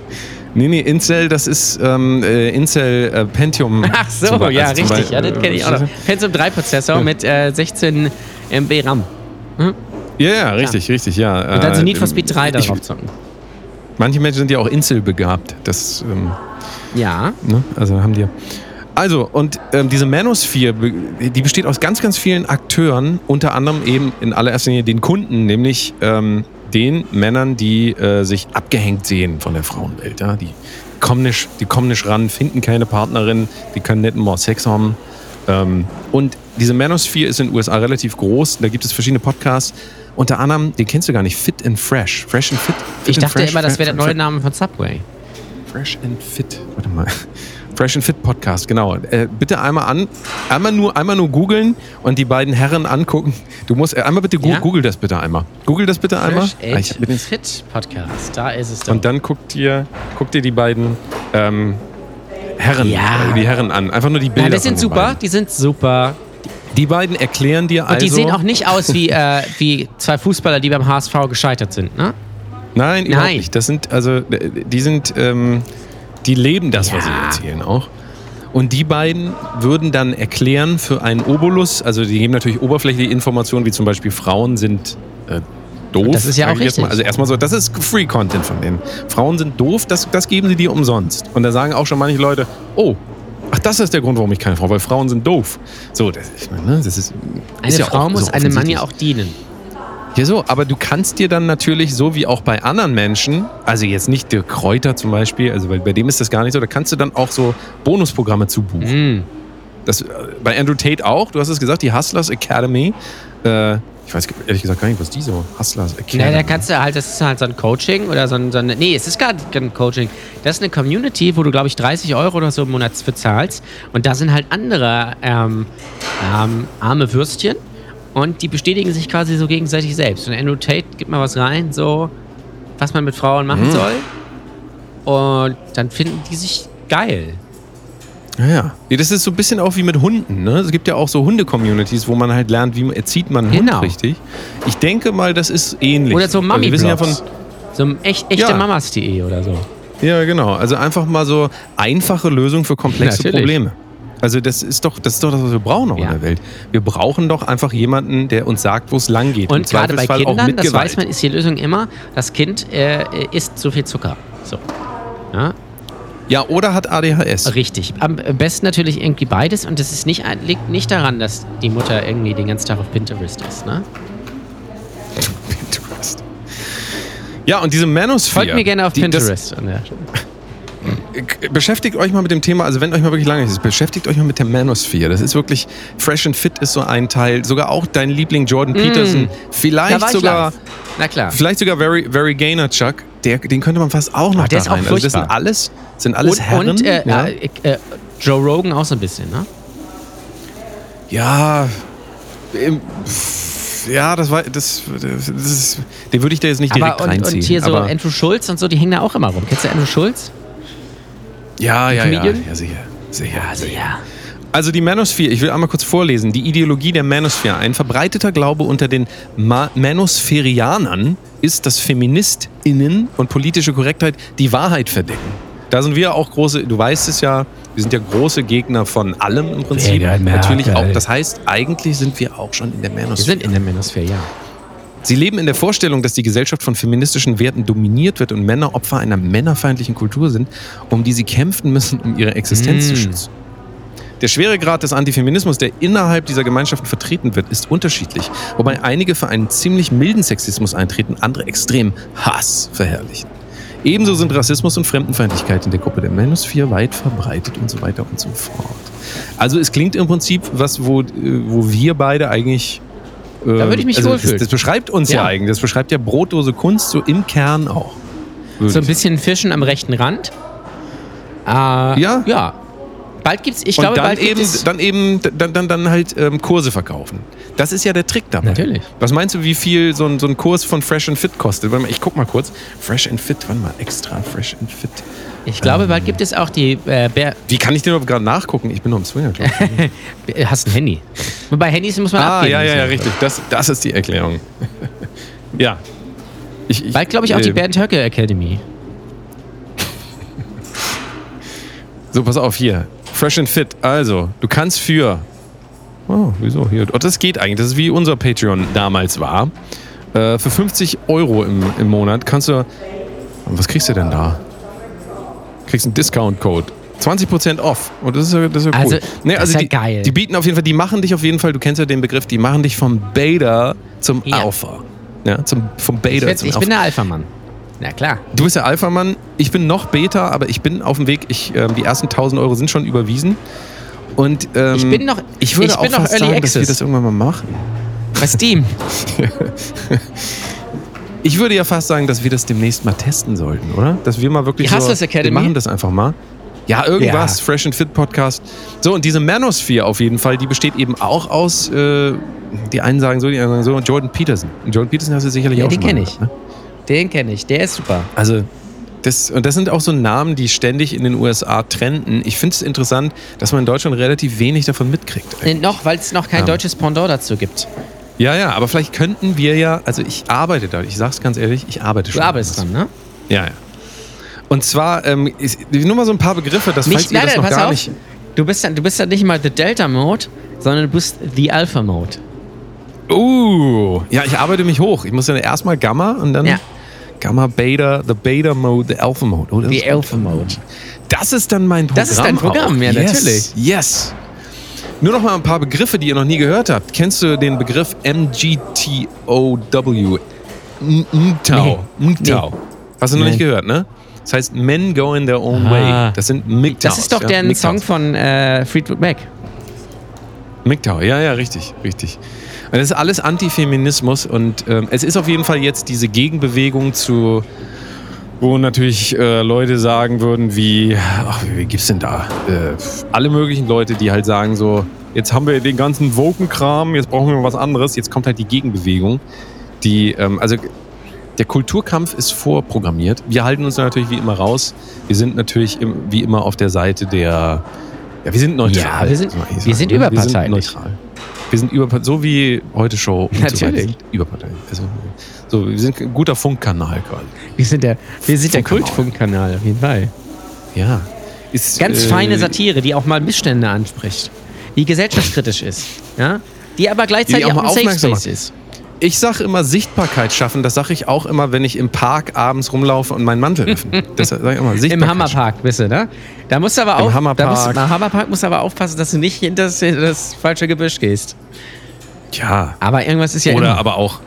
Nee, nee, Incel, das ist ähm, äh, Incel äh, Pentium. Ach so, ja, also richtig. Be- Ja, das kenne ich auch noch. Pentium 3 Prozessor mit äh, 16 MB RAM. Ja, ja, richtig, richtig, ja. Und dann so Äh, Need for Speed 3 ich- darauf zocken. Manche Menschen sind ja auch Incel-begabt. Das, ähm, Ja. ne? also haben die ja. Also, und ähm, diese Manosphere, die besteht aus ganz, ganz vielen Akteuren, unter anderem eben in allererster Linie den Kunden, nämlich ähm, den Männern, die äh, sich abgehängt sehen von der Frauenwelt. Ja? Die, kommen nicht, die kommen nicht ran, finden keine Partnerin, die können nicht mehr Sex haben. Ähm, und diese Manosphere ist in den USA relativ groß. Da gibt es verschiedene Podcasts. Unter anderem, den kennst du gar nicht, Fit and Fresh. Fresh and Fit. Fit Ich and dachte Fresh, immer, das wäre der neue Name von Subway. Fresh and Fit. Warte mal. Fresh and Fit Podcast, genau. Äh, bitte einmal an, einmal nur, einmal nur googeln und die beiden Herren angucken. Du musst äh, einmal bitte gu Ja? google das bitte einmal. Google das bitte einmal. Fresh Ah, mir den- and Fit Podcast. Da ist es doch. und dann guckt ihr, guckt ihr die beiden ähm, Herren, Ja. äh, die Herren an. Einfach nur die Bilder. ja, die von sind super. Beiden. Die sind super. Die beiden erklären dir Und also. die sehen auch nicht aus wie, äh, wie zwei Fußballer, die beim HSV gescheitert sind, ne? Nein, überhaupt Nein. nicht. Das sind, also, die sind, ähm, die leben das, was sie Ja. erzählen auch. Und die beiden würden dann erklären für einen Obolus, also die geben natürlich oberflächliche Informationen, wie zum Beispiel Frauen sind äh, doof. Das ist ja auch ich jetzt mal. richtig. Also erstmal so, das ist Free Content von denen. Frauen sind doof, das, das geben sie dir umsonst. Und da sagen auch schon manche Leute, oh, ach, das ist der Grund, warum ich keine Frau, weil Frauen sind doof. So, das, ich meine, ne, das ist. Eine ist ja Frau muss so einem Mann ja auch dienen. Ja, so, aber du kannst dir dann natürlich, so wie auch bei anderen Menschen, also jetzt nicht der Kräuter zum Beispiel, also weil bei dem ist das gar nicht so, da kannst du dann auch so Bonusprogramme zubuchen. Mm. Das, äh, bei Andrew Tate auch, du hast es gesagt, die Hustlers Academy. Äh, ich weiß ehrlich gesagt gar nicht, was die so Hustlers Academy. Na, da kannst du halt, das ist halt so ein Coaching oder so ein, so ein nee, es ist gar kein Coaching. Das ist eine Community, wo du, glaube ich, 30 Euro oder so im Monat für zahlst. Und da sind halt andere ähm, ähm, arme Würstchen und die bestätigen sich quasi so gegenseitig selbst. Und Andrew Tate gibt mal was rein, so, was man mit Frauen machen soll. Und dann finden die sich geil. Ja, ja. Nee, Das ist so ein bisschen auch wie mit Hunden. Ne? Es gibt ja auch so Hunde-Communities, wo man halt lernt, wie man, erzieht man einen Genau. Hund richtig. Ich denke mal, das ist ähnlich. Oder so wir wissen ja von. So echt, echte Ja. Mamas.de oder so. Ja, genau. Also einfach mal so einfache Lösungen für komplexe Natürlich. Probleme. Also das ist doch, das ist doch das, was wir brauchen auch Ja. in der Welt. Wir brauchen doch einfach jemanden, der uns sagt, wo es lang geht. Und gerade bei Kindern, das Gewalt. weiß man, ist die Lösung immer, das Kind äh, isst zu viel Zucker. So. Ja, Ja, oder hat ADHS. richtig. Am besten natürlich irgendwie beides und das ist nicht, liegt nicht daran, dass die Mutter irgendwie den ganzen Tag auf Pinterest ist. Ne? Pinterest. Ja, und diese Manosphere. Folgt mir gerne auf die- Pinterest. an der- beschäftigt euch mal mit dem Thema, also wenn euch mal wirklich lange ist, beschäftigt euch mal mit der Manosphere. Das ist wirklich, Fresh and Fit ist so ein Teil, sogar auch dein Liebling Jordan Peterson, Mm. Da vielleicht sogar, live. Na klar. vielleicht sogar Very, Very Gaynerchuk, der, den könnte man fast auch noch Ah, der da ist auch rein. Also das sind furchtbar. alles, sind alles und Herren. und äh, ja. äh, äh, Joe Rogan auch so ein bisschen, ne? ja, pff, ja, das war, das, das ist, den würde ich da jetzt nicht direkt Aber und, reinziehen. und hier so Andrew Schulz und so, die hängen da auch immer rum. Kennst du Andrew Schulz? ja, ja, ja, ja, sicher, sicher, Also sicher. ja. Also die Manosphere, ich will einmal kurz vorlesen. Die Ideologie der Manosphere. Ein verbreiteter Glaube unter den Ma Manospherianern ist, dass FeministInnen und politische Korrektheit die Wahrheit verdecken. Da sind wir auch große, du weißt es ja, wir sind ja große Gegner von allem im Prinzip. Mega Natürlich auch. Das heißt, eigentlich sind wir auch schon in der Wir Manosphere. sind in der Manosphere, ja. Sie leben in der Vorstellung, dass die Gesellschaft von feministischen Werten dominiert wird und Männer Opfer einer männerfeindlichen Kultur sind, um die sie kämpfen müssen, um ihre Existenz zu Mm. schützen. Der Schweregrad des Antifeminismus, der innerhalb dieser Gemeinschaften vertreten wird, ist unterschiedlich, wobei einige für einen ziemlich milden Sexismus eintreten, andere extrem Hass verherrlichen. Ebenso sind Rassismus und Fremdenfeindlichkeit in der Gruppe der Manosphere weit verbreitet und so weiter und so fort. Also es klingt im Prinzip was, wo, äh, wo wir beide eigentlich Da würde ich mich also wohlfühlen. Das, das beschreibt uns ja. Ja. eigentlich. Das beschreibt ja Brotdose Kunst so im Kern auch. So ein bisschen Fischen am rechten Rand. Äh, Ja? Ja. Bald gibt's, ich und glaube, dann bald gibt eben, es. dann eben, dann, dann, dann halt ähm, Kurse verkaufen. Das ist ja der Trick dabei. Natürlich. Was meinst du, wie viel so ein, so ein Kurs von Fresh and Fit kostet? Warte mal, ich guck mal kurz. Fresh and Fit, warte mal, extra Fresh and Fit. Ich glaube, bald gibt es auch die äh, Bär. Wie kann ich den überhaupt gerade nachgucken? Ich bin nur im Swinger. Äh, Hast ein Handy. Wobei Handys muss man ah, abgeben. ja, ja, müssen. ja, richtig. Das, das ist die Erklärung. ja. Ich, ich, Bald glaube ich auch die äh, Bernd Höcke Academy. So, pass auf hier. Fresh and Fit. Also, du kannst für. Oh, wieso hier? Oh, das geht eigentlich. Das ist wie unser Patreon damals war. Äh, für 50 Euro im, im Monat kannst du. Was kriegst du denn da? Kriegst einen Discount-Code. 20% off. Und das ist ja, das ist ja cool. Also, nee, das also ist ja die, geil. Die bieten auf jeden Fall, die machen dich auf jeden Fall, du kennst ja den Begriff, die machen dich vom Beta zum Ja. Alpha. Ja, zum, vom Ich, Beta werd, zum ich Alpha. bin der Alpha-Mann. Na klar. Du bist der Alpha-Mann, ich bin noch Beta, aber ich bin auf dem Weg. Ich, ähm, die ersten 1000 Euro sind schon überwiesen. Und ähm, Ich bin noch- ich würde ich auch bin noch fast Early sagen, dass wir Access. das irgendwann mal machen. Bei Steam. Ich würde ja fast sagen, dass wir das demnächst mal testen sollten, oder? Dass wir mal wirklich Die so, Academy? Wir machen das einfach mal. Ja, irgendwas. Ja. Fresh and Fit Podcast. So, und diese Manosphere auf jeden Fall, die besteht eben auch aus, äh, die einen sagen so, die anderen sagen so, Jordan Peterson. Und Jordan Peterson hast du sicherlich Ja, auch den schon mal kenn gehört, ich. Ne? Den kenne ich. Der ist super. Also, das, und das sind auch so Namen, die ständig in den USA trenden. Ich finde es interessant, dass man in Deutschland relativ wenig davon mitkriegt. Äh, noch, weil es noch kein Ja. deutsches Pendant dazu gibt. Ja, ja, aber vielleicht könnten wir ja, also ich arbeite da, ich sag's ganz ehrlich, ich arbeite schon. Du arbeitest an dran, ne? Ja, ja. Und zwar, ähm, nur mal so ein paar Begriffe, das falls ihr das noch gar auf. nicht. Du bist, dann, du bist dann nicht mal the Delta Mode, sondern du bist the Alpha Mode. Uh, ja, ich arbeite mich hoch. Ich muss dann erstmal Gamma und dann Ja. Gamma, Beta, the Beta Mode, the Alpha Mode. Oh, The Alpha Mode. Das ist dann mein Programm. Das ist dein Programm, auch. ja, yes. natürlich. Yes. Nur noch mal ein paar Begriffe, die ihr noch nie gehört habt. Kennst du den Begriff MGTOW? MGTOW. MGTOW. Hast du noch nicht gehört, ne? Das heißt Men Go in Their Own. Way. Das sind MGTOWs. Das ist doch der. Song von äh, Fleetwood Mac. MGTOW, ja, ja, richtig, richtig. Und das ist alles Antifeminismus und ähm, es ist auf jeden Fall jetzt diese Gegenbewegung zu, wo natürlich äh, Leute sagen würden wie, ach, wie gibt's denn da? Äh, alle möglichen Leute, die halt sagen so, jetzt haben wir den ganzen Woken-Kram, jetzt brauchen wir was anderes. Jetzt kommt halt die Gegenbewegung, die, ähm, also der Kulturkampf ist vorprogrammiert. Wir halten uns natürlich wie immer raus. Wir sind natürlich im, wie immer auf der Seite der, ja, wir sind neutral. Ja, wir sind- eigentlich wir sind ne? überparteilich. Wir sind neutral. Wir sind über, so wie heute Show. und So Natürlich. überparteilich. Also, so, wir sind ein guter Funkkanal quasi. Wir sind der, wir sind der Funkkanal. Kultfunkkanal, auf jeden Fall. Ja. Ist, Ganz äh, feine Satire, die auch mal Missstände anspricht. Die gesellschaftskritisch ist. Ja? Die aber gleichzeitig Die auch auch, ein Safe aufmerksam Space ist. Ich sag immer Sichtbarkeit schaffen. Das sage ich auch immer, wenn ich im Park abends rumlaufe und meinen Mantel öffne. Das sage ich immer. Im Sichtbarkeit Hammerpark, bist du, ne? Da musst du aber Im auch. Hammerpark. Da musst, Im Hammerpark musst du aber aufpassen, dass du nicht hinter das, das falsche Gebüsch gehst. Ja. Aber irgendwas ist ja Oder immer. aber auch,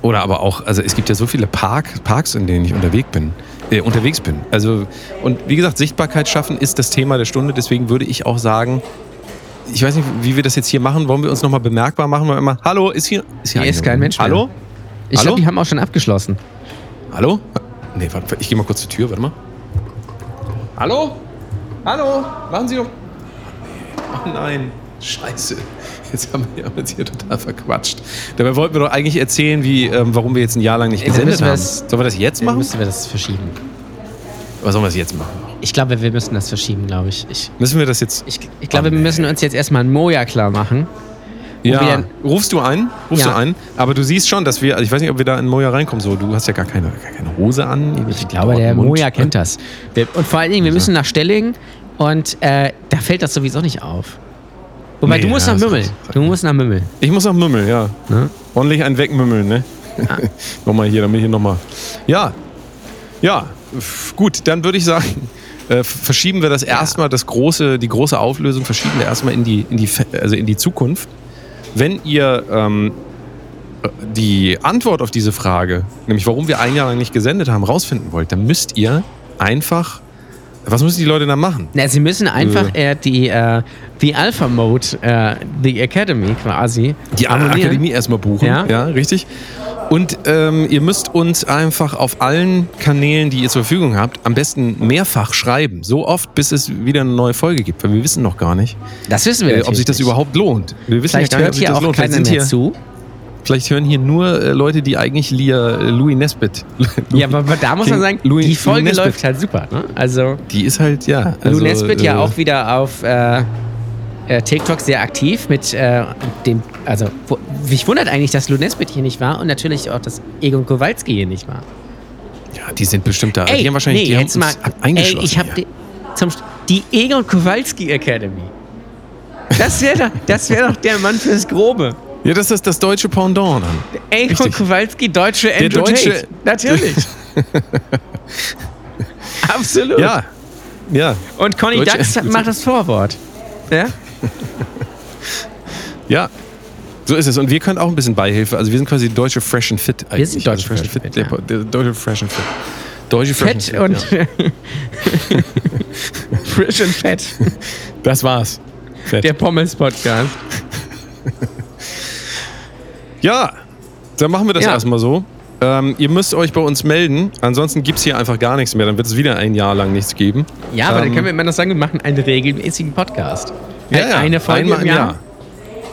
oder aber auch, also es gibt ja so viele Park, Parks, in denen ich unterwegs bin. Äh, unterwegs bin. Also, und wie gesagt, Sichtbarkeit schaffen ist das Thema der Stunde. Deswegen würde ich auch sagen, ich weiß nicht, wie wir das jetzt hier machen. Wollen wir uns nochmal bemerkbar machen? Weil immer, hallo, ist hier, ist hier, Hier ist kein Mensch mehr. Hallo? Ich glaube, die haben auch schon abgeschlossen. Hallo? Nee, warte, ich gehe mal kurz zur Tür, warte mal. Hallo? Hallo? Machen Sie doch. Oh nein, scheiße. Jetzt haben wir uns hier total verquatscht. Dabei wollten wir doch eigentlich erzählen, wie, ähm, warum wir jetzt ein Jahr lang nicht Dann gesendet haben. das- Sollen wir das jetzt Dann machen? müssen wir das verschieben. Oder sollen wir jetzt machen? Ich glaube, wir müssen das verschieben, glaube ich. Ich, Müssen wir das jetzt? ich, ich glaube, wir müssen uns jetzt erstmal ein Moja klar machen. ja. wir- Rufst du ein? Rufst Ja. du ein? Aber du siehst schon, dass wir, also ich weiß nicht, ob wir da in Moja reinkommen. So, du hast ja gar keine, gar keine Hose an. Ich glaube, der Moja kennt das. Und vor allen Dingen, wir müssen nach Stellingen und äh, da fällt das sowieso nicht auf. Wobei, Nee, du musst ja, nach Mümmel. Du musst nach Mümmel. Ich muss nach Mümmel, ja. Ne? Ordentlich ein Wegmümmeln, ne? nochmal hier, damit hier nochmal. Ja. Ja, gut, dann würde ich sagen, äh, verschieben wir das erstmal, das große, die große Auflösung verschieben wir erstmal in die, in die, also in die Zukunft. Wenn ihr ähm, die Antwort auf diese Frage, nämlich warum wir ein Jahr lang nicht gesendet haben, rausfinden wollt, dann müsst ihr einfach Was müssen die Leute da machen? Na, sie müssen einfach äh, die, äh, die Alpha Mode, äh, die Academy quasi. Die abonnieren. Akademie erstmal buchen. Ja. ja richtig. Und ähm, ihr müsst uns einfach auf allen Kanälen, die ihr zur Verfügung habt, am besten mehrfach schreiben. So oft, bis es wieder eine neue Folge gibt. Weil wir wissen noch gar nicht, Das wissen wir äh, ob sich das nicht. überhaupt lohnt. Wir wissen Vielleicht ja gar hört nicht, ob sich hier das auch lohnt. Vielleicht keiner sind mehr hier, zu. Vielleicht hören hier nur äh, Leute, die eigentlich Lia, äh, Louis Nesbitt. Ja, aber, aber da muss man sagen, Louis- die Folge Louis Nesbitt. läuft halt super. Ne? Also, Die ist halt, ja. Also, Nesbitt ja äh, auch wieder auf äh, äh, TikTok sehr aktiv mit dem, also wo, mich wundert eigentlich, dass Lou Nesbitt hier nicht war und natürlich auch, dass Egon Kowalski hier nicht war. Ja, die sind bestimmt da. Ey, die haben wahrscheinlich nee, die haben jetzt mal, eingeschlossen. ey, ich habe die, die Egon Kowalski Academy. Das wäre doch, das wär doch der Mann fürs Grobe. Ja, das ist das deutsche Pendant Richtig. Kowalski, deutsche Andrew deutsche- Tate. Natürlich. Absolut. Ja. Ja. Und Conny Deutsche Dax Andrew macht das Vorwort. Ja? Ja. So ist es. Und wir können auch ein bisschen Beihilfe. Also wir sind quasi deutsche Fresh and Fit eigentlich. Wir sind deutsche Also Fresh and Fit, Der, ja. deutsche Fresh and Fit. Deutsche Fresh Fett and und Fit. Ja. frisch und fett. Das war's. Fett. Der Pommes-Podcast. Ja. Dann machen wir das Ja. erstmal so. Ähm, ihr müsst euch bei uns melden. Ansonsten gibt es hier einfach gar nichts mehr. Dann wird es wieder ein Jahr lang nichts geben. Ja, aber dann Ähm, können wir immer noch sagen, wir machen einen regelmäßigen Podcast. Ja, Halt ja. Eine Folge Einmal im Jahr.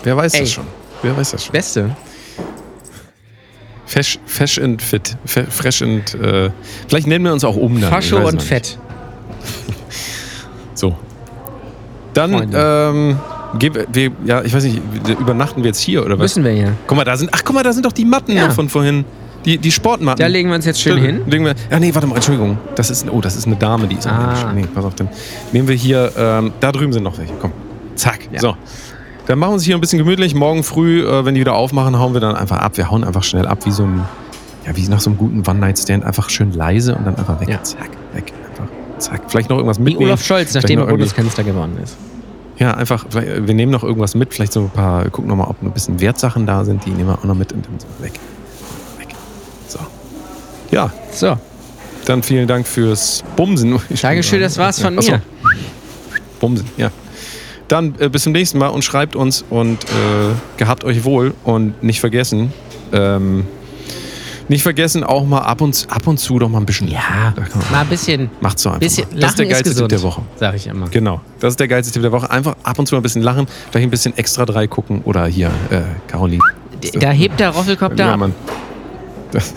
Wer weiß Ey. das schon? Wer weiß das schon? Beste. Fesch, fesch and fit. Fe, fresh and. Äh, vielleicht nennen wir uns auch um dann. Fascho und. Fett. So. Dann, ähm, wir, wir, ja, ich weiß nicht, übernachten wir jetzt hier oder was? Müssen wir hier. Guck mal, da sind, ach guck mal, da sind doch die Matten Ja. noch von vorhin. Die, die Sportmatten. Da legen wir uns jetzt schön Da hin. Legen wir, ja, nee, warte mal, Entschuldigung. Das ist, oh, das ist eine Dame, die ist Ah. Nee, pass auf, dann nehmen wir hier, ähm, da drüben sind noch welche. Komm, zack. Ja. So. Dann machen wir uns hier ein bisschen gemütlich. Morgen früh, äh, wenn die wieder aufmachen, hauen wir dann einfach ab. Wir hauen einfach schnell ab, wie so ein, ja, wie nach so einem guten One-Night-Stand. Einfach schön leise und dann einfach weg. Ja. Zack, weg. Einfach, zack. Vielleicht noch irgendwas Wie mitnehmen. Olaf Scholz, nachdem er Bundeskanzler geworden ist. Ja, einfach, wir nehmen noch irgendwas mit, vielleicht so ein paar, gucken nochmal, ob ein bisschen Wertsachen da sind, die nehmen wir auch noch mit und dann so weg. Weg. So. Ja, So, dann vielen Dank fürs Bumsen. Dankeschön, das war's von Achso, mir. Bumsen, ja. Dann äh, bis zum nächsten Mal und schreibt uns und äh, gehabt euch wohl und nicht vergessen, ähm, nicht vergessen auch mal ab und, ab und zu doch mal ein bisschen. Ja, Da mal ein bisschen, Macht's so einfach. bisschen mal. Das ist der geilste Tipp gesund, der Woche. sag ich immer. Genau, das ist der geilste Tipp der Woche. Einfach ab und zu mal ein bisschen lachen, vielleicht ein bisschen extra drei gucken oder hier, äh, Caroline. Da hebt der Roffelkopter Ja, ab. Mann. Das,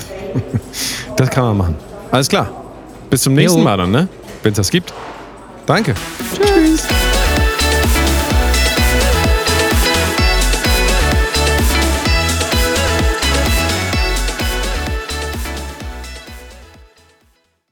das kann man machen. Alles klar. Bis zum nächsten Jo. Mal dann, ne? Wenn es das gibt. Danke. Tschüss.